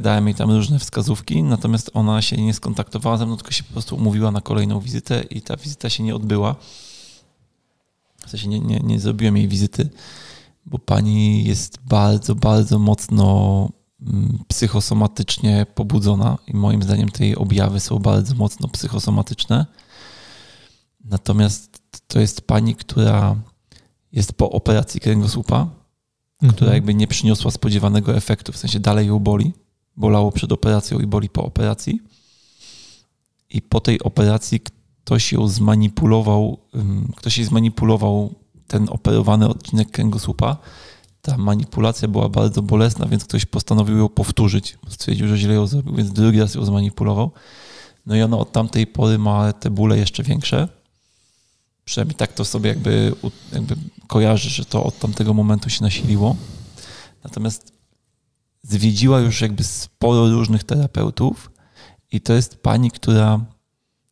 dałem jej tam różne wskazówki, natomiast ona się nie skontaktowała ze mną, tylko się po prostu umówiła na kolejną wizytę i ta wizyta się nie odbyła. W sensie nie, nie, nie zrobiłem jej wizyty, bo pani jest bardzo, bardzo mocno mm, psychosomatycznie pobudzona i moim zdaniem te jej objawy są bardzo mocno psychosomatyczne. Natomiast to jest pani, która jest po operacji kręgosłupa, mhm. która jakby nie przyniosła spodziewanego efektu, w sensie dalej ją boli. Bolało przed operacją i boli po operacji. I po tej operacji ktoś ją zmanipulował, ktoś jej zmanipulował ten operowany odcinek kręgosłupa. Ta manipulacja była bardzo bolesna, więc ktoś postanowił ją powtórzyć. Stwierdził, że źle ją zrobił, więc drugi raz ją zmanipulował. No i ona od tamtej pory ma te bóle jeszcze większe Przynajmniej tak to sobie jakby, jakby kojarzy, że to od tamtego momentu się nasiliło. Natomiast zwiedziła już jakby sporo różnych terapeutów i to jest pani, która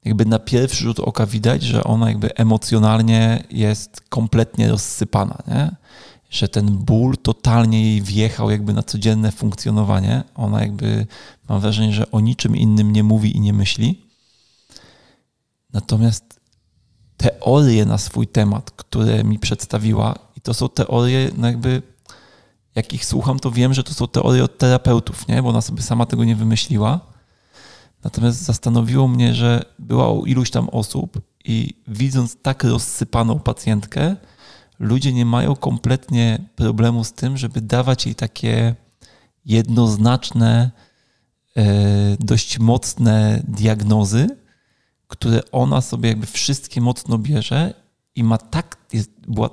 jakby na pierwszy rzut oka widać, że ona jakby emocjonalnie jest kompletnie rozsypana, nie? że ten ból totalnie jej wjechał jakby na codzienne funkcjonowanie. Ona jakby, mam wrażenie, że o niczym innym nie mówi i nie myśli. Natomiast teorie na swój temat, które mi przedstawiła, i to są teorie, no jakby jak ich słucham, to wiem, że to są teorie od terapeutów, nie? bo ona sobie sama tego nie wymyśliła. Natomiast zastanowiło mnie, że była u iluś tam osób i widząc tak rozsypaną pacjentkę, ludzie nie mają kompletnie problemu z tym, żeby dawać jej takie jednoznaczne, e, dość mocne diagnozy, które ona sobie jakby wszystkie mocno bierze i ma tak, jest, była,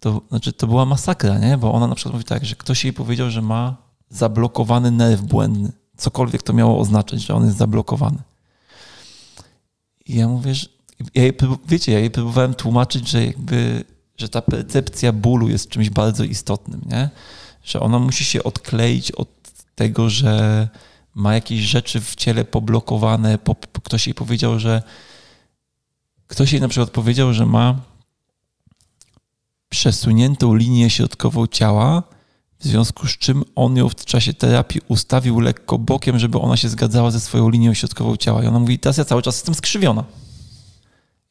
to znaczy to była masakra, nie? Bo ona na przykład mówi tak, że ktoś jej powiedział, że ma zablokowany nerw błędny. Cokolwiek to miało oznaczać, że on jest zablokowany. I ja mówię, że ja jej, wiecie, ja jej próbowałem tłumaczyć, że jakby, że ta percepcja bólu jest czymś bardzo istotnym, nie? Że ona musi się odkleić od tego, że ma jakieś rzeczy w ciele poblokowane. Po, ktoś jej powiedział, że ktoś jej na przykład powiedział, że ma przesuniętą linię środkową ciała, w związku z czym on ją w czasie terapii ustawił lekko bokiem, żeby ona się zgadzała ze swoją linią środkową ciała. I ona mówi, teraz ja cały czas jestem skrzywiona.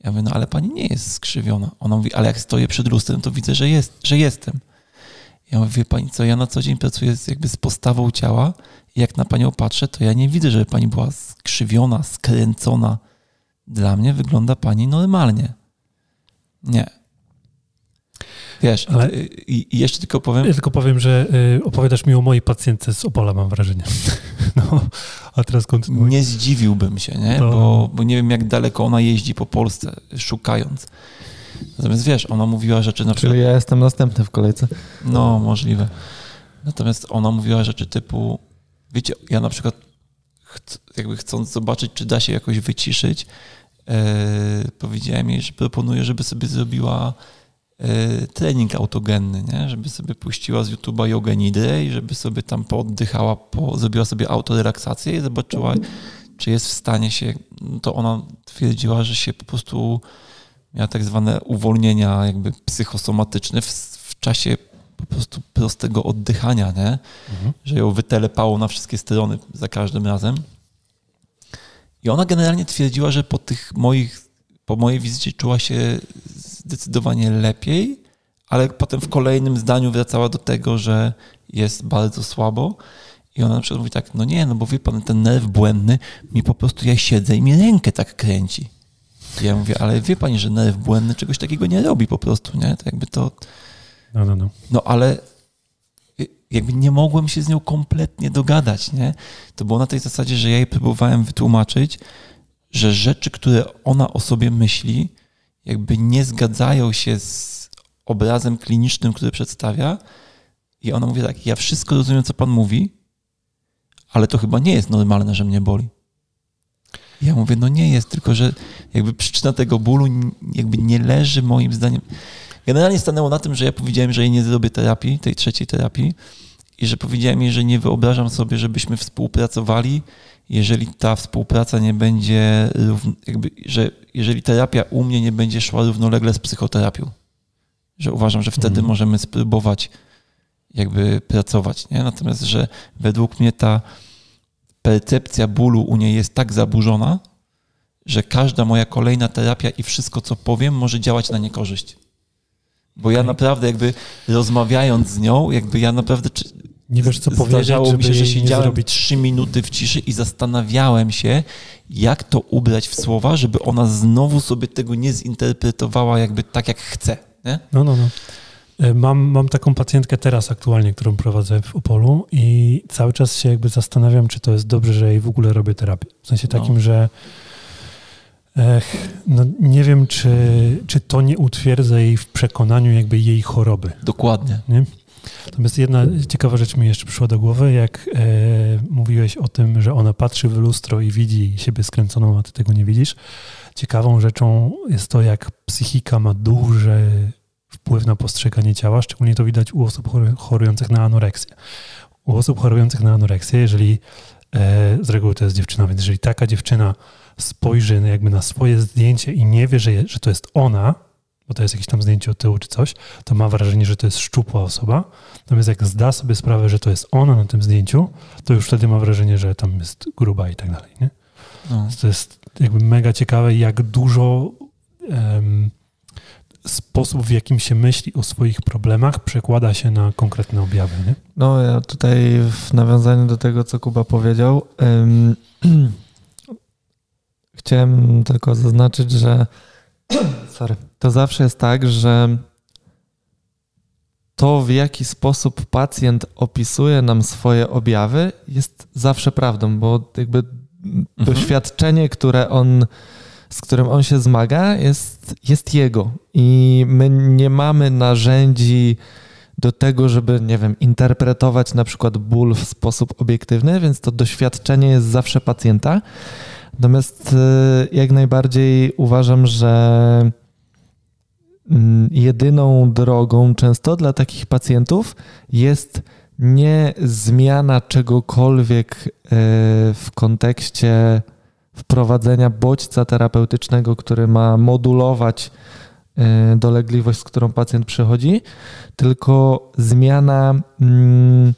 Ja mówię, no ale pani nie jest skrzywiona. Ona mówi, ale jak stoję przed lustrem, to widzę, że, jest, że jestem. Ja mówię, wie pani co, ja na co dzień pracuję z, jakby z postawą ciała i jak na panią patrzę, to ja nie widzę, żeby pani była skrzywiona, skręcona. Dla mnie wygląda pani normalnie. Nie. Wiesz, Ale i, i, jeszcze tylko powiem. Ja tylko powiem, że y, opowiadasz mi o mojej pacjentce z Opola, mam wrażenie. No, a teraz kontynuuj. Nie zdziwiłbym się, nie? No. Bo, bo nie wiem, jak daleko ona jeździ po Polsce, szukając. Natomiast wiesz, ona mówiła rzeczy na przykład. Czyli ja jestem następny w kolejce. No, możliwe. Natomiast ona mówiła rzeczy typu, wiecie, ja na przykład jakby chcąc zobaczyć, czy da się jakoś wyciszyć, e, powiedziałem jej, że proponuję, żeby sobie zrobiła e, trening autogenny, nie? żeby sobie puściła z YouTube'a jogę nidrę i żeby sobie tam pooddychała, po, zrobiła sobie autorelaksację i zobaczyła, czy jest w stanie się, to ona twierdziła, że się po prostu miała tak zwane uwolnienia jakby psychosomatyczne w, w czasie po prostu prostego oddychania, nie? Mhm. że ją wytelepało na wszystkie strony za każdym razem. I ona generalnie twierdziła, że po tych moich, po mojej wizycie czuła się zdecydowanie lepiej, ale potem w kolejnym zdaniu wracała do tego, że jest bardzo słabo. I ona na przykład mówi tak, no nie, no bo wie pan, ten nerw błędny mi po prostu, ja siedzę i mi rękę tak kręci. Ja mówię, ale wie pani, że nerw błędny czegoś takiego nie robi po prostu, nie? To jakby to... No, no, no. No ale jakby nie mogłem się z nią kompletnie dogadać, nie? To było na tej zasadzie, że ja jej próbowałem wytłumaczyć, że rzeczy, które ona o sobie myśli, jakby nie zgadzają się z obrazem klinicznym, który przedstawia. I ona mówi tak, ja wszystko rozumiem, co pan mówi, ale to chyba nie jest normalne, że mnie boli. Ja mówię, no nie jest, tylko że jakby przyczyna tego bólu jakby nie leży moim zdaniem. Generalnie stanęło na tym, że ja powiedziałem, że jej nie zrobię terapii, tej trzeciej terapii i że powiedziałem jej, że nie wyobrażam sobie, żebyśmy współpracowali, jeżeli ta współpraca nie będzie, jakby, że jeżeli terapia u mnie nie będzie szła równolegle z psychoterapią. Że uważam, że wtedy Mhm. możemy spróbować jakby pracować, nie? Natomiast, że według mnie ta percepcja bólu u niej jest tak zaburzona, że każda moja kolejna terapia i wszystko, co powiem, może działać na niekorzyść. Bo ja naprawdę jakby rozmawiając z nią, jakby ja naprawdę Nie wiesz, co powiedzieć, zdarzało mi się, że siedziałem trzy minuty w ciszy i zastanawiałem się, jak to ubrać w słowa, żeby ona znowu sobie tego nie zinterpretowała jakby tak, jak chce. Nie? No, no, no. E, Mam, mam taką pacjentkę teraz aktualnie, którą prowadzę w Opolu i cały czas się jakby zastanawiam, czy to jest dobrze, że jej w ogóle robię terapię. W sensie No. takim, że ech, no nie wiem, czy, czy to nie utwierdza jej w przekonaniu jakby jej choroby. Dokładnie. Nie? Natomiast jedna ciekawa rzecz mi jeszcze przyszła do głowy, jak e, mówiłeś o tym, że ona patrzy w lustro i widzi siebie skręconą, a ty tego nie widzisz. Ciekawą rzeczą jest to, jak psychika ma duży wpływ na postrzeganie ciała, szczególnie to widać u osób chorujących na anoreksję. U osób chorujących na anoreksję, jeżeli e, z reguły to jest dziewczyna, więc jeżeli taka dziewczyna spojrzy jakby na swoje zdjęcie i nie wie, że, je, że to jest ona, bo to jest jakieś tam zdjęcie od tyłu czy coś, to ma wrażenie, że to jest szczupła osoba. Natomiast jak zda sobie sprawę, że to jest ona na tym zdjęciu, to już wtedy ma wrażenie, że tam jest gruba i tak dalej. Nie? No. To jest jakby mega ciekawe, jak dużo sposób, w jakim się myśli o swoich problemach, przekłada się na konkretne objawy. Nie? No, ja tutaj w nawiązaniu do tego, co Kuba powiedział, ym, chciałem tylko zaznaczyć, że sorry, to zawsze jest tak, że to, w jaki sposób pacjent opisuje nam swoje objawy, jest zawsze prawdą, bo jakby doświadczenie, które on, z którym on się zmaga, jest, jest jego. I my nie mamy narzędzi do tego, żeby, nie wiem, interpretować na przykład ból w sposób obiektywny, więc to doświadczenie jest zawsze pacjenta. Natomiast y, jak najbardziej uważam, że mm, jedyną drogą często dla takich pacjentów jest nie zmiana czegokolwiek y, w kontekście wprowadzenia bodźca terapeutycznego, który ma modulować y, dolegliwość, z którą pacjent przychodzi, tylko zmiana mm,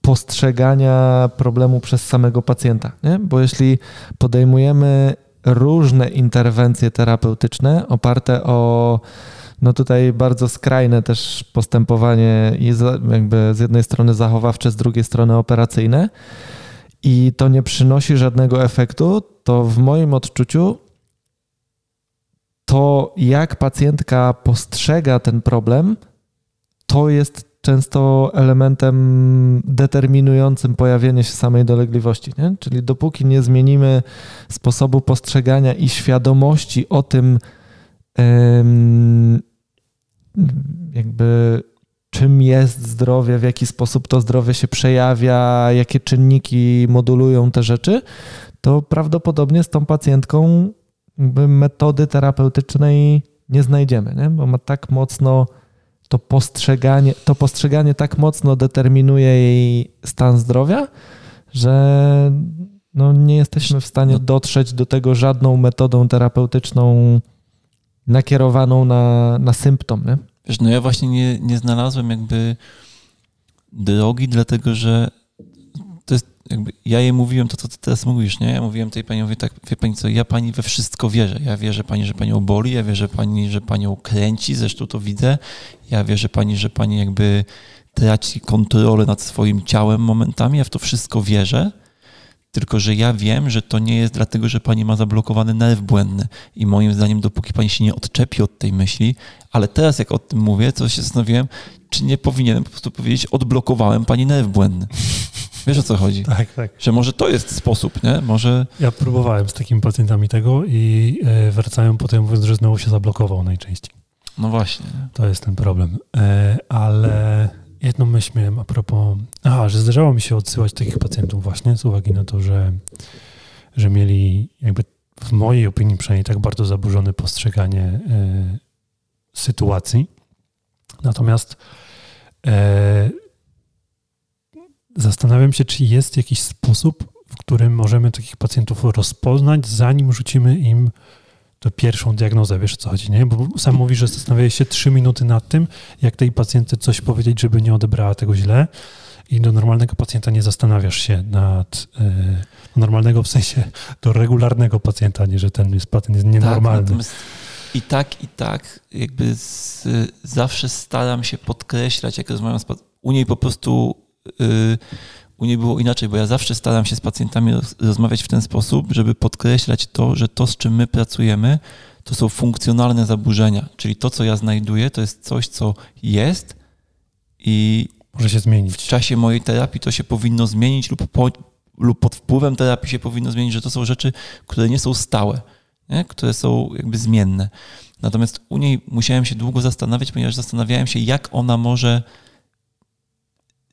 postrzegania problemu przez samego pacjenta. Nie? Bo jeśli podejmujemy różne interwencje terapeutyczne oparte o no tutaj bardzo skrajne też postępowanie jakby z jednej strony zachowawcze, z drugiej strony operacyjne i to nie przynosi żadnego efektu, to w moim odczuciu to jak pacjentka postrzega ten problem, to jest często elementem determinującym pojawienie się samej dolegliwości. Nie? Czyli dopóki nie zmienimy sposobu postrzegania i świadomości o tym, jakby czym jest zdrowie, w jaki sposób to zdrowie się przejawia, jakie czynniki modulują te rzeczy, to prawdopodobnie z tą pacjentką metody terapeutycznej nie znajdziemy, nie? bo ma tak mocno to postrzeganie, to postrzeganie tak mocno determinuje jej stan zdrowia, że no nie jesteśmy w stanie No. dotrzeć do tego żadną metodą terapeutyczną nakierowaną na, na symptom. Nie? Wiesz, no ja właśnie nie, nie znalazłem jakby drogi, dlatego że to jest jakby, ja jej mówiłem to, co ty teraz mówisz, nie? Ja mówiłem tej pani, mówię tak, wie pani co, ja pani we wszystko wierzę. Ja wierzę pani, że panią boli, ja wierzę pani, że panią kręci, zresztą to widzę. Ja wierzę pani, że pani jakby traci kontrolę nad swoim ciałem momentami, ja w to wszystko wierzę. Tylko, że ja wiem, że to nie jest dlatego, że pani ma zablokowany nerw błędny. I moim zdaniem, dopóki pani się nie odczepi od tej myśli, ale teraz jak o tym mówię, to się zastanowiłem, czy nie powinienem po prostu powiedzieć, odblokowałem pani nerw błędny. Wiesz o co chodzi? Tak, tak. Że może to jest sposób, nie? Może... Ja próbowałem z takimi pacjentami tego i e, wracają potem mówiąc, że znowu się zablokował najczęściej. No właśnie. To jest ten problem. E, ale jedną myśl miałem a propos... Aha, że zdarzało mi się odsyłać takich pacjentów właśnie z uwagi na to, że, że mieli jakby w mojej opinii przynajmniej tak bardzo zaburzone postrzeganie e, sytuacji. Natomiast Zastanawiam się, czy jest jakiś sposób, w którym możemy takich pacjentów rozpoznać, zanim rzucimy im tę pierwszą diagnozę. Wiesz o co chodzi, nie? Bo sam mówi, że zastanawiałeś się trzy minuty nad tym, jak tej pacjentce coś powiedzieć, żeby nie odebrała tego źle. I do normalnego pacjenta nie zastanawiasz się nad. Yy, normalnego w sensie do regularnego pacjenta, nie że ten jest pacjent jest nienormalny. Tak, i tak, i tak, jakby z, zawsze staram się podkreślać, jak rozmawiam z u niej po prostu Y, u niej było inaczej, bo ja zawsze staram się z pacjentami rozmawiać w ten sposób, żeby podkreślać to, że to, z czym my pracujemy, to są funkcjonalne zaburzenia. Czyli to, co ja znajduję, to jest coś, co jest i może się zmienić. W czasie mojej terapii to się powinno zmienić lub, po, lub pod wpływem terapii się powinno zmienić, że to są rzeczy, które nie są stałe, nie? które są jakby zmienne. Natomiast u niej musiałem się długo zastanawiać, ponieważ zastanawiałem się, jak ona może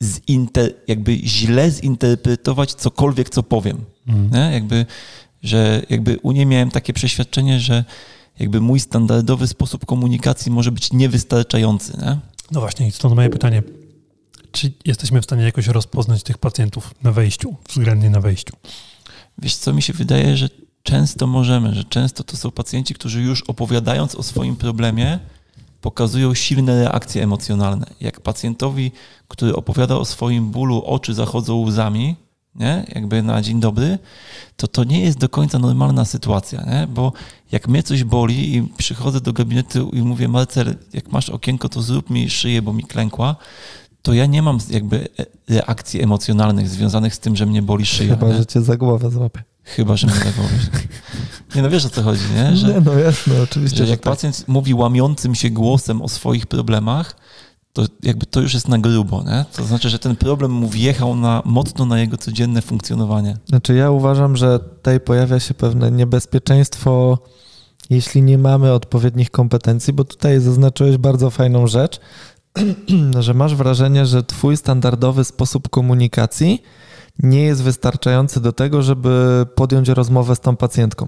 zinter, jakby źle zinterpretować cokolwiek, co powiem. Mm. Jakby, że jakby u niej miałem takie przeświadczenie, że jakby mój standardowy sposób komunikacji może być niewystarczający. Nie? No właśnie, stąd moje pytanie. Czy jesteśmy w stanie jakoś rozpoznać tych pacjentów na wejściu, względnie na wejściu? Wiesz co, mi się wydaje, że często możemy, że często to są pacjenci, którzy już opowiadając o swoim problemie, pokazują silne reakcje emocjonalne. Jak pacjentowi, który opowiada o swoim bólu, oczy zachodzą łzami, nie? jakby na dzień dobry, to to nie jest do końca normalna sytuacja, nie? bo jak mnie coś boli i przychodzę do gabinetu i mówię, Marcel, jak masz okienko, to zrób mi szyję, bo mi klękła, to ja nie mam jakby reakcji emocjonalnych związanych z tym, że mnie boli szyja. Chyba, nie? że cię za głowę złapie. Chyba, że mnie za głowę. Nie no wiesz o co chodzi, nie? Że, nie, no jasno, oczywiście. Że jak tak. pacjent mówi łamiącym się głosem o swoich problemach, to jakby to już jest na grubo, nie? To znaczy, że ten problem mu wjechał na, mocno na jego codzienne funkcjonowanie. Znaczy ja uważam, że tutaj pojawia się pewne niebezpieczeństwo, jeśli nie mamy odpowiednich kompetencji, bo tutaj zaznaczyłeś bardzo fajną rzecz, że masz wrażenie, że twój standardowy sposób komunikacji nie jest wystarczający do tego, żeby podjąć rozmowę z tą pacjentką.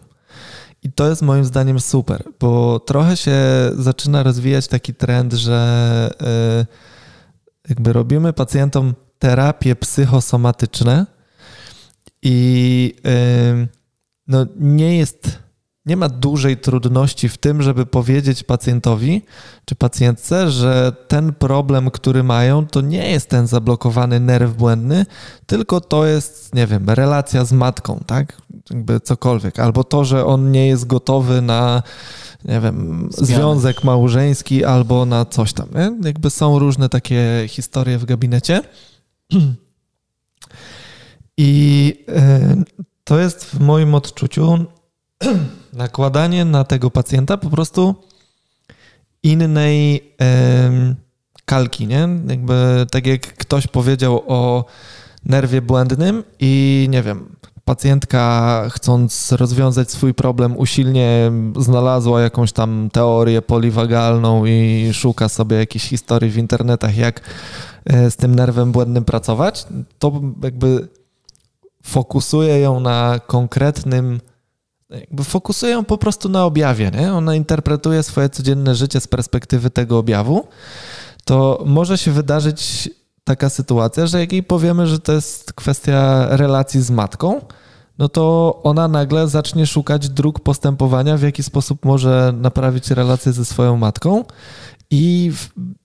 I to jest moim zdaniem super, bo trochę się zaczyna rozwijać taki trend, że e, jakby robimy pacjentom terapie psychosomatyczne i e, no nie jest nie ma dużej trudności w tym, żeby powiedzieć pacjentowi czy pacjentce, że ten problem, który mają, to nie jest ten zablokowany nerw błędny, tylko to jest, nie wiem, relacja z matką, tak? Jakby cokolwiek. Albo to, że on nie jest gotowy na, nie wiem, Zmiany. związek małżeński albo na coś tam. Nie? Jakby są różne takie historie w gabinecie. I e, to jest w moim odczuciu nakładanie na tego pacjenta po prostu innej kalki, nie? Jakby tak jak ktoś powiedział o nerwie błędnym i nie wiem, pacjentka chcąc rozwiązać swój problem usilnie znalazła jakąś tam teorię poliwagalną i szuka sobie jakichś historii w internetach, jak e, z tym nerwem błędnym pracować, to jakby fokusuje ją na konkretnym jakby fokusują po prostu na objawie. Nie? Ona interpretuje swoje codzienne życie z perspektywy tego objawu. To może się wydarzyć taka sytuacja, że jak jej powiemy, że to jest kwestia relacji z matką, no to ona nagle zacznie szukać dróg postępowania, w jaki sposób może naprawić relację ze swoją matką. I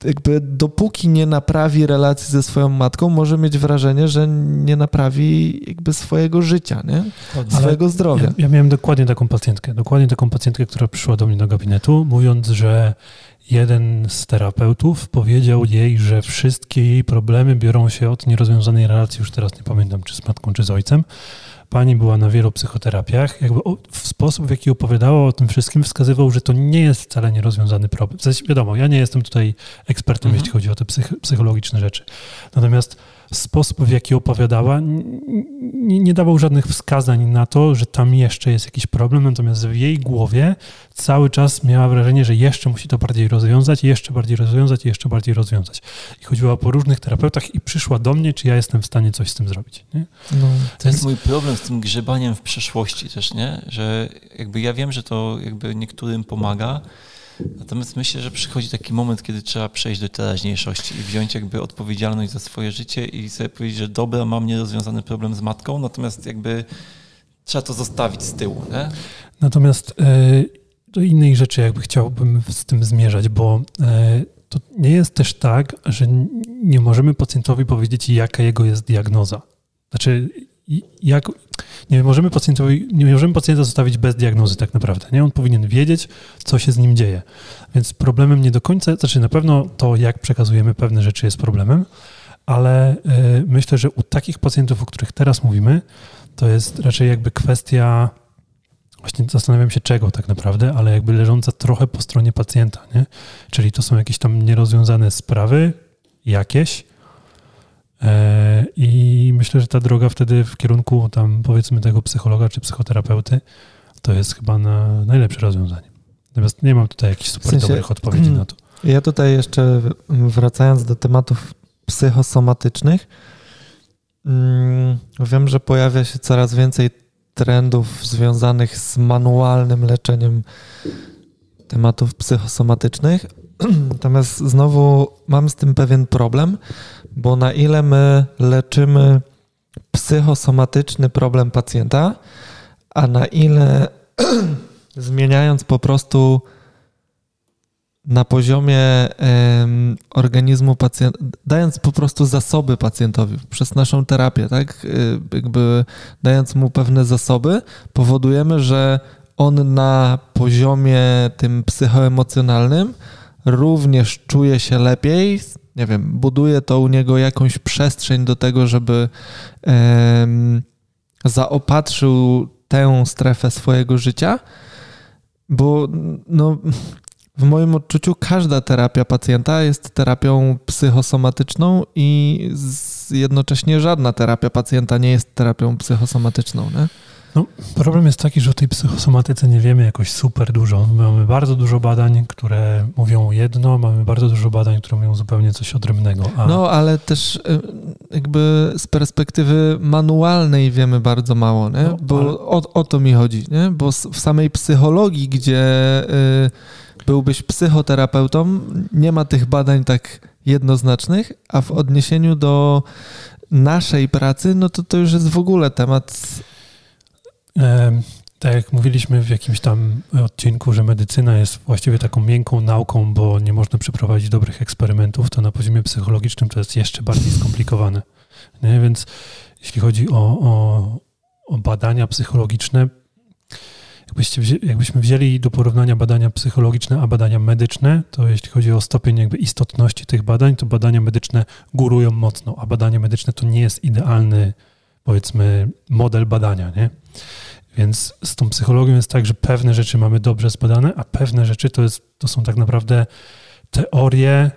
jakby dopóki nie naprawi relacji ze swoją matką, może mieć wrażenie, że nie naprawi jakby swojego życia, nie? swojego zdrowia. Ja, ja miałem dokładnie taką pacjentkę, dokładnie taką pacjentkę, która przyszła do mnie do gabinetu, mówiąc, że jeden z terapeutów powiedział jej, że wszystkie jej problemy biorą się od nierozwiązanej relacji, już teraz nie pamiętam, czy z matką, czy z ojcem, pani była na wielu psychoterapiach, jakby w sposób, w jaki opowiadała o tym wszystkim, wskazywał, że to nie jest wcale nierozwiązany problem. Zaś wiadomo, ja nie jestem tutaj ekspertem, mhm. jeśli chodzi o te psych psychologiczne rzeczy. Natomiast sposób, w jaki opowiadała, nie, nie, dawał żadnych wskazań na to, że tam jeszcze jest jakiś problem, natomiast w jej głowie cały czas miała wrażenie, że jeszcze musi to bardziej rozwiązać, jeszcze bardziej rozwiązać, jeszcze bardziej rozwiązać. I chodziła po różnych terapeutach i przyszła do mnie, czy ja jestem w stanie coś z tym zrobić. Nie? No, to jest mój problem z tym grzebaniem w przeszłości też, nie? Że jakby ja wiem, że to jakby niektórym pomaga, Natomiast myślę, że przychodzi taki moment, kiedy trzeba przejść do teraźniejszości i wziąć jakby odpowiedzialność za swoje życie i sobie powiedzieć, że dobra, mam nierozwiązany problem z matką, natomiast jakby trzeba to zostawić z tyłu. Nie? Natomiast e, do innej rzeczy jakby chciałbym z tym zmierzać, bo e, to nie jest też tak, że nie możemy pacjentowi powiedzieć, jaka jego jest diagnoza. Znaczy, jak, nie możemy pacjentowi, nie możemy pacjenta zostawić bez diagnozy tak naprawdę. Nie? On powinien wiedzieć, co się z nim dzieje. Więc problemem nie do końca, znaczy na pewno to, jak przekazujemy pewne rzeczy jest problemem, ale y, myślę, że u takich pacjentów, o których teraz mówimy, to jest raczej jakby kwestia, właśnie zastanawiam się czego tak naprawdę, ale jakby leżąca trochę po stronie pacjenta, nie? Czyli to są jakieś tam nierozwiązane sprawy, jakieś, I myślę, że ta droga wtedy w kierunku tam powiedzmy tego psychologa czy psychoterapeuty to jest chyba na najlepsze rozwiązanie. Natomiast nie mam tutaj jakichś super w sensie, dobrych odpowiedzi na to. Ja tutaj jeszcze wracając do tematów psychosomatycznych, mm, wiem, że pojawia się coraz więcej trendów związanych z manualnym leczeniem tematów psychosomatycznych. Natomiast znowu mam z tym pewien problem, bo na ile my leczymy psychosomatyczny problem pacjenta, a na ile zmieniając po prostu na poziomie organizmu pacjenta, dając po prostu zasoby pacjentowi przez naszą terapię, tak? Y, jakby dając mu pewne zasoby, powodujemy, że on na poziomie tym psychoemocjonalnym również czuje się lepiej, nie wiem, buduje to u niego jakąś przestrzeń do tego, żeby zaopatrzył tę strefę swojego życia, bo no, w moim odczuciu każda terapia pacjenta jest terapią psychosomatyczną i jednocześnie żadna terapia pacjenta nie jest terapią psychosomatyczną. Nie? No, problem jest taki, że o tej psychosomatyce nie wiemy jakoś super dużo. Mamy bardzo dużo badań, które mówią jedno, mamy bardzo dużo badań, które mówią zupełnie coś odrębnego. A... No, ale też y, jakby z perspektywy manualnej wiemy bardzo mało, nie? No, bo ale... o, o, to mi chodzi, nie? bo w samej psychologii, gdzie y, byłbyś psychoterapeutą, nie ma tych badań tak jednoznacznych, a w odniesieniu do naszej pracy, no to to już jest w ogóle temat tak jak mówiliśmy w jakimś tam odcinku, że medycyna jest właściwie taką miękką nauką, bo nie można przeprowadzić dobrych eksperymentów, to na poziomie psychologicznym to jest jeszcze bardziej skomplikowane. Nie? Więc jeśli chodzi o, o, o badania psychologiczne, wzięli, jakbyśmy wzięli do porównania badania psychologiczne a badania medyczne, to jeśli chodzi o stopień jakby istotności tych badań, to badania medyczne górują mocno, a badanie medyczne to nie jest idealny, powiedzmy, model badania, nie? Więc z tą psychologią jest tak, że pewne rzeczy mamy dobrze zbadane, a pewne rzeczy to, jest, to są tak naprawdę teorie,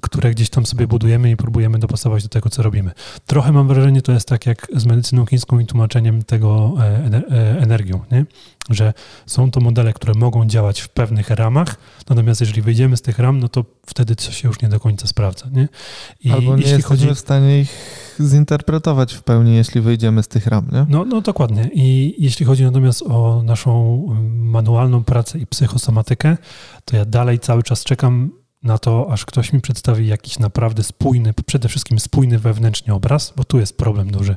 które gdzieś tam sobie budujemy i próbujemy dopasować do tego, co robimy. Trochę mam wrażenie, to jest tak jak z medycyną chińską i tłumaczeniem tego e, e, energią, nie? że są to modele, które mogą działać w pewnych ramach, natomiast jeżeli wyjdziemy z tych ram, no to wtedy coś się już nie do końca sprawdza. Nie? I Albo nie jesteśmy chodzi... w stanie ich zinterpretować w pełni, jeśli wyjdziemy z tych ram. Nie? No, no dokładnie. I jeśli chodzi natomiast o naszą manualną pracę i psychosomatykę, to ja dalej cały czas czekam na to, aż ktoś mi przedstawi jakiś naprawdę spójny, przede wszystkim spójny wewnętrznie obraz, bo tu jest problem duży,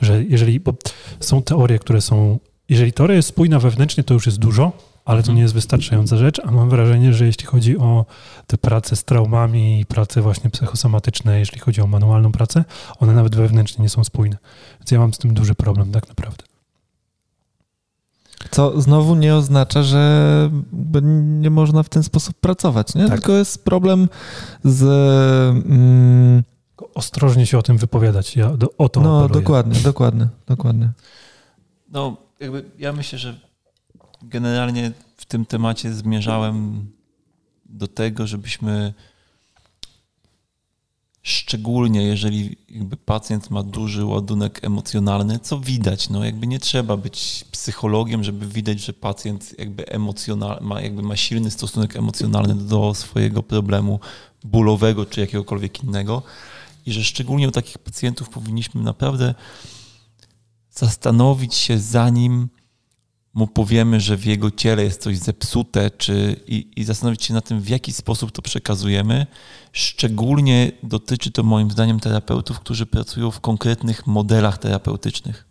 że jeżeli, bo są teorie, które są, jeżeli teoria jest spójna wewnętrznie, to już jest dużo, ale to nie jest wystarczająca rzecz, a mam wrażenie, że jeśli chodzi o te prace z traumami i prace właśnie psychosomatyczne, jeśli chodzi o manualną pracę, one nawet wewnętrznie nie są spójne. Więc ja mam z tym duży problem tak naprawdę. Co znowu nie oznacza, że nie można w ten sposób pracować, nie? Tak. Tylko jest problem z... Mm, Ostrożnie się o tym wypowiadać. Ja do, o to no, dokładnie, dokładnie, dokładnie. No, jakby ja myślę, że generalnie w tym temacie zmierzałem do tego, żebyśmy szczególnie jeżeli jakby pacjent ma duży ładunek emocjonalny, co widać, no jakby nie trzeba być psychologiem, żeby widać, że pacjent jakby emocjonal, ma, jakby ma silny stosunek emocjonalny do swojego problemu bólowego czy jakiegokolwiek innego. I że szczególnie u takich pacjentów powinniśmy naprawdę zastanowić się zanim mu powiemy, że w jego ciele jest coś zepsute, czy, i, i zastanowić się na tym, w jaki sposób to przekazujemy. Szczególnie dotyczy to moim zdaniem terapeutów, którzy pracują w konkretnych modelach terapeutycznych,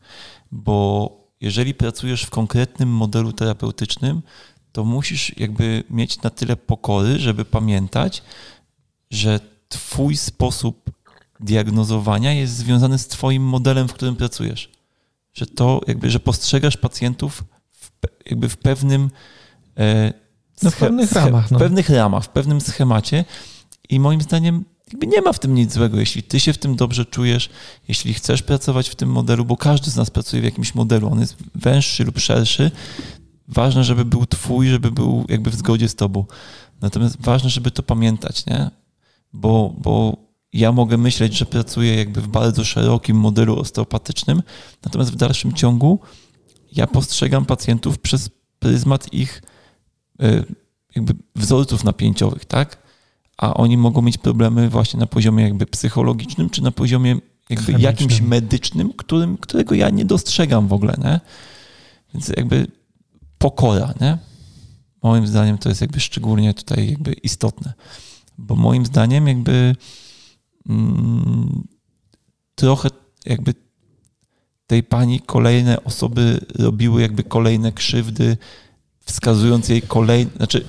bo jeżeli pracujesz w konkretnym modelu terapeutycznym, to musisz jakby mieć na tyle pokory, żeby pamiętać, że twój sposób diagnozowania jest związany z twoim modelem, w którym pracujesz. Że to jakby, że postrzegasz pacjentów jakby w pewnym e, No, w pewnych ramach, no. W pewnych ramach, w pewnym schemacie i moim zdaniem jakby nie ma w tym nic złego, jeśli ty się w tym dobrze czujesz, jeśli chcesz pracować w tym modelu, bo każdy z nas pracuje w jakimś modelu, on jest węższy lub szerszy. Ważne, żeby był twój, żeby był jakby w zgodzie z tobą. Natomiast ważne, żeby to pamiętać, nie? Bo, bo ja mogę myśleć, że pracuję jakby w bardzo szerokim modelu osteopatycznym, natomiast w dalszym ciągu ja postrzegam pacjentów przez pryzmat ich y, jakby wzorców napięciowych, tak? A oni mogą mieć problemy właśnie na poziomie jakby psychologicznym, czy na poziomie jakby Chemicznym. jakimś medycznym, którym, którego ja nie dostrzegam w ogóle, nie? Więc jakby pokora, nie? Moim zdaniem to jest jakby szczególnie tutaj jakby istotne. Bo moim zdaniem jakby mm, trochę jakby tej pani kolejne osoby robiły jakby kolejne krzywdy, wskazując jej kolejne, znaczy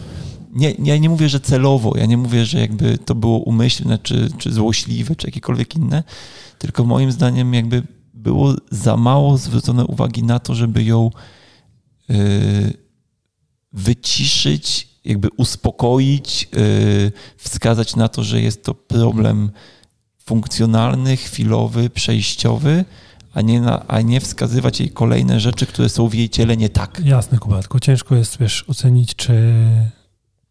nie, ja nie mówię, że celowo, ja nie mówię, że jakby to było umyślne, czy, czy złośliwe, czy jakiekolwiek inne, tylko moim zdaniem jakby było za mało zwrócone uwagi na to, żeby ją yy, wyciszyć, jakby uspokoić, yy, wskazać na to, że jest to problem funkcjonalny, chwilowy, przejściowy, a nie, na, a nie wskazywać jej kolejne rzeczy, które są w jej ciele nie tak. Jasne, Kuba, tylko ciężko jest, wiesz, ocenić, czy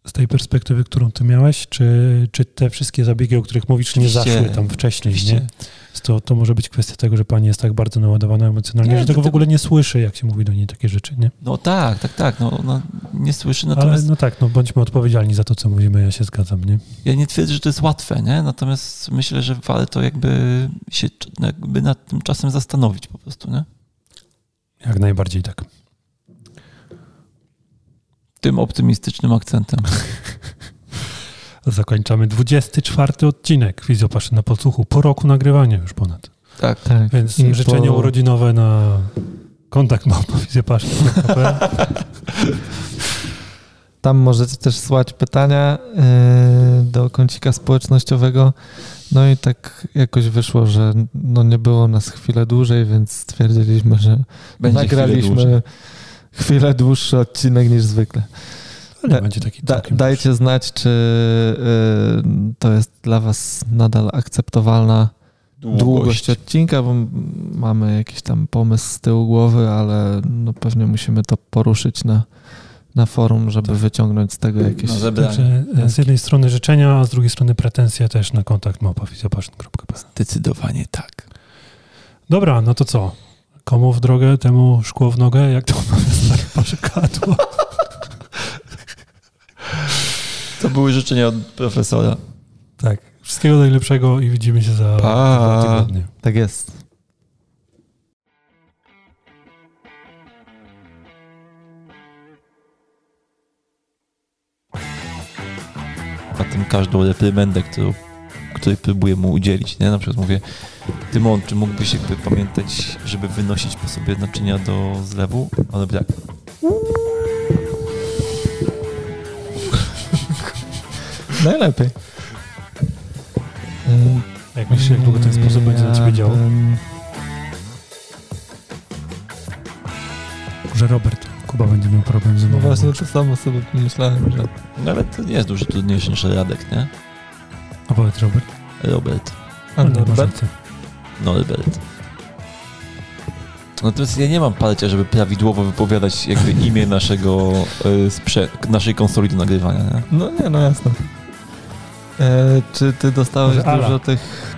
z tej perspektywy, którą ty miałeś, czy, czy te wszystkie zabiegi, o których mówisz, nie zaszły tam wcześniej, Oczywiście. nie? To, to może być kwestia tego, że pani jest tak bardzo naładowana emocjonalnie, Nie, że tego w ogóle nie słyszy, jak się mówi do niej takie rzeczy, nie? No tak, tak, tak. No, ona nie słyszy, Ale natomiast no tak, no bądźmy odpowiedzialni za to, co mówimy, ja się zgadzam, nie? ja nie twierdzę, że to jest łatwe, nie? Natomiast myślę, że warto jakby się jakby nad tym czasem zastanowić po prostu, nie? Jak najbardziej tak. Tym optymistycznym akcentem. Zakończamy 24 odcinek Fizjopaszy na podsłuchu, po roku nagrywania już ponad. Tak. Tak. Więc I życzenia po- urodzinowe na kontakt małpa fizjopaszy.pl. Tam możecie też słać pytania yy, do kącika społecznościowego. No i tak jakoś wyszło, że no nie było nas chwilę dłużej, więc stwierdziliśmy, że Będzie chwilę nagraliśmy dłużej. chwilę dłuższy odcinek niż zwykle. Ale Da- będzie taki Da, dajcie znać, czy yy, to jest dla Was nadal akceptowalna długość odcinka, bo mamy jakiś tam pomysł z tyłu głowy, ale no pewnie musimy to poruszyć na, na forum, żeby Tak. wyciągnąć z tego jakieś... Zebranie. Także e, z jednej strony życzenia, a z drugiej strony pretensje też na kontakt małpafizjopaszyn.pl. Zdecydowanie tak. Dobra, no to co? Komu w drogę, temu szkło w nogę, jak to mamy stare parzykadło. To były życzenia od profesora. Tak. Wszystkiego najlepszego i widzimy się za Pa. dwa tygodnie. Tak jest. A tym każdą reprymendę, którą, której próbuję mu udzielić, nie? Na przykład mówię, Tymon, czy mógłbyś jakby pamiętać, żeby wynosić po sobie naczynia do zlewu? On robi Najlepiej. Jak myślisz, jak długo ten sposób będzie na ciebie działał? bym- Że Robert, Kuba będzie miał problem z No mową. właśnie to samo sobie pomyślałem, że No ale to nie jest dużo trudniejsze niż Radek, nie? A powiedz Robert. Robert. No, nie, masz Norbert? Norbert. Natomiast ja nie mam parcia, żeby prawidłowo wypowiadać jakby imię naszego, y, sprze- naszej konsoli do nagrywania, nie? No nie, no jasne. E, czy ty dostałeś Ala? dużo tych